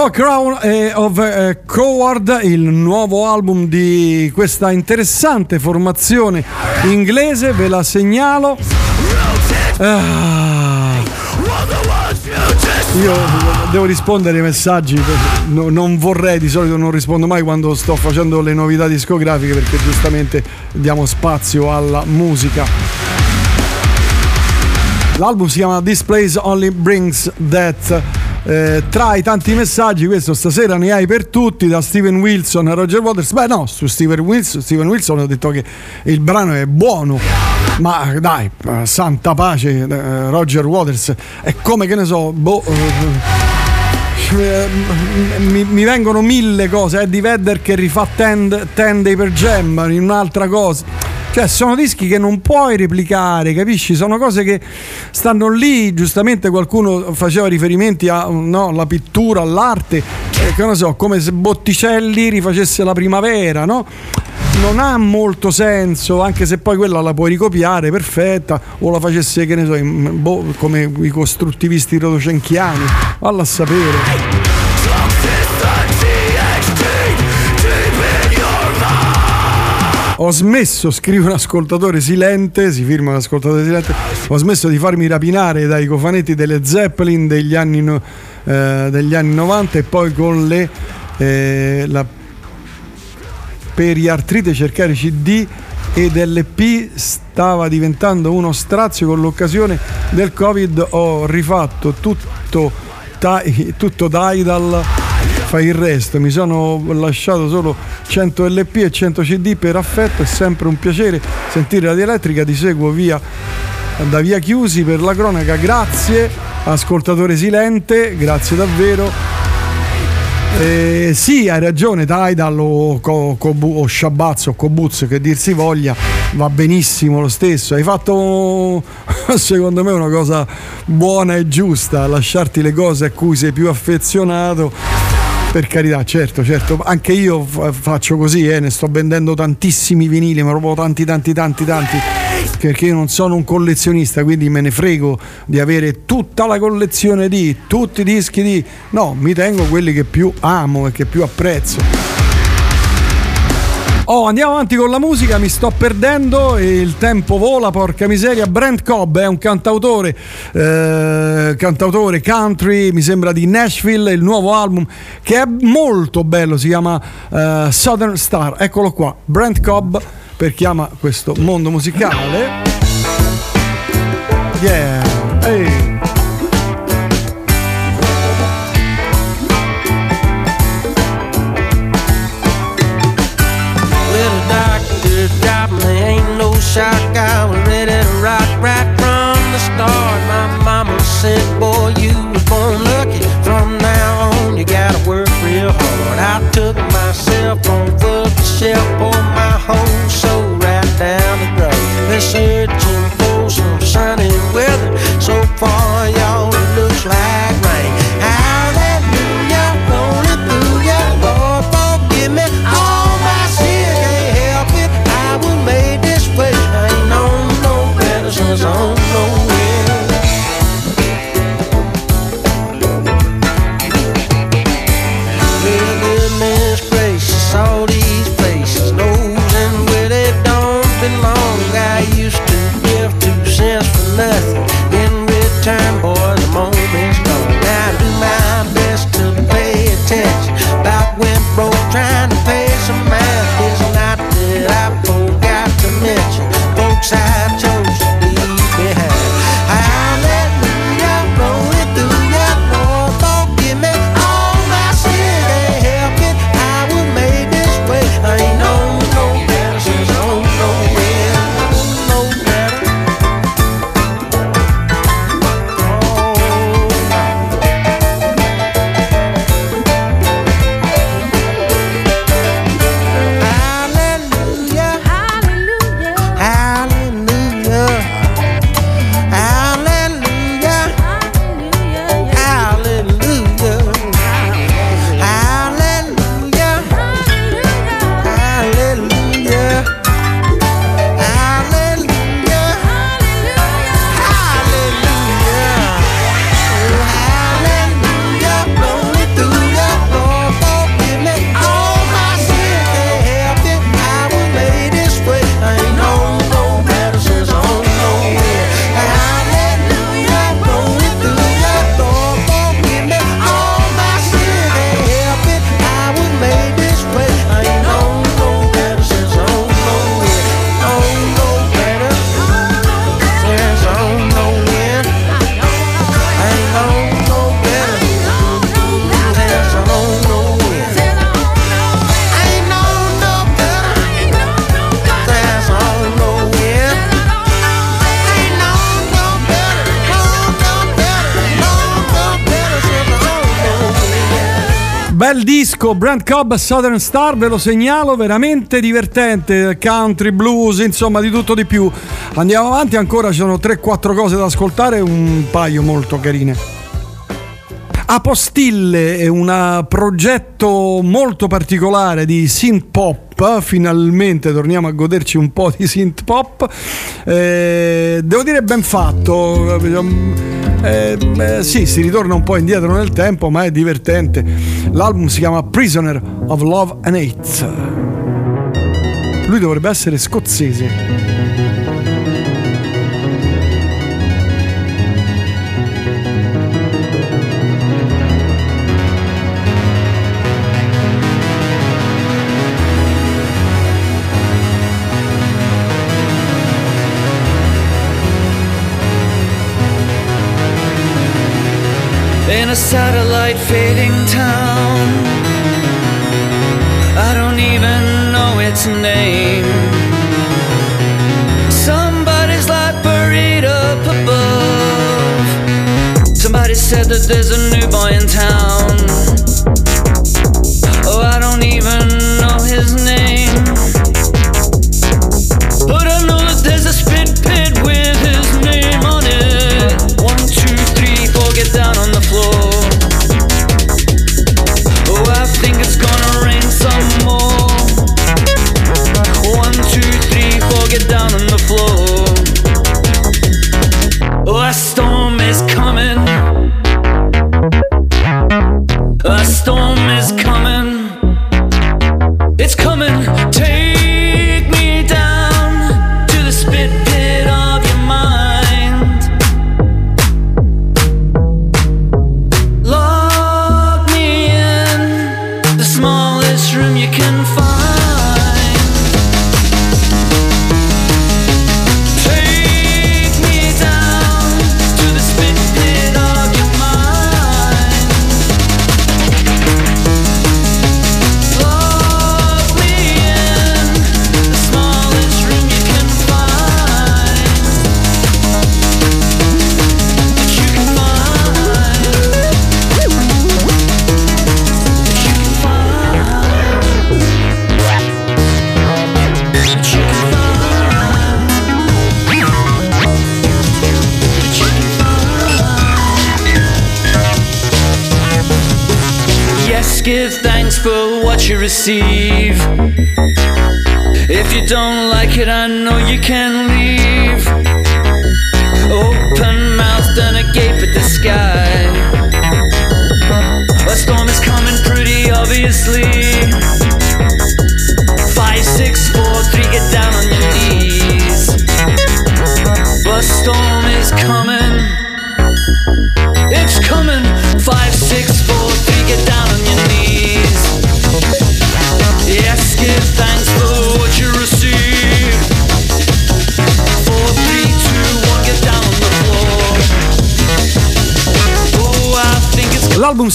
Of Crown eh, of eh, Coward, il nuovo album di questa interessante formazione inglese, ve la segnalo. Ah. Io devo rispondere ai messaggi, no- non vorrei, di solito non rispondo mai quando sto facendo le novità discografiche perché giustamente diamo spazio alla musica. L'album si chiama This Place Only Brings Death. Eh, tra i tanti messaggi, questo stasera ne hai per tutti, da Steven Wilson a Roger Waters. Beh, no, su Steven Wilson, Steven Wilson ho detto che il brano è buono, ma dai, eh, santa pace, eh, Roger Waters è come che ne so, boh. eh, eh, mi, mi vengono mille cose, Eddie Vedder che rifà Ten, Ten Day per Jam in un'altra cosa. Cioè, sono dischi che non puoi replicare, capisci? Sono cose che stanno lì. Giustamente qualcuno faceva riferimenti alla pittura, all'arte, eh, che non so, come se Botticelli rifacesse la primavera, no? Non ha molto senso, anche se poi quella la puoi ricopiare, perfetta, o la facesse, che ne so, in- boh, come i costruttivisti rodocenchiani. Valla a sapere. Ho smesso, scrive un ascoltatore silente, si firma un ascoltatore silente, ho smesso di farmi rapinare dai cofanetti delle Zeppelin degli anni, eh, degli anni 90 e poi con le... eh, la periartrite cercare CD ed LP stava diventando uno strazio con l'occasione del Covid. Ho rifatto tutto, tutto Tidal fai il resto mi sono lasciato solo 100 LP e 100 CD per affetto è sempre un piacere sentire la dielettrica ti seguo via da via chiusi per la cronaca grazie ascoltatore silente grazie davvero eh, sì, hai ragione, Tidal o, Co- Kobu- o Shabazz o Kobuz, che dir si voglia, va benissimo lo stesso. Hai fatto, secondo me, una cosa buona e giusta, lasciarti le cose a cui sei più affezionato. Per carità, certo, certo, anche io fa- faccio così, eh, ne sto vendendo tantissimi vinili, ma proprio tanti, tanti, tanti, tanti. Perché io non sono un collezionista, quindi me ne frego di avere tutta la collezione di tutti i dischi di. No, mi tengo quelli che più amo e che più apprezzo. Oh, andiamo avanti con la musica, mi sto perdendo il tempo vola, porca miseria. Brent Cobb è un cantautore, eh, cantautore country, mi sembra di Nashville, il nuovo album che è molto bello, si chiama eh, Southern Star. Eccolo qua, Brent Cobb per chi ama questo mondo musicale. Yeah, shock. I was ready to rock right from the start. My mama said, Boy, you was born lucky. From now on, you gotta work real hard. I took myself of the shelf, pulled my whole soul right down the drain. Been searching for some sunny weather. So far, y'all, it looks like Disco, Brand Cobb Southern Star, ve lo segnalo, veramente divertente, country, blues, insomma di tutto di più. Andiamo avanti, ancora ci sono 3-4 cose da ascoltare, un paio molto carine. Apostille è un progetto molto particolare di synth pop. Finalmente torniamo a goderci un po' di synth pop. Eh, devo dire ben fatto. Eh, eh, sì, si ritorna un po' indietro nel tempo, ma è divertente. L'album si chiama Prisoner of Love and Hate. Lui dovrebbe essere scozzese. Satellite fading town. I don't even know its name. Somebody's like buried up above. Somebody said that there's a new boy in town.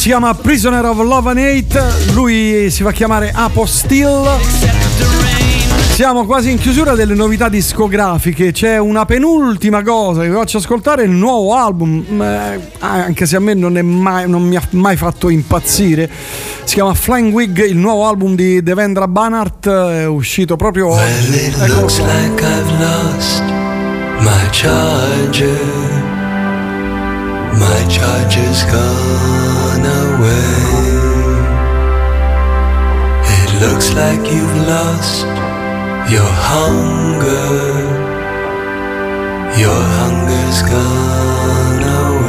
Si chiama Prisoner of Love and Hate, lui si fa chiamare Apostil. Siamo quasi in chiusura delle novità discografiche, c'è una penultima cosa che vi faccio ascoltare, il nuovo album, mm, eh, anche se a me non, è mai- non mi ha mai fatto impazzire, si chiama Flying Wig, il nuovo album di Devendra Banhart, è uscito proprio. Well, My charger's gone away. It looks like you've lost your hunger. Your hunger's gone away.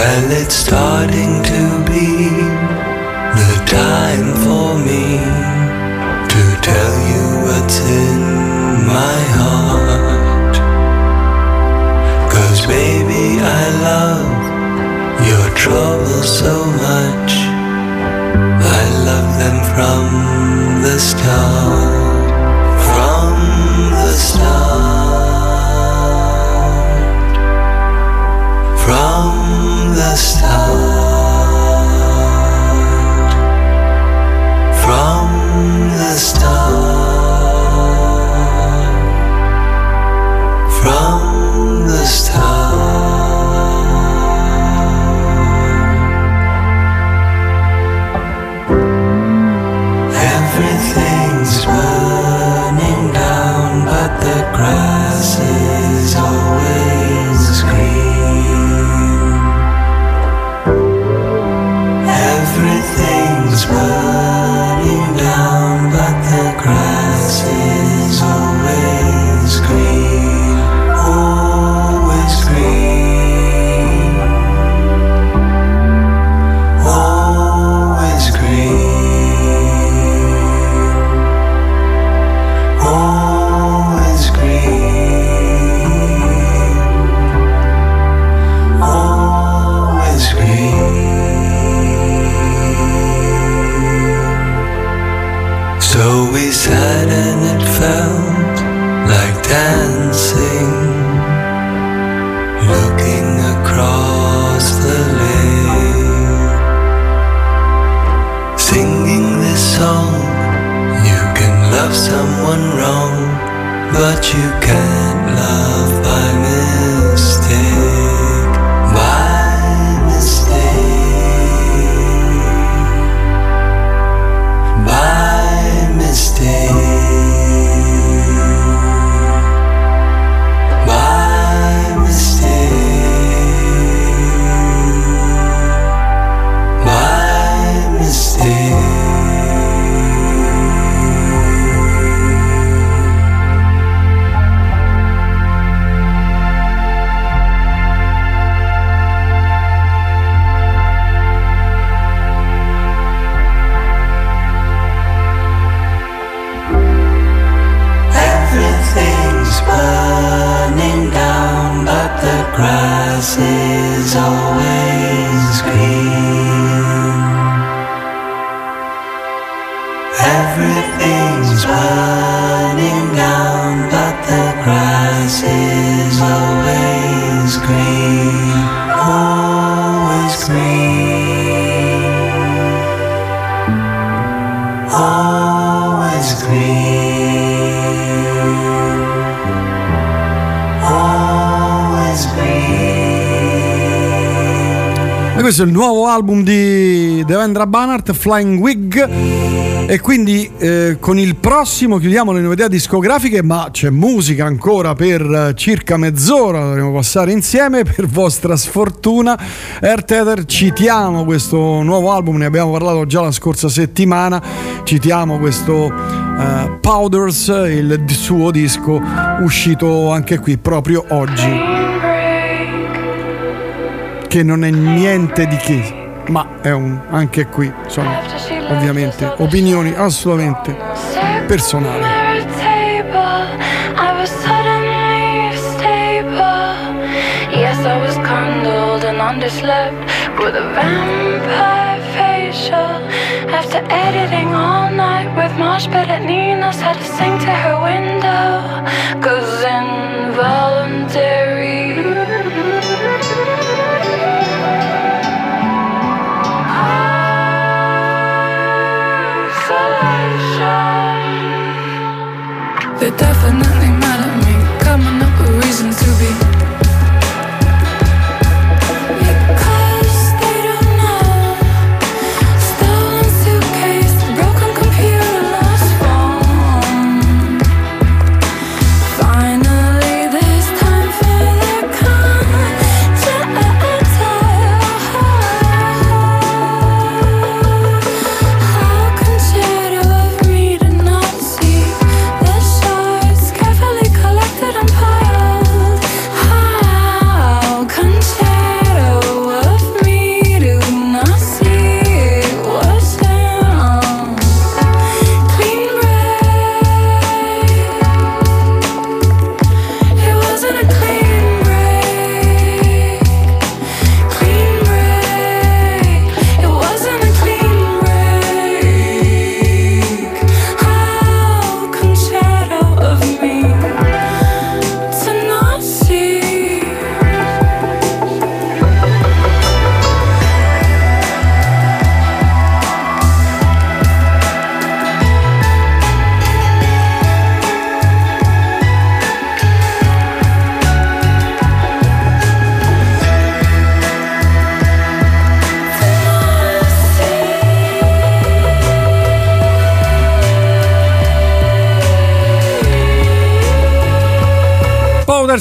Well, it's starting to be the time for me to tell you what's in my heart. Cause baby, I love your troubles so much. I love them from the start. Start. From the start. Il nuovo album di Devendra Banhart, Flying Wig. E quindi eh, con il prossimo chiudiamo le novità discografiche, ma c'è musica ancora per eh, circa mezz'ora, dovremo passare insieme per vostra sfortuna. Air Tether, citiamo questo nuovo album, ne abbiamo parlato già la scorsa settimana, citiamo questo eh, Powders, il suo disco uscito anche qui proprio oggi che non è niente di che, ma è un, anche qui sono ovviamente opinioni assolutamente personali. I was condoled and underslept with a vampire facial. After editing all night with Mosh Pit at Nina's, had to sing to her window. Cause involuntary. Definitely mad at me, coming up with reasons to be.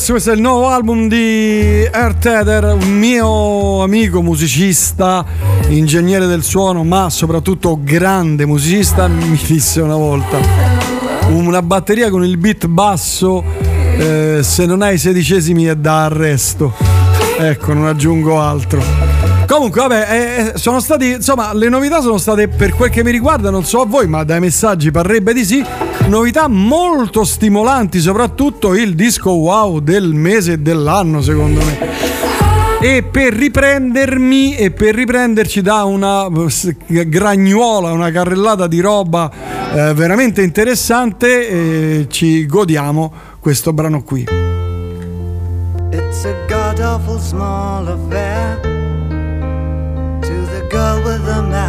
Powders, questo è il nuovo album di Air Tether, un mio amico musicista, ingegnere del suono, ma soprattutto grande musicista, mi disse una volta una batteria con il beat basso, eh, se non hai sedicesimi è da arresto. Ecco, non aggiungo altro. Comunque, vabbè, eh, sono stati, insomma, le novità sono state, per quel che mi riguarda, non so a voi, ma dai messaggi parrebbe di sì, novità molto stimolanti, soprattutto il disco wow del mese e dell'anno, secondo me. E per riprendermi e per riprenderci da una gragnuola, una carrellata di roba eh, veramente interessante, eh, ci godiamo questo brano qui. It's a god awful small affair to the girl with the. But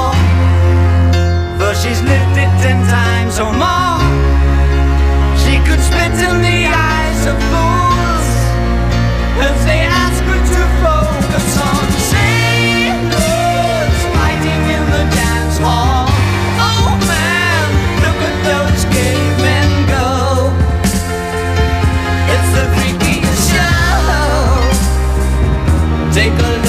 for she's lived it ten times or more. She could spit in the eyes of fools if they ask her to focus on sailors fighting in the dance hall. Oh man, look at those cavemen go. It's the freakiest show. Take a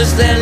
Is there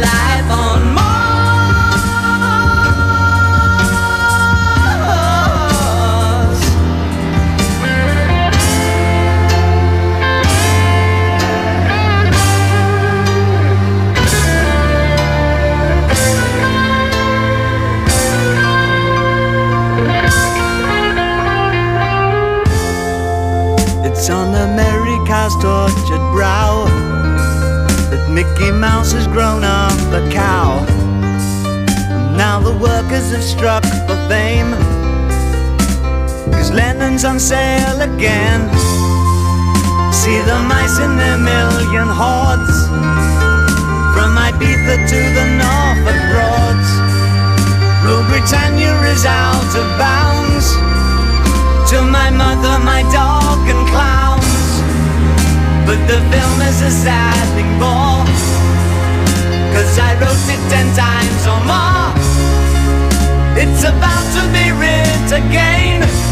Lennon's on sale again. See the mice in their million hordes. From Ibiza to the Norfolk Broads. Rule Britannia is out of bounds. To my mother, my dog, and clowns. But the film is a sad thing more. Cause I wrote it ten times or more. It's about to be writ again.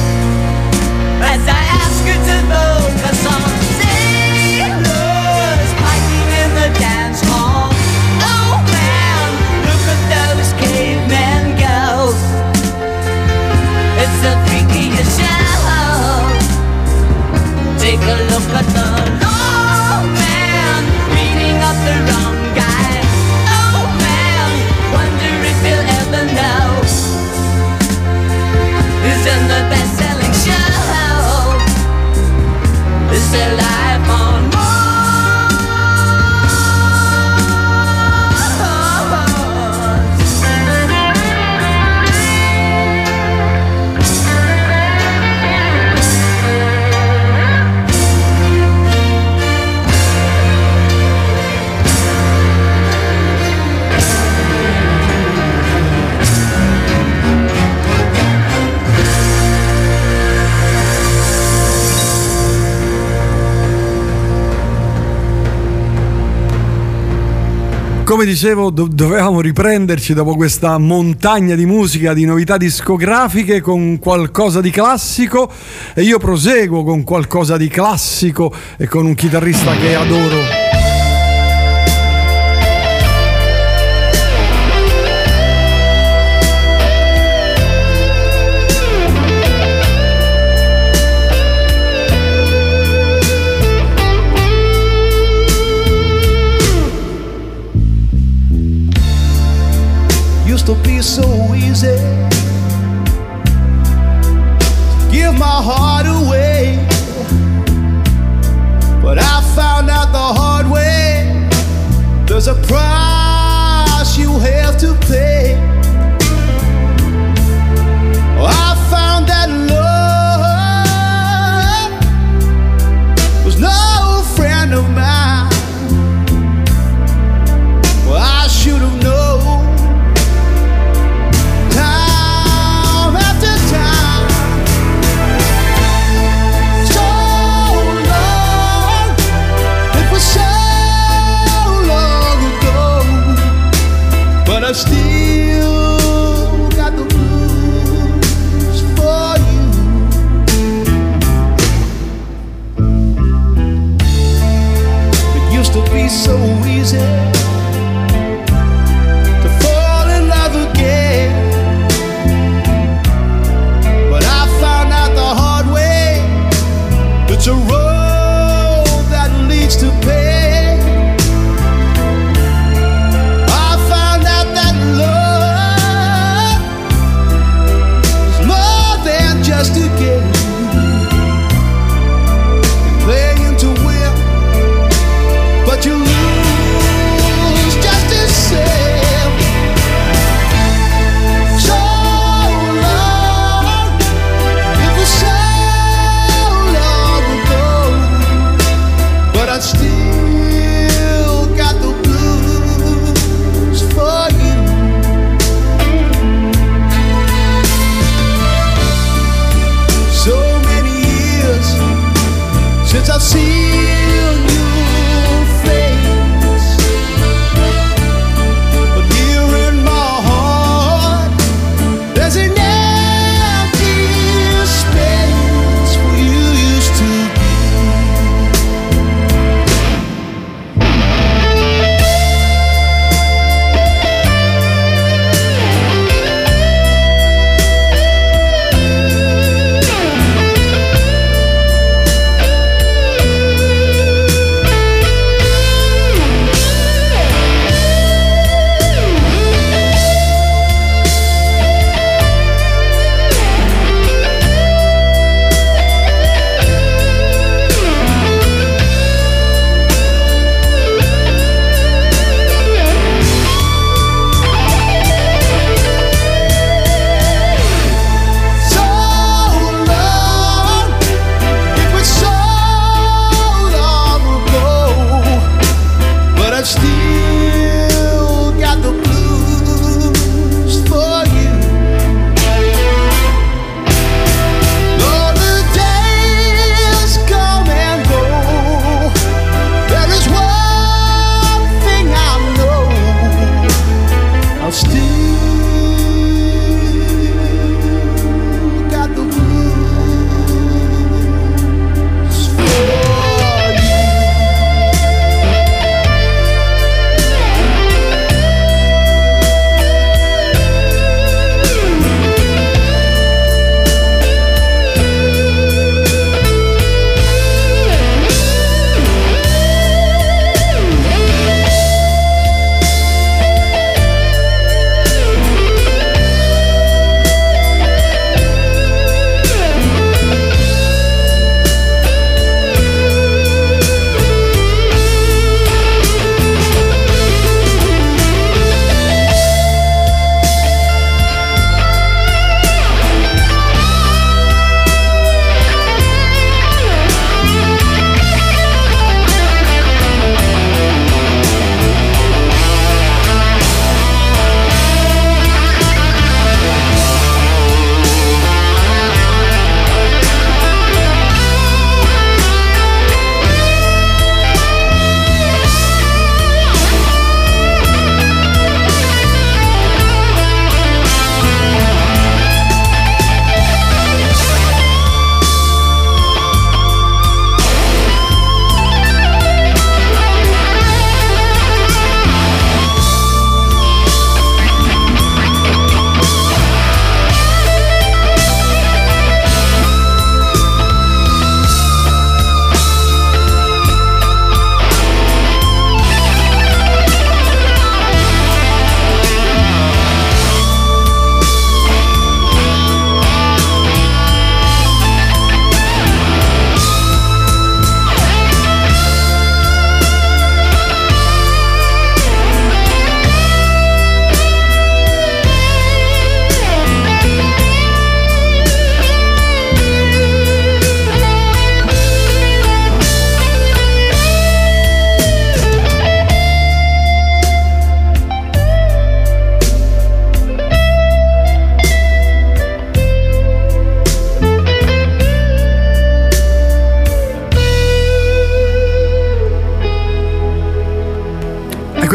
Take a look at the lawman beating up the wrong Is there Come dicevo, do- dovevamo riprenderci dopo questa montagna di musica, di novità discografiche con qualcosa di classico e io proseguo con qualcosa di classico e con un chitarrista che adoro.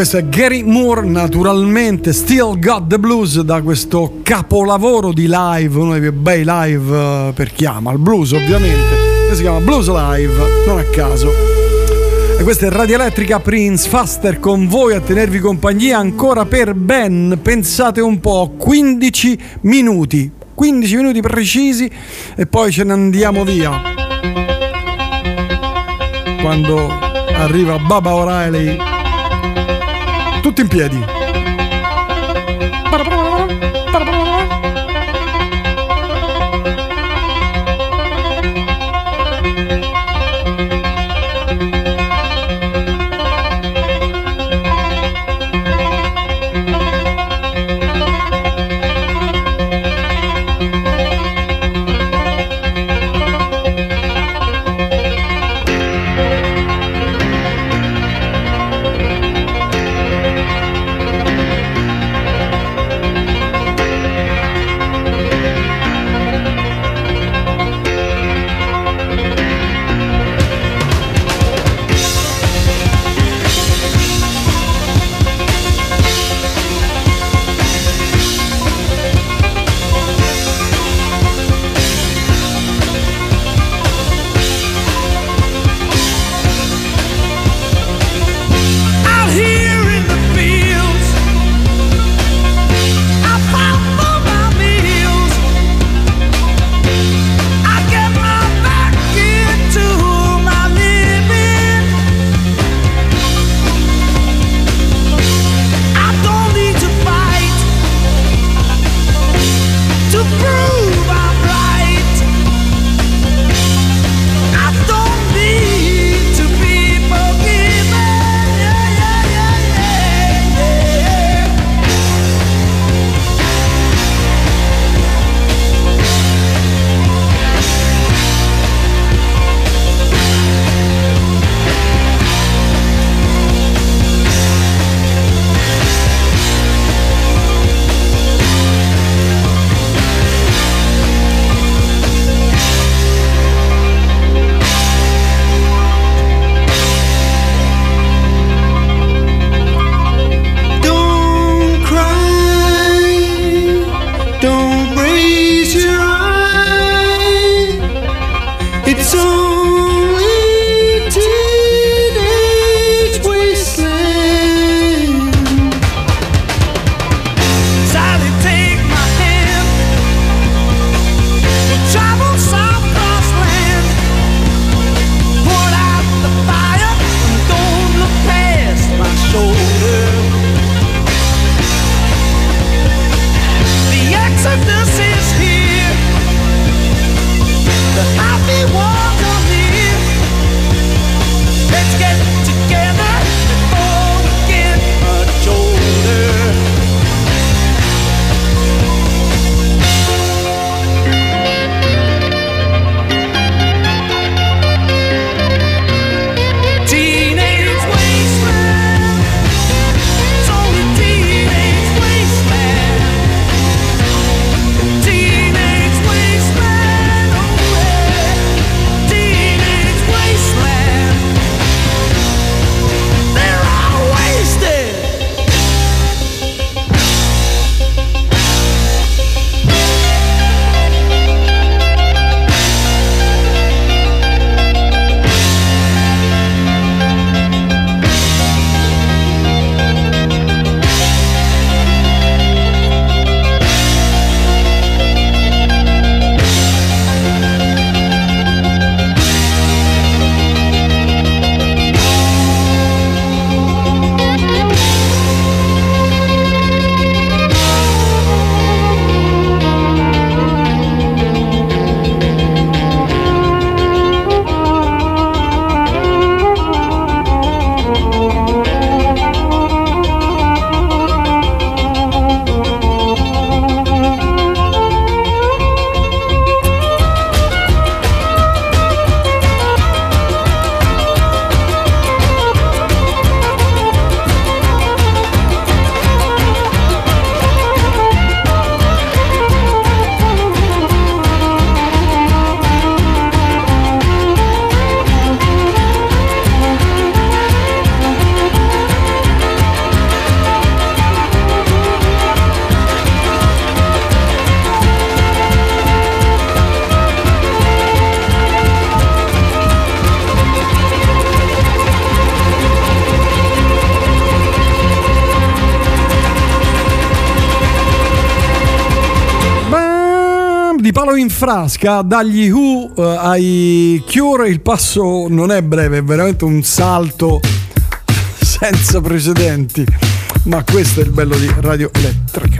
Questo è Gary Moore, naturalmente Still Got the Blues da questo capolavoro di live, uno dei più bei live eh, per chi ama il blues ovviamente, che si chiama Blues Live, non a caso. E questa è Radio Elettrica Prince Faster con voi a tenervi compagnia ancora per ben, pensate un po', 15 minuti. 15 minuti precisi e poi ce ne andiamo via. Quando arriva Baba O'Reilly tutti in piedi. Frasca dagli Who eh, ai Cure il passo non è breve, è veramente un salto senza precedenti. Ma questo è il bello di Radio Elettrica.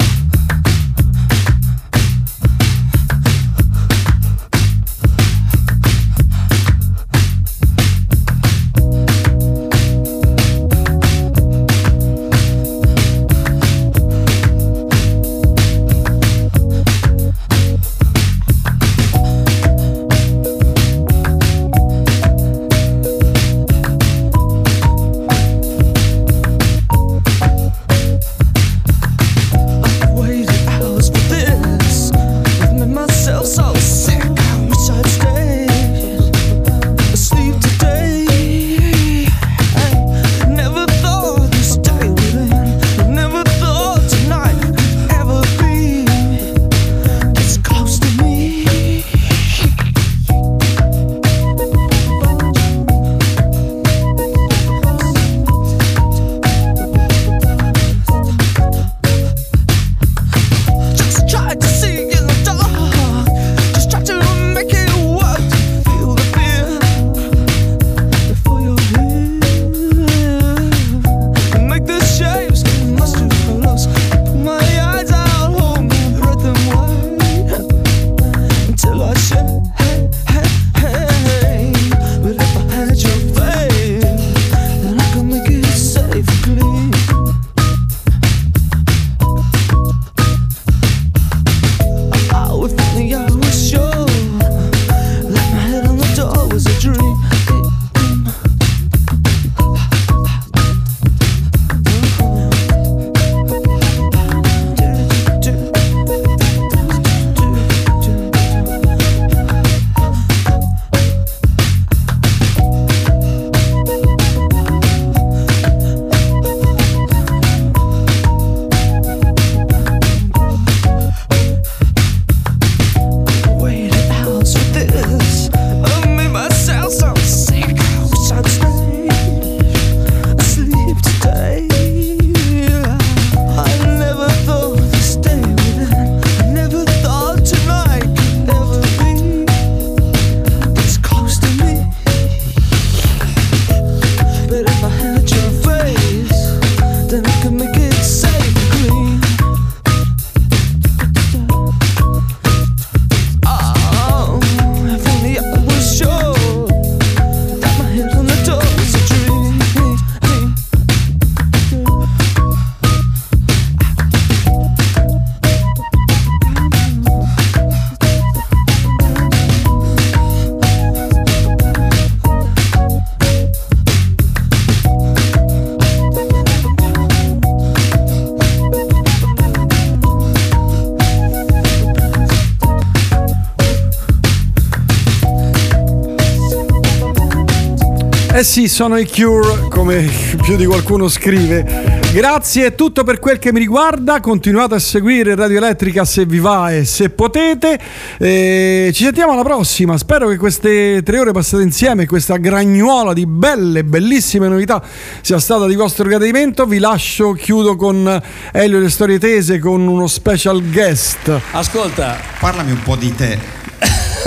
Eh sì, sono i Cure, come più di qualcuno scrive. Grazie, è tutto per quel che mi riguarda. Continuate a seguire Radio Elettrica se vi va e se potete. Eh, ci sentiamo alla prossima. Spero che queste tre ore passate insieme, questa gragnuola di belle, bellissime novità sia stata di vostro gradimento. Vi lascio, chiudo con Elio e le storie tese con uno special guest. Ascolta, parlami un po' di te.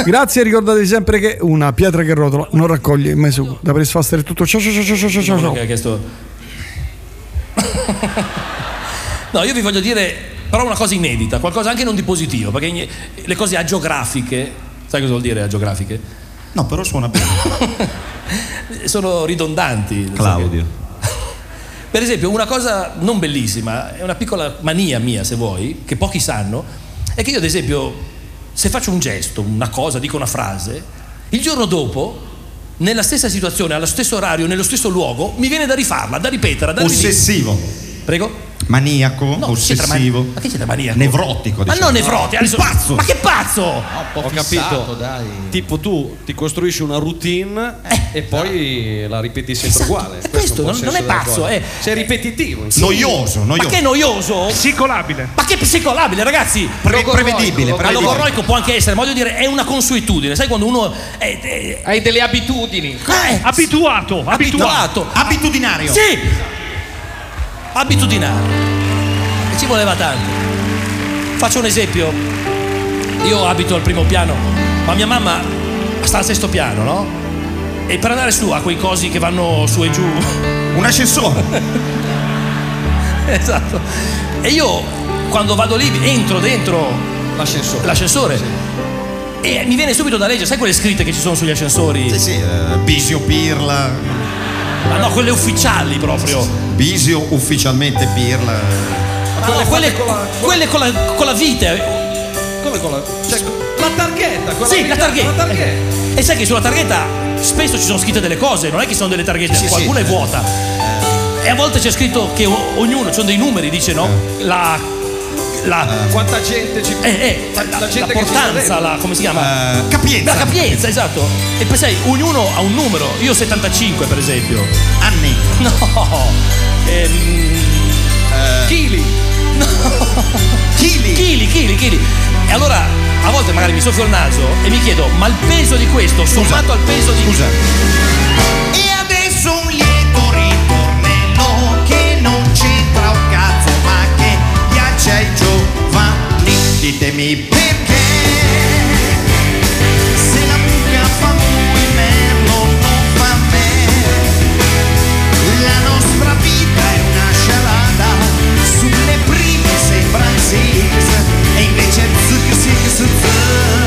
Grazie, ricordatevi sempre che una pietra che rotola non raccoglie mai su. Da Presfaster è tutto. Ciao ciao ciao ciao ciao ciao. Ciao. che ha chiesto No, io vi voglio dire però una cosa inedita, qualcosa anche non di positivo, perché le cose agiografiche, sai cosa vuol dire agiografiche? No, però suona bene. Sono ridondanti. Claudio. Per esempio, una cosa non bellissima, è una piccola mania mia, se vuoi, che pochi sanno, è che io, ad esempio, se faccio un gesto, una cosa, dico una frase, il giorno dopo, nella stessa situazione, allo stesso orario, nello stesso luogo, mi viene da rifarla, da ripetere, da. Ossessivo. Prego? Maniaco, No, ossessivo. mani- ma che c'entra maniaco? Nevrotico, Ma diciamo. non nevrotico, adesso- pazzo. Ma che pazzo! Ho capito. Tipo tu ti costruisci una routine e poi la ripeti sempre uguale. questo, un po' non- non è pazzo, è- Sei ripetitivo. insomma. Ma che noioso? Psicolabile. Ma che psicolabile, ragazzi? Pre- prevedibile, Ma prevedibile. logorroico può anche essere, ma voglio dire, è una consuetudine. Sai quando uno è, è- Hai delle abitudini. abituato, abituato. Abitudinario. Sì. Abitudinario. E ci voleva tanto. Faccio un esempio. io abito al primo piano, ma mia mamma sta al sesto piano, no? E per andare su ha quei cosi che vanno su e giù. Un ascensore. esatto. E io quando vado lì entro dentro l'ascensore. l'ascensore e mi viene subito da leggere, sai quelle scritte che ci sono sugli ascensori? Sì, sì, eh, Bisio Pirla. Ma no, quelle ufficiali proprio. Bisio ufficialmente Pirla. Ah, no, quelle, quelle con, la, con la vite. Come con la. Cioè, la targhetta, quella Sì, la targhetta. La targhetta. E sai che sulla targhetta spesso ci sono scritte delle cose, non è che sono delle targhette, Sì, qualcuna sì. è vuota. E a volte c'è scritto che ognuno, ci sono dei numeri, dice no? La. La Quanta gente ci. eh, eh, la, la la gente ci portanza, la, come si chiama? Eh, capienza. La capienza, esatto. E poi sai, ognuno ha un numero. Io 75 per esempio. Anni. No. Ehm, chili. No. Chili. Chili, chili, chili. E allora a volte magari mi soffio il naso e mi chiedo, ma il peso di questo sommato al peso di. Scusa. E Ditemi perché se la mucca fa merlo non fa me. La nostra vita è una scialada, sulle prime sembra zig e invece zig zig zig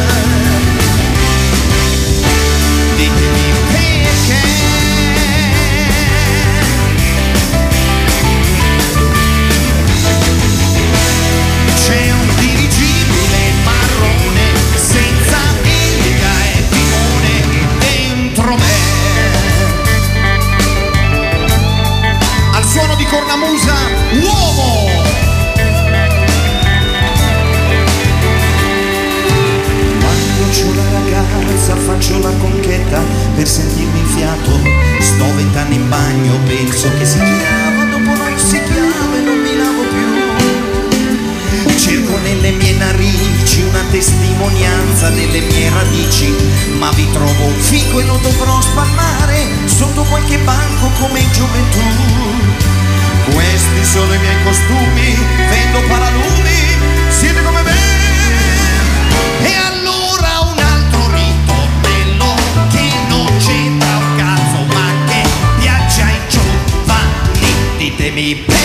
delle mie radici Ma vi trovo un fico e lo dovrò spannare sotto qualche banco come in gioventù Questi sono i miei costumi, vendo paralumi, siete come me e allora un altro ritornello che non c'entra un cazzo ma che piace ai giovani. Ditemi